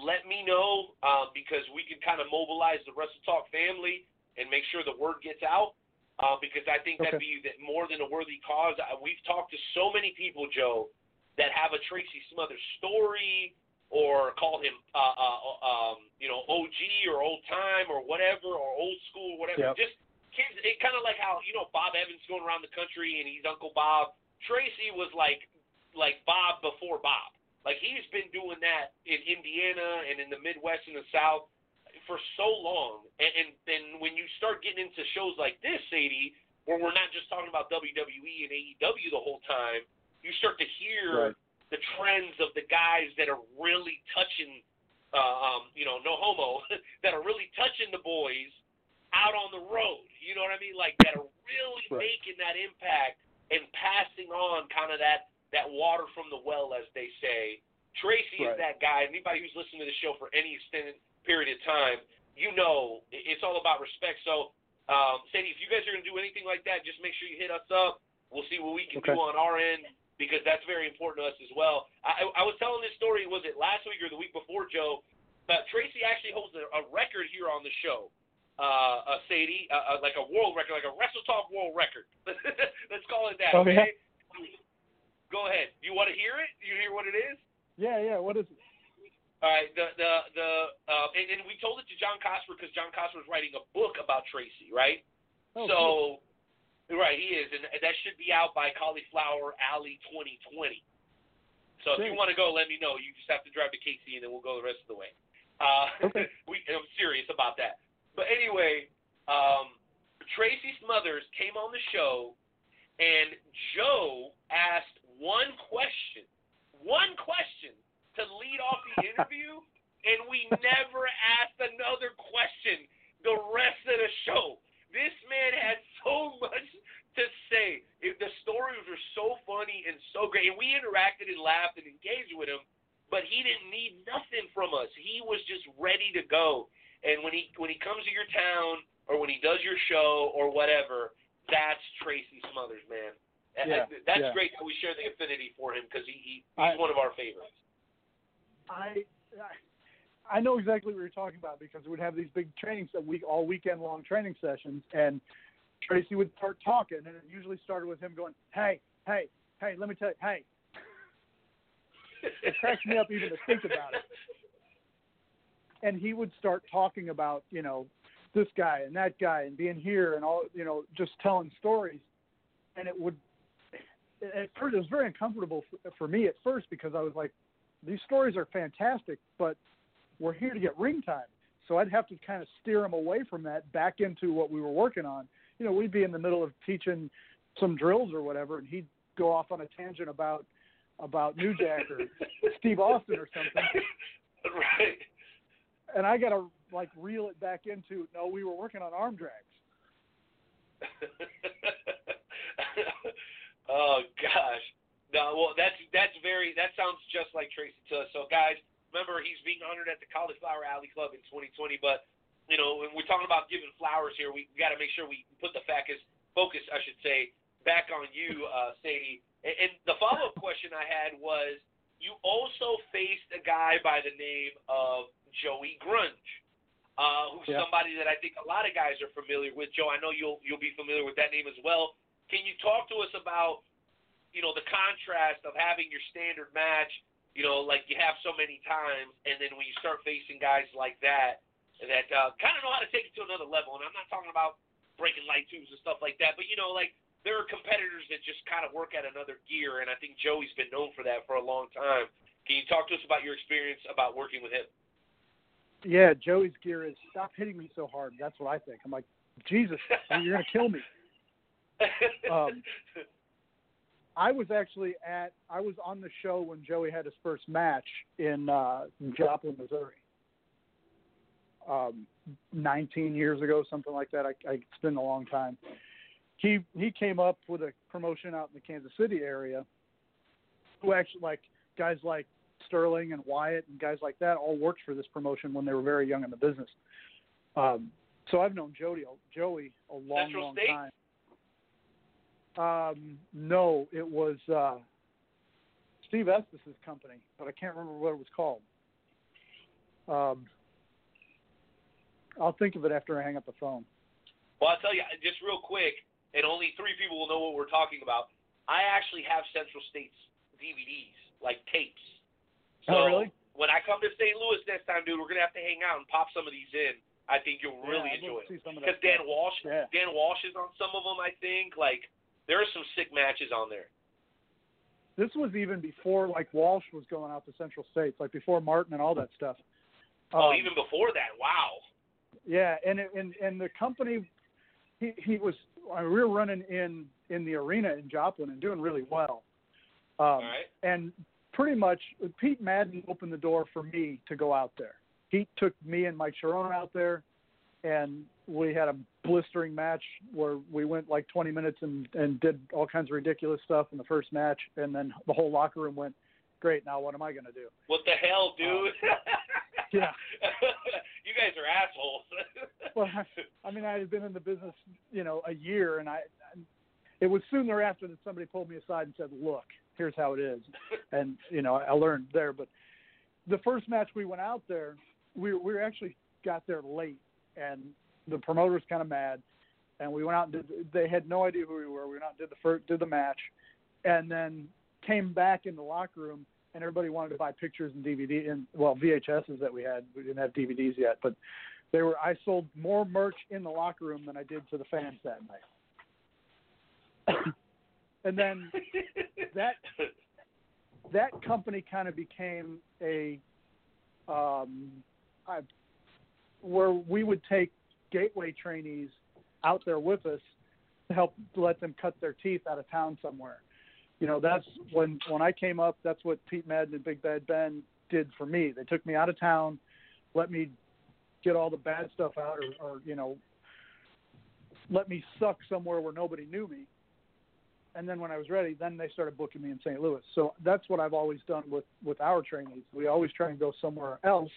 let me know um, because we can kind of mobilize the Wrestle Talk family and make sure the word gets out. Uh, because I think that'd be more than a worthy cause. Uh, we've talked to so many people, Joe, that have a Tracy Smothers story or call him, uh, uh, um, you know, OG or old time or whatever or old school, or whatever. Yep. Just kids it kind of like how you know Bob Evans going around the country and he's Uncle Bob. Tracy was like like Bob before Bob. Like he's been doing that in Indiana and in the Midwest and the South for so long. And and, and when you start getting into shows like this, Sadie, where we're not just talking about WWE and AEW the whole time, you start to hear Right. the trends of the guys that are really touching, uh, um, you know, no homo, that are really touching the boys out on the road. You know what I mean? Like that are really Right. making that impact and passing on kind of that that water from the well, as they say. Tracy is that guy. Anybody who's listened to the show for any extended period of time, you know it's all about respect. So, um, Sadie, if you guys are going to do anything like that, just make sure you hit us up. We'll see what we can Okay. do on our end because that's very important to us as well. I, I was telling this story, was it last week or the week before, Joe? Uh, Tracy actually holds a, a record here on the show. Uh, uh, Sadie, uh, uh, like a world record, like a Wrestle Talk world record. Let's call it that. Oh, yeah? okay? Go ahead. You want to hear it? You hear what it is? Yeah, yeah. What is it? All right, the the the uh, and, and we told it to John Cosper because John Cosper is writing a book about Tracy, right? Oh, so, right, he is, and that should be out by Cauliflower Alley 2020. So if you want to go, let me know. You just have to drive to KC, and then we'll go the rest of the way. Uh, Okay. we, I'm serious about that. But anyway, um, Tracy Smothers came on the show, and Joe asked one question, one question to lead off the interview, and we never asked another question the rest of the show. This man had so much to say. If the stories were so funny and so great, and we interacted and laughed and engaged with him, but he didn't need nothing from us. He was just ready to go. And when he when he comes to your town or when he does your show or whatever, that's Tracy Smothers, man. Yeah, that's yeah. great that we share the affinity for him because he, he I- he's one of our favorites. I I know exactly what you're talking about because we'd have these big trainings that week all weekend long training sessions and Tracy would start talking and it usually started with him going, Hey, hey, hey, let me tell you, hey. It cracks me up even to think about it. And he would start talking about, you know, this guy and that guy and being here and all you know, just telling stories and it would at first it was very uncomfortable for, for me at first because I was like, these stories are fantastic, but we're here to get ring time. So I'd have to kind of steer him away from that back into what we were working on. You know, we'd be in the middle of teaching some drills or whatever, and he'd go off on a tangent about about New Jack or Steve Austin or something, right. and I got to like reel it back into no, we were working on arm drags. oh gosh. No, well that's that's very that sounds just like Tracy to us. So guys, remember he's being honored at the Cauliflower Alley Club in 2020. But you know when we're talking about giving flowers here, we, we got to make sure we put the focus focus I should say back on you, uh, Sadie. And, and the follow up question I had was you also faced a guy by the name of Joey Grunge. Uh, who's Yeah. somebody that I think a lot of guys are familiar with. Joe, I know you'll you'll be familiar with that name as well. Can you talk to us about you know the contrast of having your standard match, you know, like you have so many times, and then when you start facing guys like that, that uh, kind of know how to take it to another level. And I'm not talking about breaking light tubes and stuff like that, but you know, like there are competitors that just kind of work at another gear, and I think Joey's been known for that for a long time. Can you talk to us about your experience about working with him? Yeah, Joey's gear is stop hitting me so hard. That's what I think. I'm like, Jesus, you're gonna kill me. Um, I was actually at I was on the show when Joey had his first match in uh Joplin, Missouri. Um 19 years ago, something like that. I, I it's been a long time. He he came up with a promotion out in the Kansas City area who actually like guys like Sterling and Wyatt and guys like that all worked for this promotion when they were very young in the business. Um so I've known Jody Joey a long, Central long State? time. Um, no, it was uh, Steve Estes' company, but I can't remember what it was called. Um, I'll think of it after I hang up the phone. Well, I'll tell you, just real quick, and only three people will know what we're talking about. I actually have Central State's DVDs, like tapes. So Oh, really? when I come to St. Louis next time, dude, we're gonna have to hang out and pop some of these in. I think you'll really Yeah, enjoy it see some of because Dan. Walsh, Yeah. Dan Walsh is on some of them. I think like there are some sick matches on there. This was even before like Walsh was going out to Central States, like before Martin and all that stuff. oh, Um, even before that, wow. Yeah, and it, and and the company, he he was. I mean, we were running in in the arena in Joplin and doing really well. Um, All right. And pretty much, Pete Madden opened the door for me to go out there. Pete took me and Mike Sharon out there, and we had a blistering match where we went like 20 minutes and and did all kinds of ridiculous stuff in the first match, and then the whole locker room went, "Great, now what am I going to do?" What the hell, dude? Um, yeah. you guys are assholes. well, I, I mean, I had been in the business, you know, a year, and I, it was soon thereafter that somebody pulled me aside and said, "Look, here's how it is," and you know, I learned there. But the first match we went out there, we we actually got there late, and the promoter was kind of mad, and we went out and did. They had no idea who we were. We went out and did the first, did the match, and then came back in the locker room and everybody wanted to buy pictures and DVD and well VHSs that we had. We didn't have DVDs yet, but they were. I sold more merch in the locker room than I did to the fans that night. and then that that company kind of became a um, I, where we would take gateway trainees out there with us to help let them cut their teeth out of town somewhere you know, that's when when I came up. That's what Pete Madden and Big Bad Ben did for me. They took me out of town, let me get all the bad stuff out, or, or you know, let me suck somewhere where nobody knew me. And then when I was ready, then they started booking me in St. Louis. So that's what I've always done with with our trainees. We always try and go somewhere else,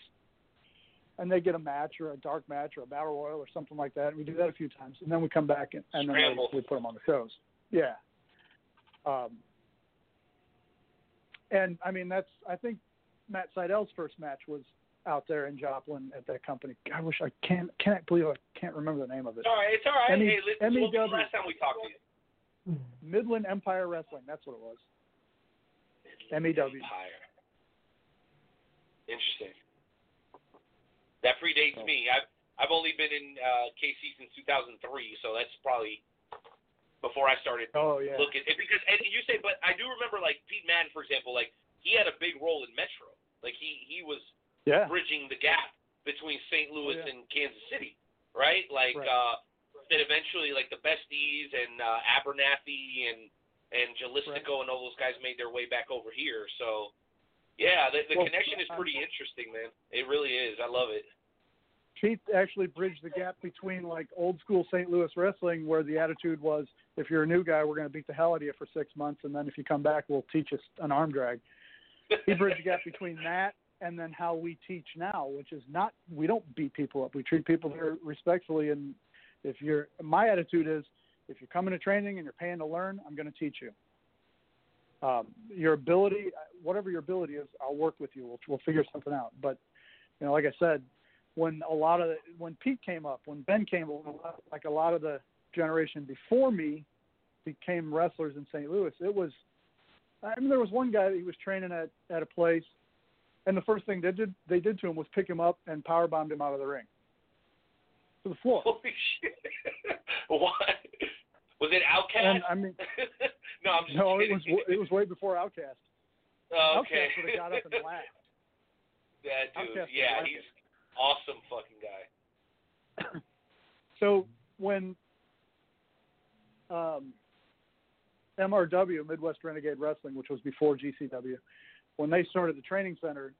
and they get a match or a dark match or a battle royal or something like that. And we do that a few times, and then we come back and, and then we, we put them on the shows. Yeah. Um, and I mean, that's I think Matt Seidel's first match was out there in Joplin at that company. I wish I can't can't believe I can't remember the name of it. It's all right. It's all right. Hey, listen, this will be the last time we talk to you. Midland Empire Wrestling. That's what it was. MEW. Empire. Interesting. That predates me. I've I've only been in uh, KC since 2003, so that's probably before I started Oh yeah. looking. and Because and you say, but I do remember like Pete Madden, for example, like he had a big role in Metro. Like he he was Yeah. bridging the gap between St. Louis yeah. and Kansas City, right? Like Right. uh that eventually like the Besties and uh Abernathy and and Jalistico and all those guys made their way back over here. So yeah, the, the Well, connection is pretty interesting, man. It really is. I love it. Pete actually bridged the gap between like old school St. Louis wrestling, where the attitude was, if you're a new guy, we're going to beat the hell out of you for six months, and then if you come back, we'll teach us an arm drag. He bridged the gap between that and then how we teach now, which is not we don't beat people up. We treat people very respectfully, and if you're my attitude is, if you're coming to training and you're paying to learn, I'm going to teach you. Um, your ability, whatever your ability is, I'll work with you. We'll, we'll figure something out. But you know, like I said, when a lot of when Pete came up, when Ben came up, like a lot of the generation before me became wrestlers in St. Louis, it was. I mean, there was one guy that he was training at at a place, and the first thing they did they did to him was pick him up and power bombed him out of the ring to the floor. Holy shit! what was it? Outcast? And I mean, no, I'm just no, it was it was way before Outcast. Oh, okay. Outcast would have got up and laughed. That dude, Outcast yeah, he's awesome fucking guy. So when um, MRW, Midwest Renegade Wrestling, which was before GCW, when they started the training center,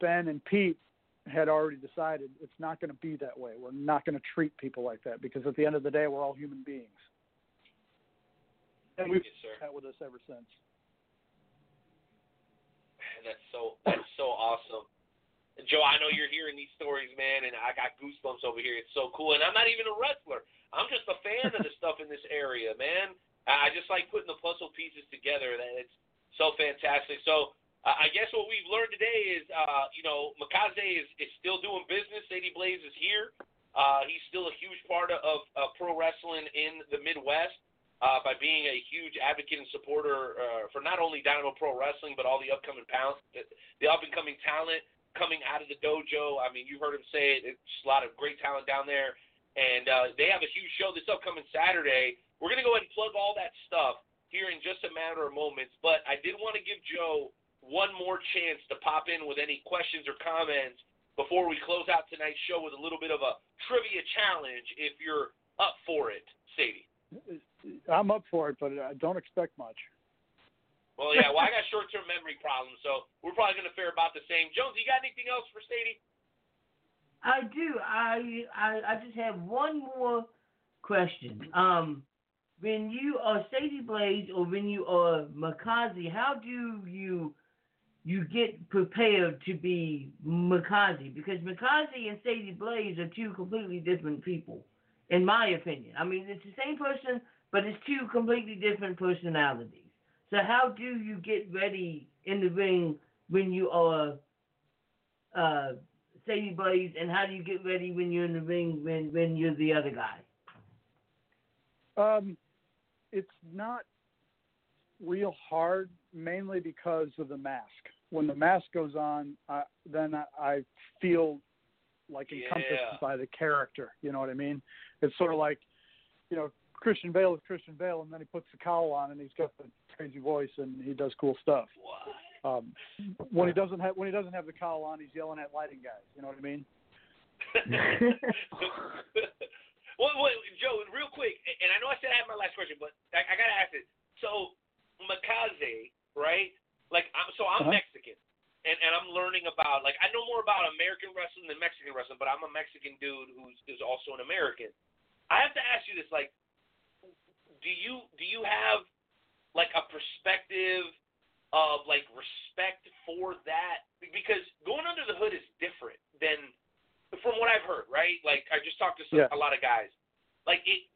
Ben and Pete had already decided it's not going to be that way. We're not going to treat people like that because at the end of the day, we're all human beings. And we've Yes, that with us ever since. That's so that's so awesome. Joe, I know you're hearing these stories, man, and I got goosebumps over here. It's so cool, and I'm not even a wrestler. I'm just a fan of the stuff in this area, man. I just like putting the puzzle pieces together. That it's so fantastic. So I guess what we've learned today is, uh, you know, Makaze is, is still doing business. Sadie Blaze is here. Uh, he's still a huge part of, of, pro wrestling in the Midwest uh, by being a huge advocate and supporter uh, for not only Dynamo Pro Wrestling but all the upcoming the, the up and coming talent coming out of the dojo. I mean, you heard him say it. It's a lot of great talent down there, and uh, they have a huge show this upcoming Saturday. We're gonna go ahead and plug all that stuff here in just a matter of moments. But I did want to give Joe one more chance to pop in with any questions or comments before we close out tonight's show with a little bit of a trivia challenge. If you're up for it, Sadie. I'm up for it, but I don't expect much. Well, yeah. Well, I got short-term memory problems, so we're probably going to fare about the same. Jones, you got anything else for Sadie? I do. I, I I just have one more question. Um, when you are Sadie Blaze or when you are Makaze, how do you you get prepared to be Makaze? Because Makaze and Sadie Blaze are two completely different people, in my opinion. I mean, it's the same person, but it's two completely different personalities. So how do you get ready in the ring when you are uh, Sadie Blaze, and how do you get ready when you're in the ring when when you're the other guy? Um, it's not real hard, mainly because of the mask. When the mask goes on, I, then I, I feel like encompassed Yeah. by the character. You know what I mean? It's sort of like, you know, Christian Bale is Christian Bale, and then he puts the cowl on, and he's got the crazy voice, and he does cool stuff. Um, when he doesn't have when he doesn't have the cowl on, he's yelling at lighting guys. You know what I mean? well, well, Joe, real quick, and I know I said I had my last question, but I, I gotta ask it. So, Makaze, right? Like, I'm, so I'm Uh-huh. Mexican, and and I'm learning about like I know more about American wrestling than Mexican wrestling, but I'm a Mexican dude who's is also an American. I have to ask you this: like, do you do you have like a perspective of like respect for that? Because going under the hood is different than from what I've heard, right? Like I just talked to some, Yeah. a lot of guys. Like it,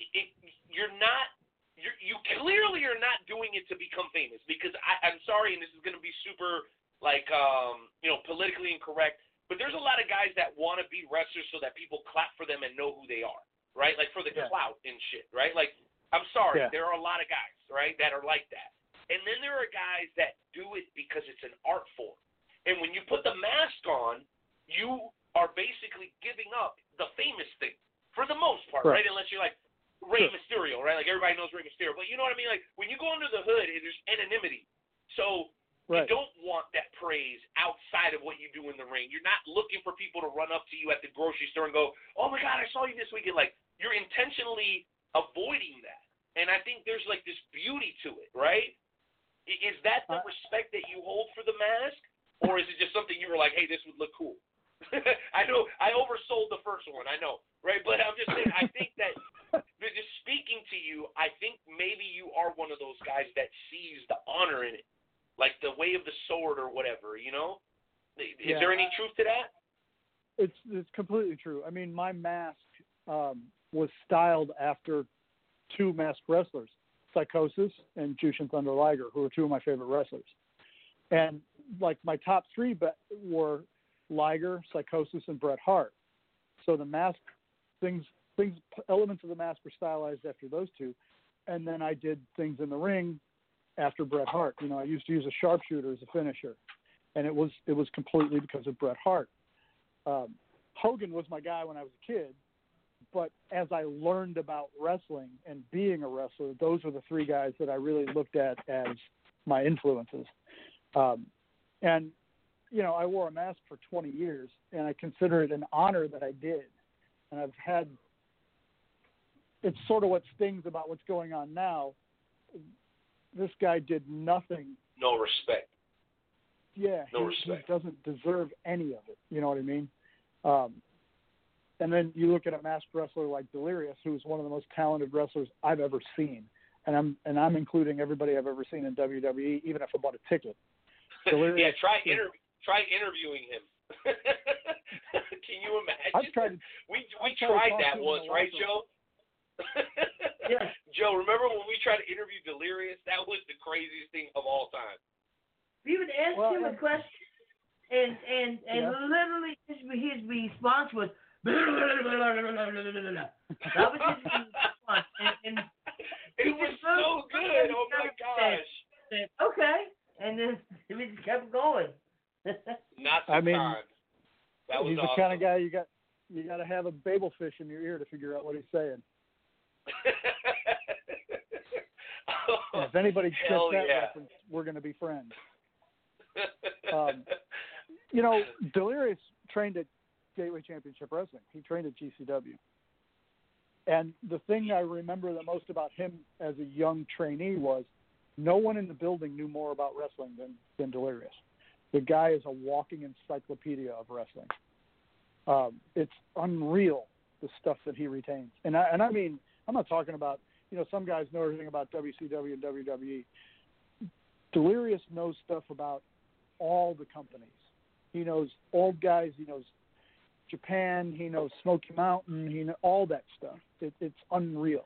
it, you're not, you're, you clearly are not doing it to become famous. Because I, I'm sorry, and this is going to be super like, um, you know, politically incorrect. But there's a lot of guys that want to be wrestlers so that people clap for them and know who they are, right? Like for the Yeah. clout and shit, right? Like I'm sorry, Yeah. there are a lot of guys, right, that are like that. And then there are guys that do it because it's an art form. And when you put the mask on, you are basically giving up the famous thing for the most part, Right. right? Unless you're like Rey Sure. Mysterio, right? Like everybody knows Rey Mysterio, but you know what I mean? Like when you go under the hood, there's anonymity. So Right. you don't want that praise outside of what you do in the ring. You're not looking for people to run up to you at the grocery store and go, "Oh my God, I saw you this weekend." Like you're intentionally avoiding that, and I think there's like this beauty to it, right? Is that the Uh, respect that you hold for the mask, or is it just something you were like, "Hey, this would look cool"? I know I oversold the first one, I know, right? But I'm just saying, I think that just speaking to you, I think maybe you are one of those guys that sees the honor in it, like the way of the sword or whatever. You know, is Yeah. there any truth to that? It's it's completely true. I mean, my mask um, was styled after two masked wrestlers, Psicosis and Jushin Thunder Liger, who are two of my favorite wrestlers. And like my top three be- were Liger, Psicosis, and Bret Hart. So the mask things things elements of the mask were stylized after those two, and then I did things in the ring after Bret Hart. You know, I used to use a sharpshooter as a finisher, and it was it was completely because of Bret Hart um, Hogan was my guy when I was a kid, but as I learned about wrestling and being a wrestler, those were the three guys that I really looked at as my influences. Um, and you know, I wore a mask for 20 years, and I consider it an honor that I did. And I've had it's sort of what stings about what's going on now. This guy did nothing No respect. yeah, No he, he respect. doesn't deserve any of it. You know what I mean? Um, and then you look at a masked wrestler like Delirious, who's one of the most talented wrestlers I've ever seen, and I'm and I'm including everybody I've ever seen in WWE, even if I bought a ticket. Delirious. yeah, try inter- try interviewing him. Can you imagine? I've tried. we we I've tried tried that to him in once, right, Joe? Yes. Joe, remember when we tried to interview Delirious? That was the craziest thing of all time. We would ask Well, him a question, and and and Yeah. literally his his response was. That was his response, and, and It was just so good. Oh my gosh. said, okay, and then we just kept going. Not I mean, time. That was he's awesome. the kind of guy you got you got to have a babel fish in your ear to figure out what he's saying. And if anybody gets that yeah. reference, we're going to be friends. Um, you know, Delirious trained at Gateway Championship Wrestling. He trained at GCW. And the thing I remember the most about him as a young trainee was no one in the building knew more about wrestling than, than Delirious. The guy is a walking encyclopedia of wrestling. Um, it's unreal the stuff that he retains. And I, and I mean, I'm not talking about, you know, some guys know everything about WCW and WWE. Delirious knows stuff about all the companies. He knows old guys. He knows Japan. He knows Smoky Mountain. He all that stuff. It, it's unreal.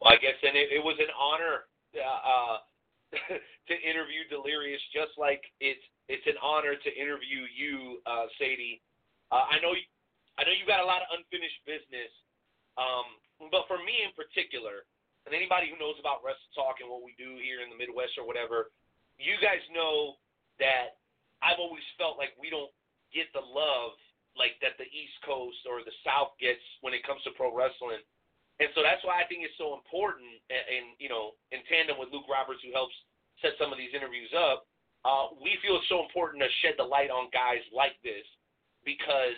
Well, I guess then it, it was an honor uh, uh, to interview Delirious, just like it's it's an honor to interview you, uh, Sadie. Uh, I know you, I know you got a lot of unfinished business, um, but for me in particular, and anybody who knows about Wrestle Talk and what we do here in the Midwest or whatever, you guys know that I've always felt like we don't get the love like that the East Coast or the South gets when it comes to pro wrestling. And so that's why I think it's so important, and, and you know, in tandem with Luke Roberts, who helps set some of these interviews up, uh, we feel it's so important to shed the light on guys like this because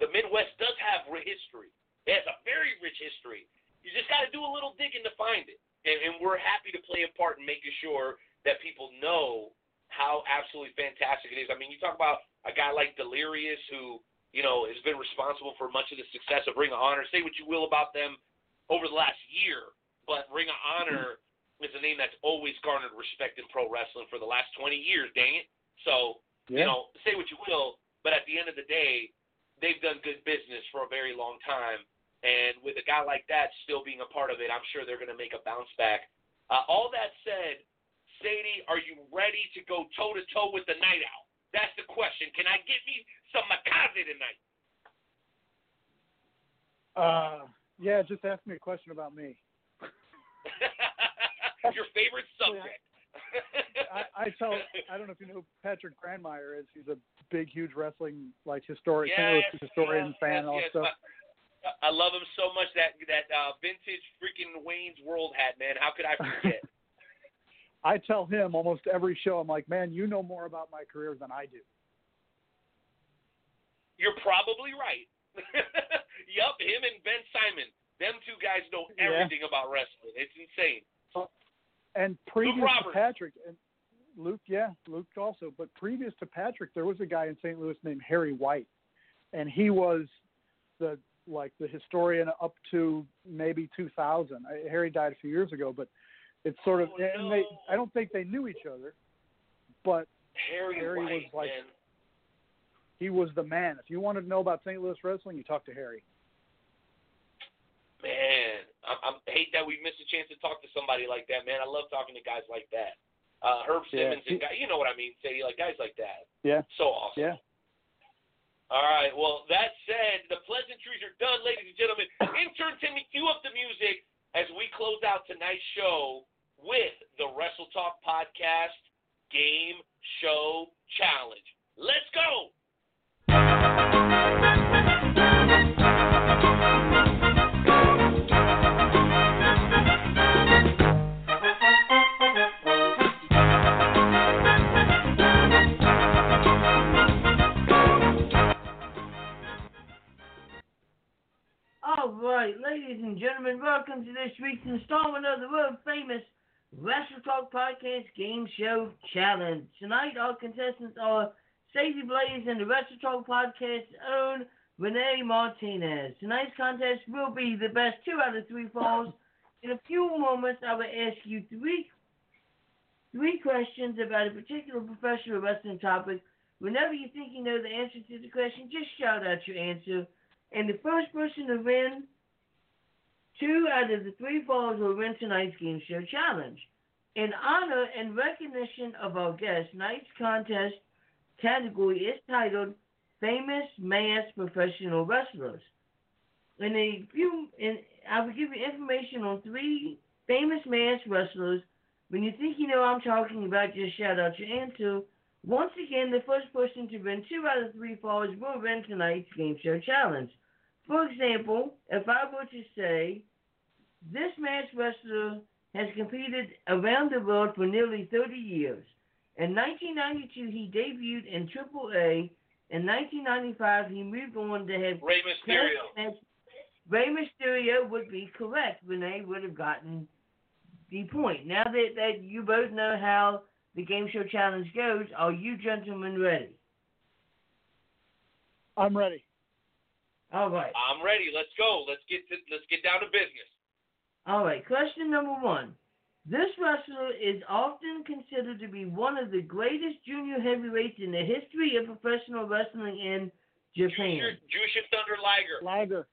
the Midwest does have history. It has a very rich history. You just got to do a little digging to find it, and, and we're happy to play a part in making sure that people know how absolutely fantastic it is. I mean, you talk about a guy like Delirious, who you know has been responsible for much of the success of Ring of Honor. Say what you will about them over the last year, but Ring of Honor is a name that's always garnered respect in pro wrestling for the last 20 years. Dang it! So you know, say what you will, but at the end of the day, they've done good business for a very long time. And with a guy like that still being a part of it, I'm sure they're going to make a bounce back. Uh, all that said, Sadie, are you ready to go toe to toe with the Knight Owl? That's the question. Can I get me some Makaze tonight? Uh, yeah, just ask me a question about me. Your favorite subject. I, I tell I don't know if you know who Patrick Grandmeyer is. He's a big, huge wrestling like historian, Yes, historian yes, fan, yes, all yes. I, I love him so much that that uh, vintage freaking Wayne's World hat, man. How could I forget? I tell him almost every show. I'm like, man, you know more about my career than I do. You're probably right. yup, him and Ben Simon. Them two guys know Yeah. everything about wrestling. It's insane. Uh, and previous to Patrick and Luke, yeah, Luke also. But previous to Patrick, there was a guy in St. Louis named Harry White, and he was the like the historian up to maybe 2000. Harry died a few years ago, but it's sort of and they. I don't think they knew each other, but Harry, Harry was like- man. he was the man. If you wanted to know about St. Louis wrestling, you talk to Harry. Man, I, I hate that we missed a chance to talk to somebody like that, man. I love talking to guys like that. Uh, Herb Yeah. Simmons and guy, you know what I mean? Say like guys like that. Yeah. So awesome. Yeah. All right. Well, that said, the pleasantries are done, ladies and gentlemen. Intern Timmy, cue up the music as we close out tonight's show with the Wrestle Talk Podcast Game Show Challenge. Let's go. All right, ladies and gentlemen, welcome to this week's installment of the world famous Wrestle Talk Podcast Game Show Challenge. Tonight, our contestants are Stacey Blaze and the Wrestle Talk Podcast's own Renee Martinez. Tonight's contest will be the best two out of three falls. In a few moments, I will ask you three three questions about a particular professional wrestling topic. Whenever you think you know the answer to the question, just shout out your answer. And the first person to win two out of the three falls will win tonight's game show challenge. In honor and recognition of our guest, tonight's contest category is titled Famous Mass Professional Wrestlers. In a few, in, I will give you information on three famous mass wrestlers When you think you know I'm talking about, just shout out your answer. Once again, the first person to win two out of three falls will win tonight's game show challenge. For example, if I were to say, this match wrestler has competed around the world for nearly 30 years. In 1992, he debuted in AAA. In 1995, he moved on to have Rey Mysterio. match- Rey Mysterio would be correct. Renee would have gotten the point. Now that, that you both know how the game show challenge goes, are you gentlemen ready? I'm ready. All right. I'm ready. Let's go. Let's get to, let's get down to business. All right, question number one. This wrestler is often considered to be one of the greatest junior heavyweights in the history of professional wrestling in Japan. Jushin Thunder Liger. Liger.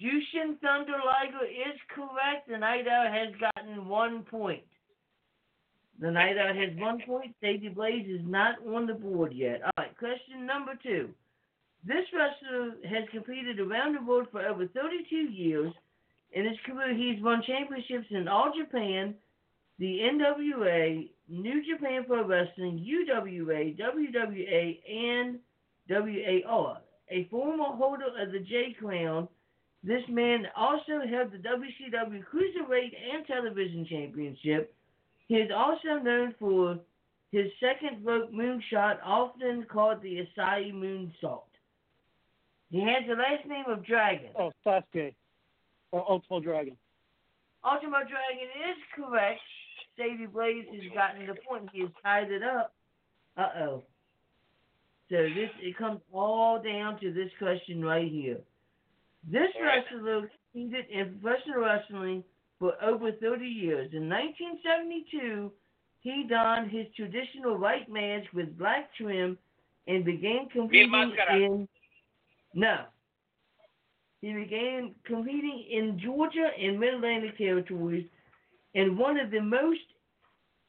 Jushin Thunder Liger is correct. The Knight Owl has gotten one point. The Knight Owl has one point. Sadie Blaze is not on the board yet. All right, question number two. This wrestler has competed around the world for over 32 years. In his career, he's won championships in All Japan, the NWA, New Japan Pro Wrestling, UWA, WWA, and WAR. A former holder of the J Crown, this man also held the WCW Cruiserweight and Television Championship. He is also known for his second rope moonshot, often called the Asai Moonsault. He has the last name of Dragon. Oh, Sasuke. Or Ultimo Dragon. Ultimo Dragon is correct. Sadie Blaze has gotten the point. He has tied it up. Uh oh. So this it comes all down to this question right here. This wrestler competed in professional wrestling for over 30 years. In 1972, he donned his traditional white mask with black trim and began competing in. No. He began competing in Georgia and Mid Atlantic territories, and one of the most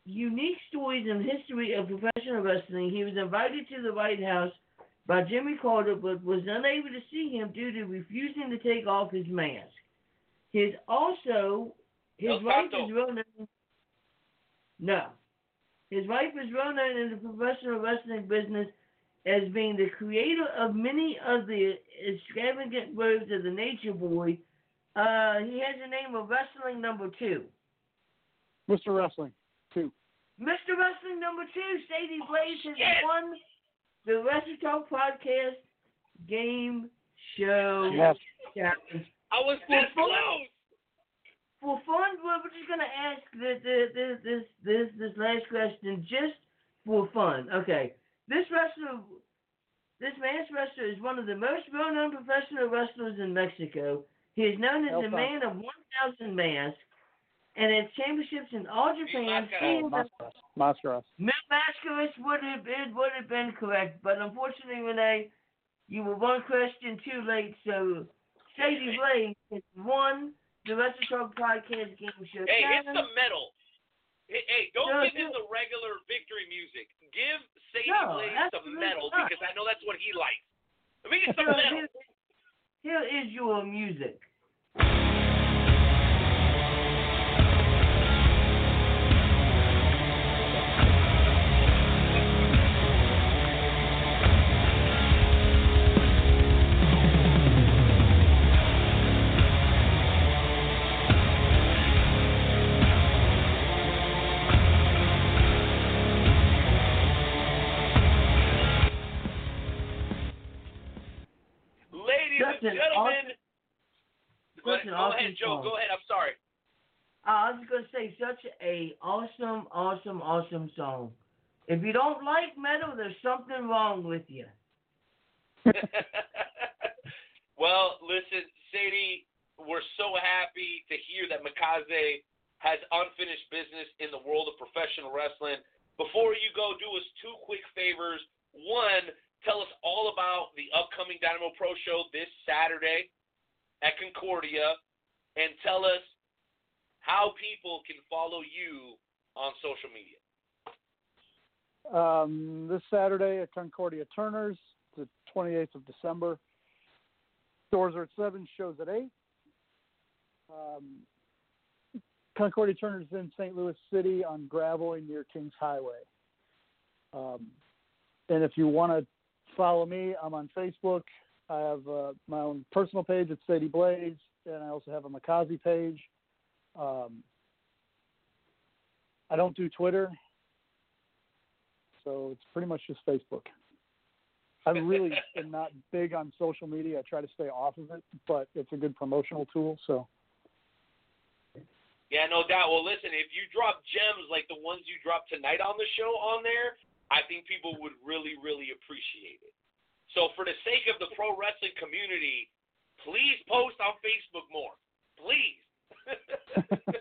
unique stories in the history of professional wrestling. He was invited to the White House by Jimmy Carter, but was unable to see him due to refusing to take off his mask. His also his El wife Santo. is well known. No, his wife is well known in the professional wrestling business as being the creator of many of the extravagant robes of the Nature Boy. Uh, he has the name of Wrestling Number Two. Mr. Wrestling. Two. Mr. Wrestling number two, Sadie Blaze has won the Wrestle Talk Podcast Game Show Yes. Challenge. I was For this fun- close. For fun, we're just gonna ask this this this this this, this last question just for fun. Okay, this wrestler, this man's wrestler is one of the most well-known professional wrestlers in Mexico. He is known as El the man of 1,000 masks and has championships in all Japan. And Mascaras. Mascaras. Would have been would have been correct, but unfortunately, Renee, you were one question too late. So, Sadie Blaze has won the Wrestle Talk Podcast Game Show. Hey, hit Challenge. the metal. Hey, hey don't No, give him the regular victory music. Give Sadie No, Blaze the metal not. because I know that's what he likes. Let me get some metal. here is your music. Such an go awesome ahead, Joe. song. Go ahead. I'm sorry. Uh, I was gonna say such a awesome, awesome, awesome song. If you don't like metal, there's something wrong with you. well, listen, Sadie, we're so happy to hear that Makaze has unfinished business in the world of professional wrestling. Before you go, do us two quick favors. One, tell us all about the upcoming Dynamo Pro show this Saturday at Concordia, and tell us how people can follow you on social media. Um, this Saturday at Concordia Turners, the 28th of December. Doors are at 7, shows at 8. Um, Concordia Turner's in St. Louis City on Gravois near Kings Highway. Um, and if you want to follow me, I'm on Facebook. I have uh, my own personal page at Sadie Blaze, and I also have a Makaze page. Um, I don't do Twitter, so it's pretty much just Facebook. I really am not big on social media. I try to stay off of it, but it's a good promotional tool. So Yeah, no doubt. Well, listen, if you drop gems like the ones you dropped tonight on the show on there, I think people would really, really appreciate it. So, for the sake of the pro wrestling community, please post on Facebook more. Please.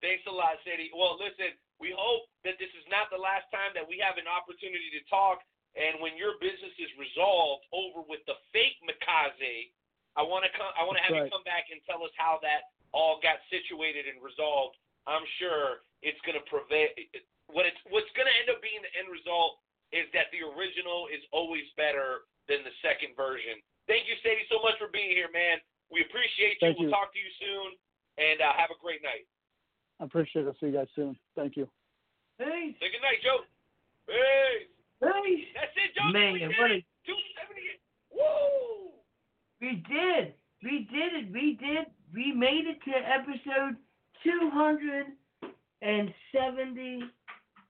Thanks a lot, Sadie. Well, listen, we hope that this is not the last time that we have an opportunity to talk. And when your business is resolved over with the fake Makaze, I want to come. I want to have That's you come back and tell us how that all got situated and resolved. I'm sure it's going to prevail. What it's what's going to end up being the end result is that the original is always better than the second version. Thank you, Sadie, so much for being here, man. We appreciate you. Thank we'll you. talk to you soon, and uh, have a great night. I appreciate it. I'll see you guys soon. Thank you. Hey, Say good night, Joe. Hey. hey. That's it, Joe. Man, we did what it. 278. Woo! We did. We did it. We did. We made it to episode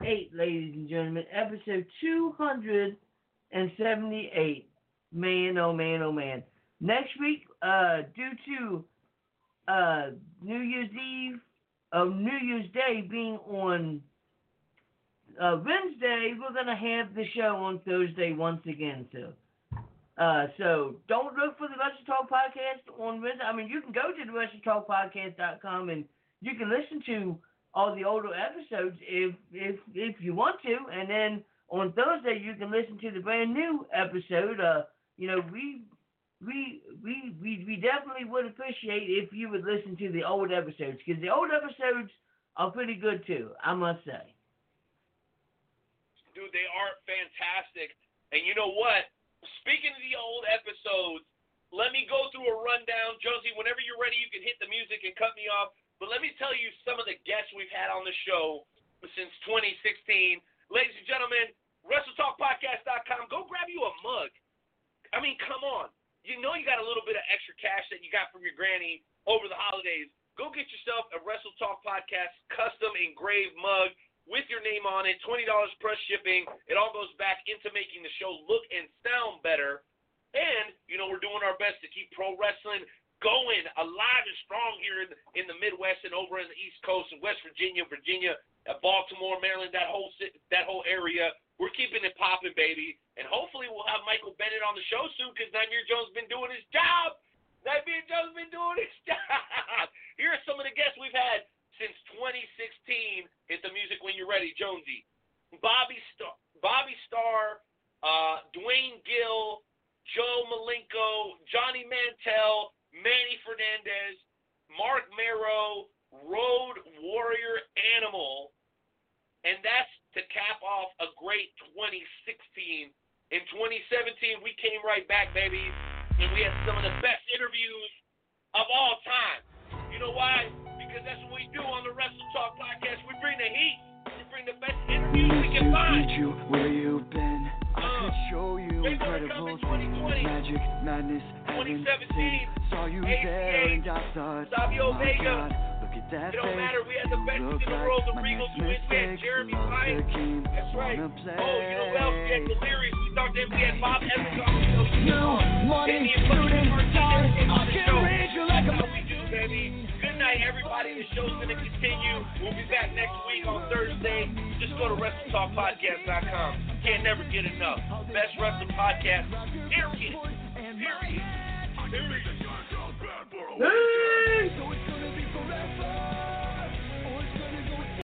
278, ladies and gentlemen. Episode 278. Man, oh man, oh man. Next week, uh, due to uh, New Year's Eve, uh, New Year's Day being on uh, Wednesday, we're gonna have the show on Thursday once again. So, uh, so don't look for the Wrestle Talk podcast on Wednesday. I mean, you can go to the WrestleTalkPodcast.com and you can listen to all the older episodes if if if you want to, and then on Thursday you can listen to the brand new episode. Uh, you know, we we we we we definitely would appreciate if you would listen to the old episodes because the old episodes are pretty good too. I must say. Dude, they are fantastic. And you know what? Speaking of the old episodes, let me go through a rundown. Josie, whenever you're ready, you can hit the music and cut me off. But let me tell you some of the guests we've had on the show since 2016. Ladies and gentlemen, WrestleTalkPodcast.com. Go grab you a mug. I mean, come on. You know you got a little bit of extra cash that you got from your granny over the holidays. Go get yourself a Wrestle Talk Podcast custom engraved mug with your name on it, $20 plus shipping. It all goes back into making the show look and sound better. And, you know, we're doing our best to keep pro wrestling going alive and strong here in, in the Midwest and over in the East Coast and West Virginia, Virginia, uh, Baltimore, Maryland, that whole that whole area. We're keeping it popping, baby. And hopefully we'll have Michael Bennett on the show soon because Nightmare Jones been doing his job. Nightmare Jones been doing his job. Here are some of the guests we've had since 2016. Hit the music when you're ready, Jonesy. Bobby Star, Bobby Starr, uh, Duane Gill, Joe Malenko, Johnny Mantell, Manny Fernandez, Mark Marrow, Road Warrior Animal, and that's to cap off a great 2016. In 2017, we came right back, baby, and we had some of the best interviews of all time. You know why? Because that's what we do on the Wrestle Talk podcast. We bring the heat. We bring the best interviews we can find. You where you've been. I uh, could show you incredible things. Magic, madness, heaven, sin. Saw you there and I thought, Savio Vega. Look at that It don't matter. We had the best in the world. The my Regal next Twins man. Jeremy Pine. That's right. Oh, you know what else? We had Delirious. We talked to him. We had Bob Evans on the show. Morning morning student, student, came on the I can read you like a That's how we do, baby. Good night, everybody. The show's going to continue. We'll be back next week on Thursday. Just go to WrestleTalkPodcast.com. Can't never get enough. Best wrestling podcast. Period. Period. Period. Hey!